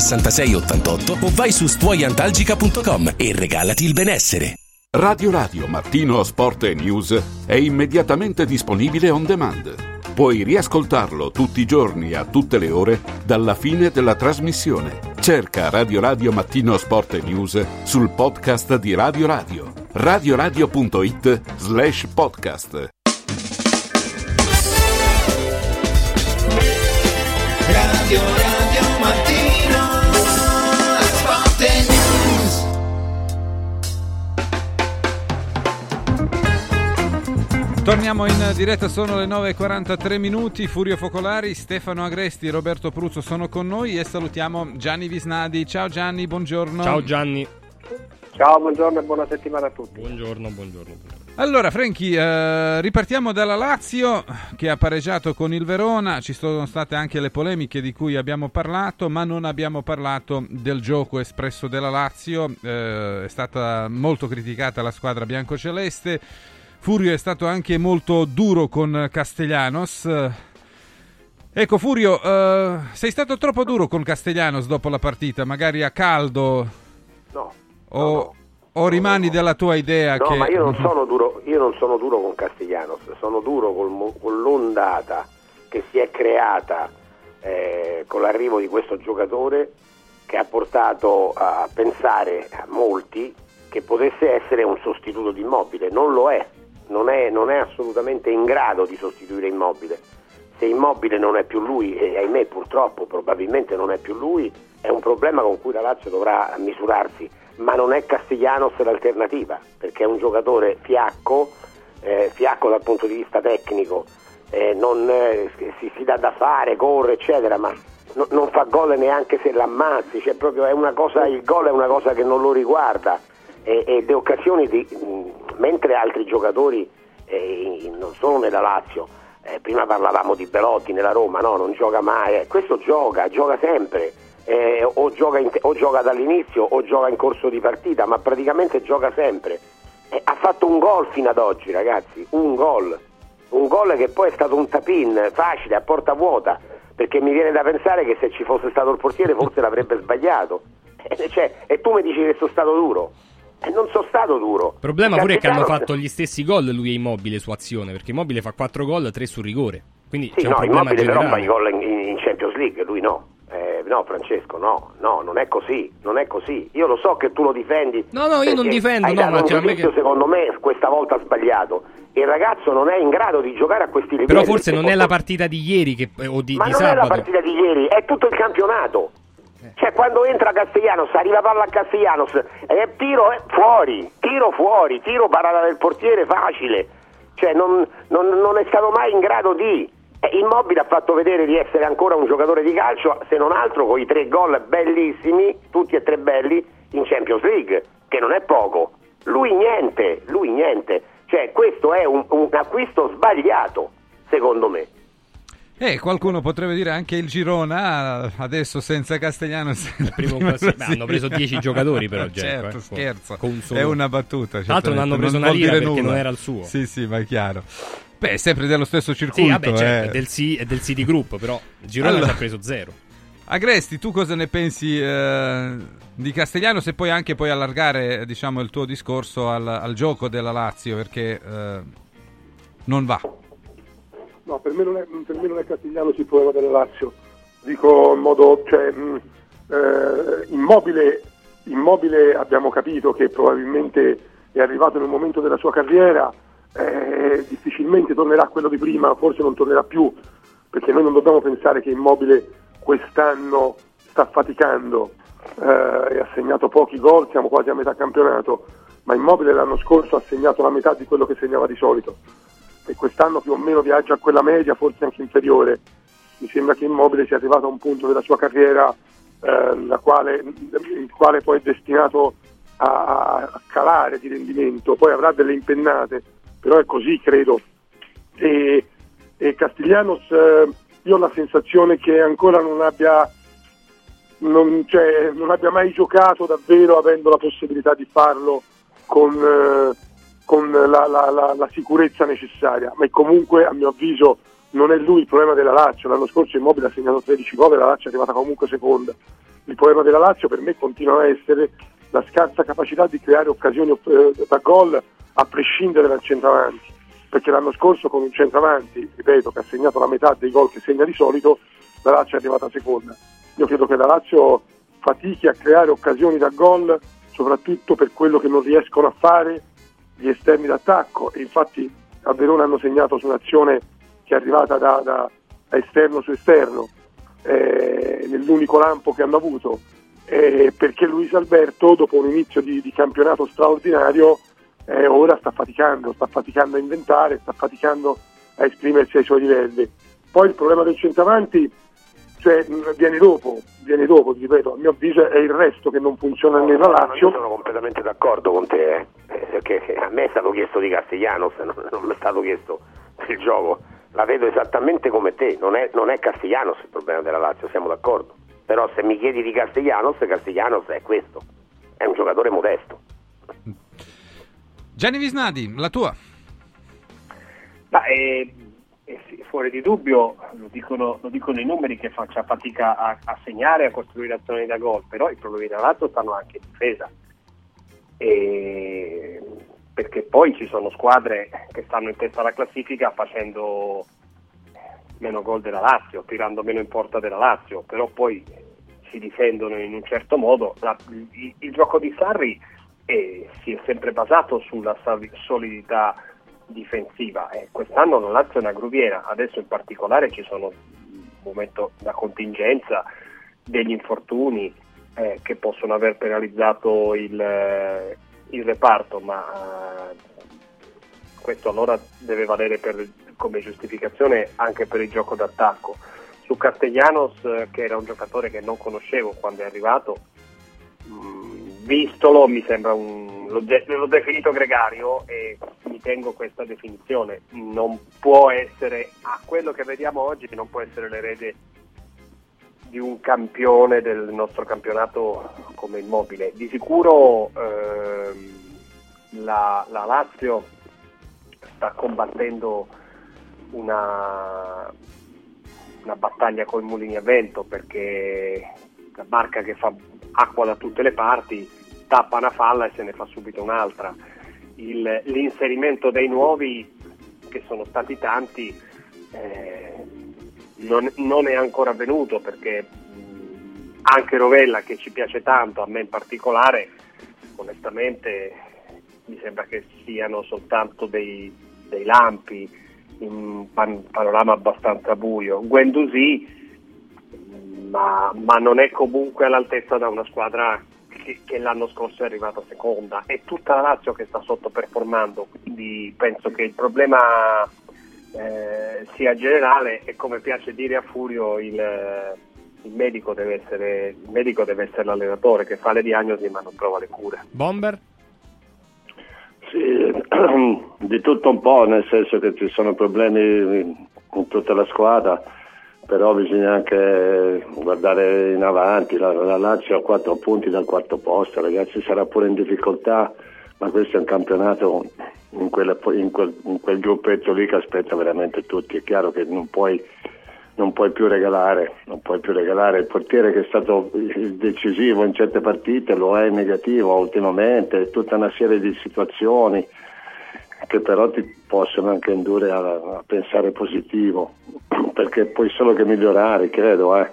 66 88 o vai su stuoiantalgica.com e regalati il benessere. Radio Radio Mattino Sport e News è immediatamente disponibile on demand. Puoi riascoltarlo tutti i giorni a tutte le ore dalla fine della trasmissione. Cerca Radio Radio Mattino Sport e News sul podcast di Radio Radio. radioradio.it slash podcast. Radio Radio Torniamo in diretta, sono le 9.43 minuti, Furio Focolari, Stefano Agresti e Roberto Pruzzo sono con noi e salutiamo Gianni Visnadi. Ciao Gianni, buongiorno. Ciao Gianni. Ciao, buongiorno e buona settimana a tutti. Buongiorno, buongiorno. Allora, Franchi, eh, ripartiamo dalla Lazio che ha pareggiato con il Verona. Ci sono state anche le polemiche di cui abbiamo parlato, ma non abbiamo parlato del gioco espresso della Lazio. Eh, è stata molto criticata la squadra biancoceleste. Furio è stato anche molto duro con Castellanos. Ecco Furio, eh, sei stato troppo duro con Castellanos dopo la partita, magari a caldo No. o, o rimani della tua idea No, che... ma io non [laughs] sono duro, io non sono duro con Castellanos, sono duro col con l'ondata che si è creata eh, con l'arrivo di questo giocatore che ha portato a pensare a molti che potesse essere un sostituto di Immobile. Non lo è, non è, non è assolutamente in grado di sostituire Immobile. Se Immobile non è più lui, e ahimè purtroppo probabilmente non è più lui, è un problema con cui la Lazio dovrà misurarsi, ma non è Castellanos l'alternativa, perché è un giocatore fiacco, eh, fiacco dal punto di vista tecnico, eh, non, eh, si, si dà da fare, corre, eccetera, ma no- non fa gol neanche se l'ammazzi, cioè proprio è una cosa, il gol è una cosa che non lo riguarda e, e le occasioni, di, mentre altri giocatori, eh, non solo nella Lazio, eh, prima parlavamo di Belotti nella Roma, no, non gioca mai, eh, questo gioca, gioca sempre, eh, o, gioca in- o gioca dall'inizio o gioca in corso di partita, ma praticamente gioca sempre. Ha fatto un gol fino ad oggi, ragazzi, un gol. Un gol che poi è stato un tap-in facile, a porta vuota, perché mi viene da pensare che se ci fosse stato il portiere forse l'avrebbe sbagliato. [laughs] Eh, cioè, e tu mi dici che sono stato duro. E non sono stato duro. Il problema pure è che hanno Castellanos- fatto gli stessi gol lui e Immobile su azione, perché Immobile fa 4 gol, 3 su rigore. Quindi Sì, c'è un no, problema Immobile però fa generale. i gol in, in Champions League, lui no. Eh, no, Francesco, no, no, non è così, non è così. Io lo so che tu lo difendi. No, no, io non difendo, no, ma un cioè, me che- secondo me questa volta sbagliato. Il ragazzo non è in grado di giocare a questi livelli. Però forse non è la partita di ieri che- o di, Ma di non è la partita di ieri, è tutto il campionato. Cioè, quando entra Castellanos, arriva palla a Castellanos, e tiro eh, fuori, tiro fuori, tiro parata del portiere facile. Cioè, non, non- non è stato mai in grado di. Immobile ha fatto vedere di essere ancora un giocatore di calcio, se non altro con i tre gol bellissimi, tutti e tre belli, in Champions League, che non è poco. Lui niente, lui niente. Cioè, questo è un, un acquisto sbagliato, secondo me. Eh, qualcuno potrebbe dire anche il Girona adesso senza Castellanos hanno preso 10 giocatori però, Dzeko, certo, eh. scherzo è una battuta Tra l'altro non hanno preso una vuol lira perché nulla. non era il suo. sì sì ma è chiaro beh è sempre dello stesso circuito Sì, vabbè, certo, eh. è del, C- è del City Group, però Girona Allora. ci ha preso zero. Agresti tu cosa ne pensi eh, di Castellanos e poi anche poi allargare diciamo il tuo discorso al, al gioco della Lazio perché eh, non va No, per me non è, per me non è Castigliano il problema della Lazio. Dico in modo, cioè, mh, eh, immobile, immobile abbiamo capito che probabilmente è arrivato nel momento della sua carriera, eh, difficilmente tornerà a quello di prima, forse non tornerà più, perché noi non dobbiamo pensare che immobile quest'anno sta faticando, eh, ha segnato pochi gol, siamo quasi a metà campionato, ma immobile l'anno scorso ha segnato la metà di quello che segnava di solito e quest'anno più o meno viaggia a quella media, forse anche inferiore. Mi sembra che Immobile sia arrivato a un punto della sua carriera eh, quale, il quale poi è destinato a, a calare di rendimento, poi avrà delle impennate, però è così credo. E, e Castiglianos eh, io ho la sensazione che ancora non abbia, non, cioè, non abbia mai giocato davvero avendo la possibilità di farlo con... eh, con la, la- la- la sicurezza necessaria, ma comunque a mio avviso non è lui il problema della Lazio, l'anno scorso Immobile ha segnato 13 gol e la Lazio è arrivata comunque seconda, il problema della Lazio per me continua a essere la scarsa capacità di creare occasioni eh, da gol a prescindere dal centravanti, perché l'anno scorso con un centravanti, ripeto, che ha segnato la metà dei gol che segna di solito, la Lazio è arrivata seconda. Io credo che la Lazio fatichi a creare occasioni da gol, soprattutto per quello che non riescono a fare gli esterni d'attacco infatti a Verona hanno segnato su un'azione che è arrivata da, da- da esterno su esterno eh, nell'unico lampo che hanno avuto eh, perché Luis Alberto dopo un inizio di, di campionato straordinario eh, ora sta faticando, sta faticando a inventare, sta faticando a esprimersi ai suoi livelli. Poi il problema del centravanti cioè, mh, viene dopo, viene dopo, ti ripeto, a mio avviso è il resto che non funziona nella No, Lazio. io sono completamente d'accordo con te, eh. Perché a me è stato chiesto di Castellanos, [laughs] non, non mi è stato chiesto il gioco. La vedo esattamente come te, non è, non è Castellanos il problema della Lazio, siamo d'accordo. Però se mi chiedi di Castellanos, Castellanos è questo, è un giocatore modesto. Gianni Visnadi la tua Ma, eh, fuori di dubbio, lo dicono, lo dicono i numeri, che faccia fatica a, a segnare a costruire azioni da gol, però i problemi della Lazio stanno anche in difesa. E perché poi ci sono squadre che stanno in testa alla classifica facendo meno gol della Lazio, tirando meno in porta della Lazio, però poi si difendono in un certo modo. La- il, il gioco di Sarri eh, si è sempre basato sulla solidità difensiva e quest'anno la Lazio è una gruviera, adesso in particolare ci sono un momento da contingenza, degli infortuni eh, che possono aver penalizzato il, eh, il reparto, ma eh, questo allora deve valere per- come giustificazione anche per il gioco d'attacco. Su Castellanos, eh, che era un giocatore che non conoscevo quando è arrivato, mh, vistolo mi sembra un... l'ho, de- l'ho definito gregario e mi tengo questa definizione. Non può essere, a quello che vediamo oggi, non può essere l'erede di un campione del nostro campionato come immobile. Di sicuro ehm, la, la Lazio sta combattendo una, una battaglia con i mulini a vento perché la barca che fa acqua da tutte le parti tappa una falla e se ne fa subito un'altra. Il- l'inserimento dei nuovi, che sono stati tanti, eh, non, non è ancora avvenuto perché anche Rovella, che ci piace tanto, a me in particolare, onestamente mi sembra che siano soltanto dei, dei lampi in un pan- panorama abbastanza buio. Guendouzi, ma, ma non è comunque all'altezza da una squadra che, che l'anno scorso è arrivata seconda. È tutta la Lazio che sta sottoperformando, quindi penso che il problema eh, sia generale e come piace dire a Furio il, il medico deve essere il medico deve essere l'allenatore che fa le diagnosi ma non trova le cure. Bomber? Sì, [clears throat] di tutto un po', nel senso che ci sono problemi in tutta la squadra, però bisogna anche guardare in avanti, la, la Lazio ha quattro punti dal quarto posto, ragazzi sarà pure in difficoltà, ma questo è un campionato in, quella- in quel, in quel gruppetto lì che aspetta veramente tutti, è chiaro che non puoi, non puoi più regalare, non puoi più regalare. Il portiere che è stato decisivo in certe partite, lo è negativo ultimamente, tutta una serie di situazioni che però ti possono anche indurre a, a pensare positivo, [clears throat] perché puoi solo che migliorare, credo. eh.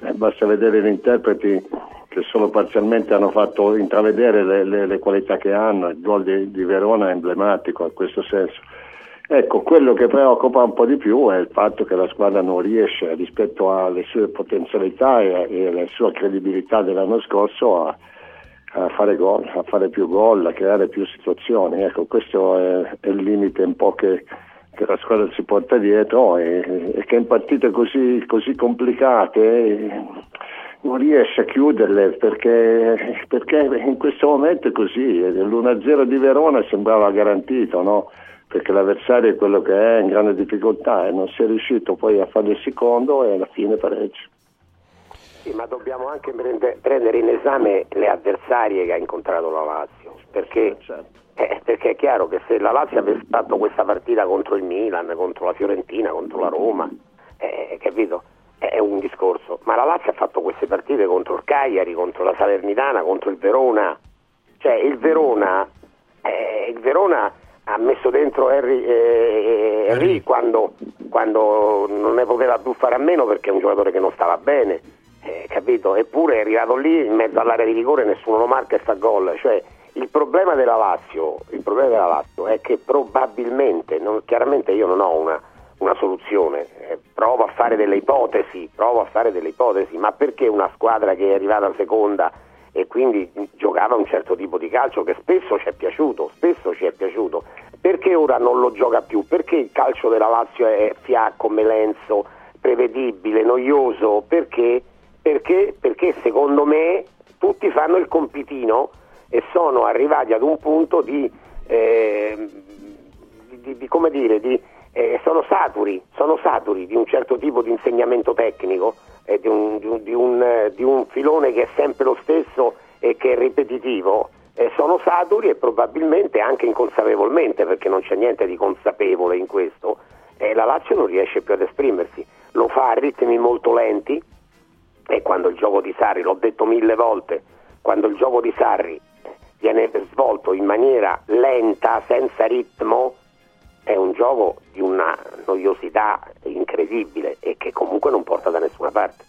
Eh, basta vedere gli interpreti che solo parzialmente hanno fatto intravedere le, le- le qualità che hanno, il gol di, di Verona è emblematico in questo senso. Ecco, quello che preoccupa un po' di più è il fatto che la squadra non riesce rispetto alle sue potenzialità e, alla sua credibilità dell'anno scorso a, a fare gol, a fare più gol, a creare più situazioni. Ecco, questo è, è il limite un po' che, che la squadra si porta dietro e, e che in partite così, così complicate eh, non riesce a chiuderle perché, perché in questo momento è così. L'1-0 di Verona sembrava garantito, no? perché l'avversario è quello che è in grande difficoltà e non si è riuscito poi a fare il secondo e alla fine pareggio. Sì, ma dobbiamo anche prende- prendere in esame le avversarie che ha incontrato la Lazio, perché, eh, perché è chiaro che se la Lazio avesse fatto questa partita contro il Milan, contro la Fiorentina, contro la Roma, eh, capito? È un discorso, ma la Lazio ha fatto queste partite contro il Cagliari, contro la Salernitana, contro il Verona, cioè il Verona, eh, il Verona ha messo dentro Harry, eh, Henry quando, quando non ne poteva più fare a meno perché è un giocatore che non stava bene, eh, capito? Eppure è arrivato lì in mezzo all'area di rigore nessuno lo marca e fa gol. Cioè, il problema della Lazio, problema della Lazio è che probabilmente, non- chiaramente io non ho una, una soluzione, eh, provo a fare delle ipotesi, provo a fare delle ipotesi, ma perché una squadra che è arrivata seconda e quindi giocava un certo tipo di calcio che spesso ci è piaciuto, spesso ci è piaciuto, perché ora non lo gioca più? Perché il calcio della Lazio è fiacco, melenzo, prevedibile, noioso? Perché? Perché, perché secondo me tutti fanno il compitino e sono arrivati ad un punto di, eh, di- di- come dire, di, eh, sono saturi, sono saturi di un certo tipo di insegnamento tecnico, eh, di, un, di un- di un, di un filone che è sempre lo stesso e che è ripetitivo. Sono saturi e probabilmente anche inconsapevolmente, perché non c'è niente di consapevole in questo, la Lazio non riesce più ad esprimersi. Lo fa a ritmi molto lenti e quando il gioco di Sarri, l'ho detto mille volte, quando il gioco di Sarri viene svolto in maniera lenta, senza ritmo, è un gioco di una noiosità incredibile e che comunque non porta da nessuna parte.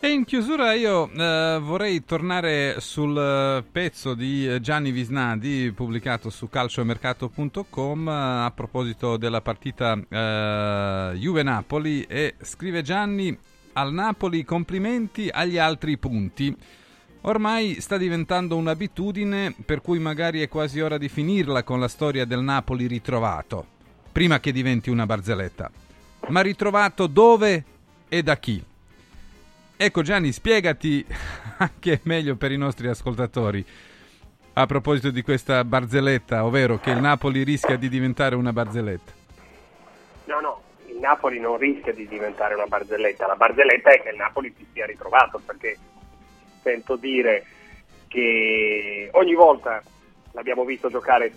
E in chiusura io eh, vorrei tornare sul eh, pezzo di Gianni Visnadi pubblicato su calciomercato.com eh, a proposito della partita eh, Juve-Napoli e scrive Gianni al Napoli complimenti agli altri punti. Ormai sta diventando un'abitudine per cui magari è quasi ora di finirla con la storia del Napoli ritrovato, prima che diventi una barzelletta. Ma ritrovato dove e da chi? Ecco Gianni, spiegati [laughs] anche meglio per i nostri ascoltatori a proposito di questa barzelletta, ovvero che il Napoli rischia di diventare una barzelletta. No, no, il Napoli non rischia di diventare una barzelletta, la barzelletta è che il Napoli si sia ritrovato, perché sento dire che ogni volta l'abbiamo visto giocare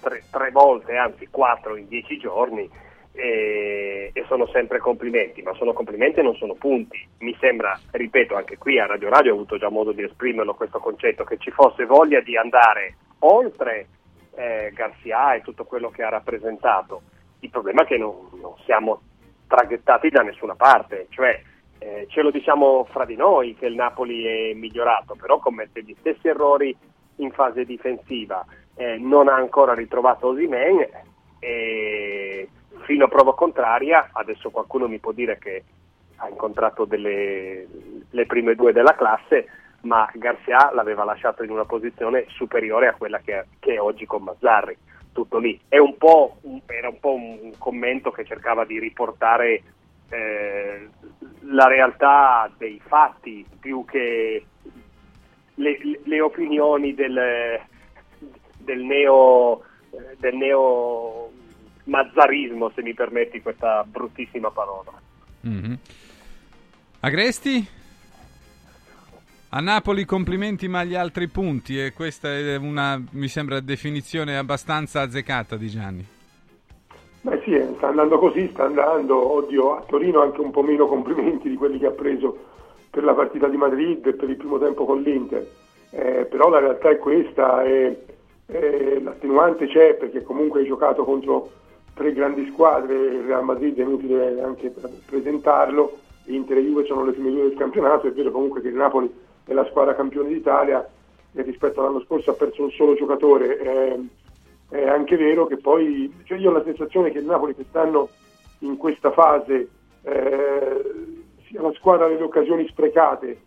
tre, tre volte, anzi quattro in dieci giorni, e, e, sono sempre complimenti, ma sono complimenti e non sono punti. Mi sembra, ripeto, anche qui a Radio Radio ho avuto già modo di esprimerlo questo concetto, che ci fosse voglia di andare oltre eh, Garcia e tutto quello che ha rappresentato. Il problema è che non, non siamo traghettati da nessuna parte, cioè eh, ce lo diciamo fra di noi che il Napoli è migliorato, però commette gli stessi errori in fase difensiva, eh, non ha ancora ritrovato Osimen e fino a prova contraria, adesso qualcuno mi può dire che ha incontrato delle, le prime due della classe, ma Garcia l'aveva lasciato in una posizione superiore a quella che, che è oggi con Mazzarri. Tutto lì. Un era un po' un commento che cercava di riportare eh, la realtà dei fatti più che le, le opinioni del, del neo, del neo mazzarismo, se mi permetti questa bruttissima parola. Mm-hmm. Agresti? A Napoli complimenti ma agli altri punti e questa è una, mi sembra, definizione abbastanza azzeccata di Gianni. Beh sì, sta andando così, sta andando, oddio, a Torino anche un po' meno complimenti di quelli che ha preso per la partita di Madrid e per il primo tempo con l'Inter, eh, però la realtà è questa, e, e l'attenuante c'è perché comunque hai giocato contro tre grandi squadre, il Real Madrid è inutile anche presentarlo, Inter e Juve sono le prime due del campionato, è vero comunque che il Napoli è la squadra campione d'Italia e rispetto all'anno scorso ha perso un solo giocatore, è, è anche vero che poi, cioè io ho la sensazione che il Napoli quest'anno in questa fase eh, sia la squadra delle occasioni sprecate,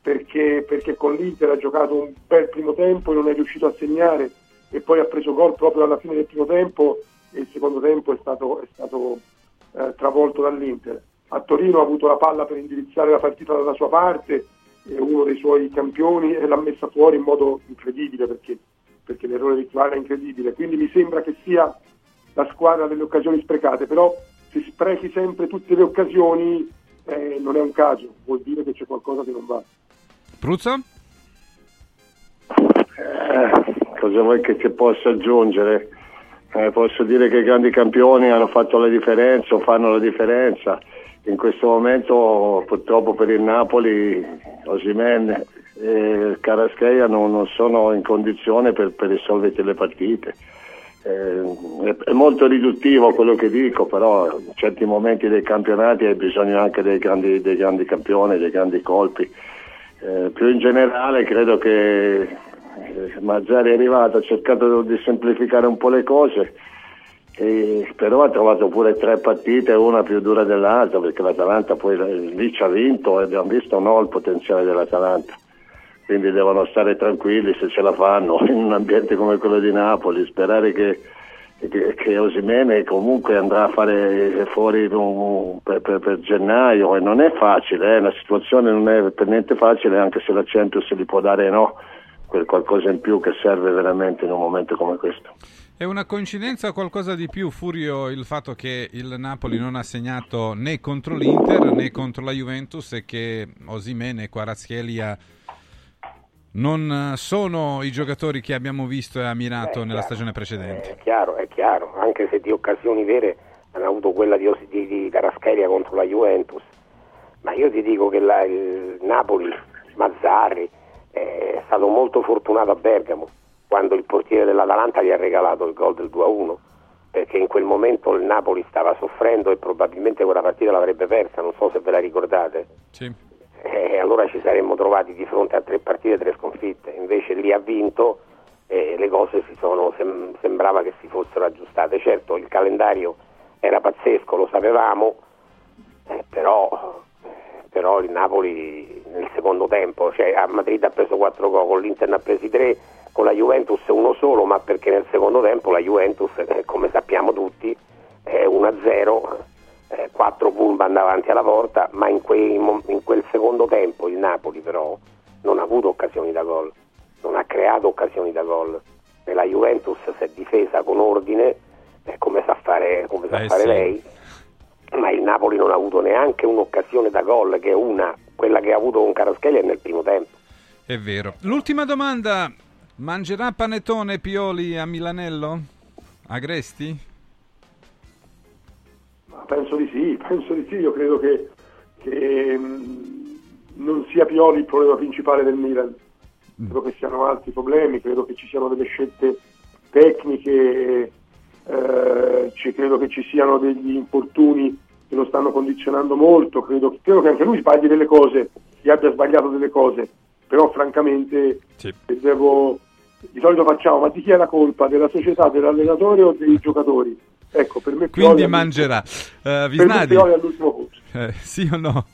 perché, perché con l'Inter ha giocato un bel primo tempo e non è riuscito a segnare e poi ha preso gol proprio alla fine del primo tempo e il secondo tempo è stato, è stato eh, travolto dall'Inter. A Torino ha avuto la palla per indirizzare la partita dalla sua parte, uno dei suoi campioni e l'ha messa fuori in modo incredibile perché, perché l'errore di Tuara è incredibile. Quindi mi sembra che sia la squadra delle occasioni sprecate, però se sprechi sempre tutte le occasioni eh, non è un caso, vuol dire che c'è qualcosa che non va. Pruzzo? Eh, cosa vuoi che ti possa aggiungere? Eh, posso dire che i grandi campioni hanno fatto la differenza o fanno la differenza. In questo momento purtroppo per il Napoli Osimen e Carascheia non, non, sono in condizione per, per risolvere le partite. Eh, è, è, molto riduttivo quello che dico, però in certi momenti dei campionati hai bisogno anche dei grandi, dei grandi campioni, dei grandi colpi. Eh, più in generale credo che eh, Mazzari è arrivato, ha cercato di semplificare un po' le cose, e, però ha trovato pure tre partite, una più dura dell'altra, perché l'Atalanta poi lì ci ha vinto e abbiamo visto no, il potenziale dell'Atalanta. Quindi devono stare tranquilli se ce la fanno [laughs] in un ambiente come quello di Napoli, sperare che, che, che Osimene comunque andrà a fare fuori per, per, per, gennaio e non è facile, eh? la situazione non è per niente facile anche se la Champions li può dare no quel qualcosa in più che serve veramente in un momento come questo. È una coincidenza o qualcosa di più, Furio, il fatto che il Napoli non ha segnato né contro l'Inter né contro la Juventus e che Osimene e Quarazchelia non sono i giocatori che abbiamo visto e ammirato nella chiaro, stagione precedente. È chiaro, è chiaro, anche se di occasioni vere hanno avuto quella di, di, di Karaschelia contro la Juventus, ma io ti dico che la, il Napoli, Mazzarri, è stato molto fortunato a Bergamo quando il portiere dell'Atalanta gli ha regalato il gol del 2-1 perché in quel momento il Napoli stava soffrendo e probabilmente quella partita l'avrebbe persa, non so se ve la ricordate. Sì. E allora ci saremmo trovati di fronte a tre partite e tre sconfitte, invece lì ha vinto e le cose si sono, sem- sembrava che si fossero aggiustate. Certo il calendario era pazzesco, lo sapevamo, eh, però, però il Napoli nel secondo tempo, cioè a Madrid ha preso 4 gol, con l'Inter ne ha presi 3, con la Juventus uno solo, ma perché nel secondo tempo la Juventus, eh, come sappiamo tutti, è 1-0, eh, 4 Pumban davanti alla porta, ma in, quei, in quel secondo tempo il Napoli però non ha avuto occasioni da gol, non ha creato occasioni da gol. E la Juventus si è difesa con ordine, eh, come sa fare, come sa Eh, fare sì. lei, ma il Napoli non ha avuto neanche un'occasione da gol, che è una, quella che ha avuto con Caraschelli nel primo tempo. È vero. L'ultima domanda. Mangerà panettone Pioli a Milanello? Agresti? Penso di sì, penso di sì, io credo che, che, mh, non sia Pioli il problema principale del Milan, credo che siano altri problemi, credo che ci siano delle scelte tecniche, eh, ci- credo che ci siano degli infortuni che lo stanno condizionando molto, credo, credo che anche lui sbagli delle cose, gli abbia sbagliato delle cose, però francamente se devo, di solito facciamo, ma di chi è la colpa? Della società, dell'allenatore o dei giocatori? Ecco, per me Quindi Pioli mangerà. Eh, per me Visnadi? Pioli è all'ultimo posto. Eh, sì o no?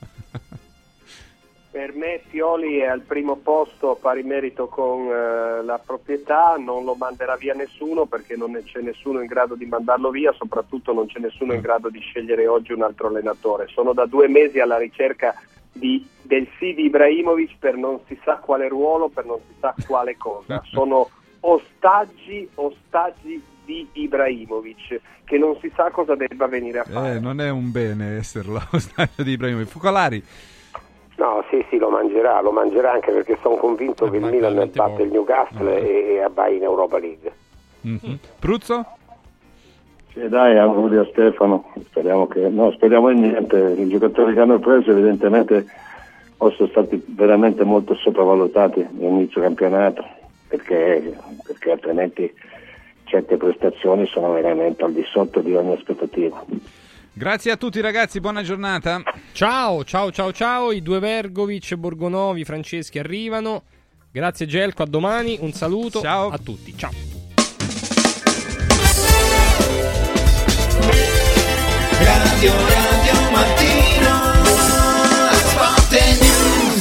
Per me Pioli è al primo posto a pari merito con eh, la proprietà, non lo manderà via nessuno perché non c'è nessuno in grado di mandarlo via, soprattutto non c'è nessuno in grado di scegliere oggi un altro allenatore. Sono da due mesi alla ricerca di- del sì di Ibrahimovic per non si sa quale ruolo, per non si sa quale cosa. [laughs] Sono ostaggi, ostaggi di Ibrahimovic che non si sa cosa debba venire a fare. Eh, non è un bene esserlo, [laughs] stadio di Ibrahimovic. Focolari? No, sì, sì, lo mangerà, lo mangerà anche perché sono convinto che il Milan batte il Newcastle e, e vai in Europa League. Mhm. Pruzzo? Sì, dai, auguri a Stefano. Speriamo che. No, speriamo in niente. I giocatori che hanno preso evidentemente o sono stati veramente molto sopravvalutati all'inizio campionato, perché, perché altrimenti certe prestazioni sono veramente al di sotto di ogni aspettativa. Grazie a tutti ragazzi, buona giornata. Ciao, ciao, ciao, ciao. I due Vergovic, Borgonovi, Franceschi arrivano. Grazie Gelco, a domani. Un saluto a tutti. Ciao. Radio Radio Mattino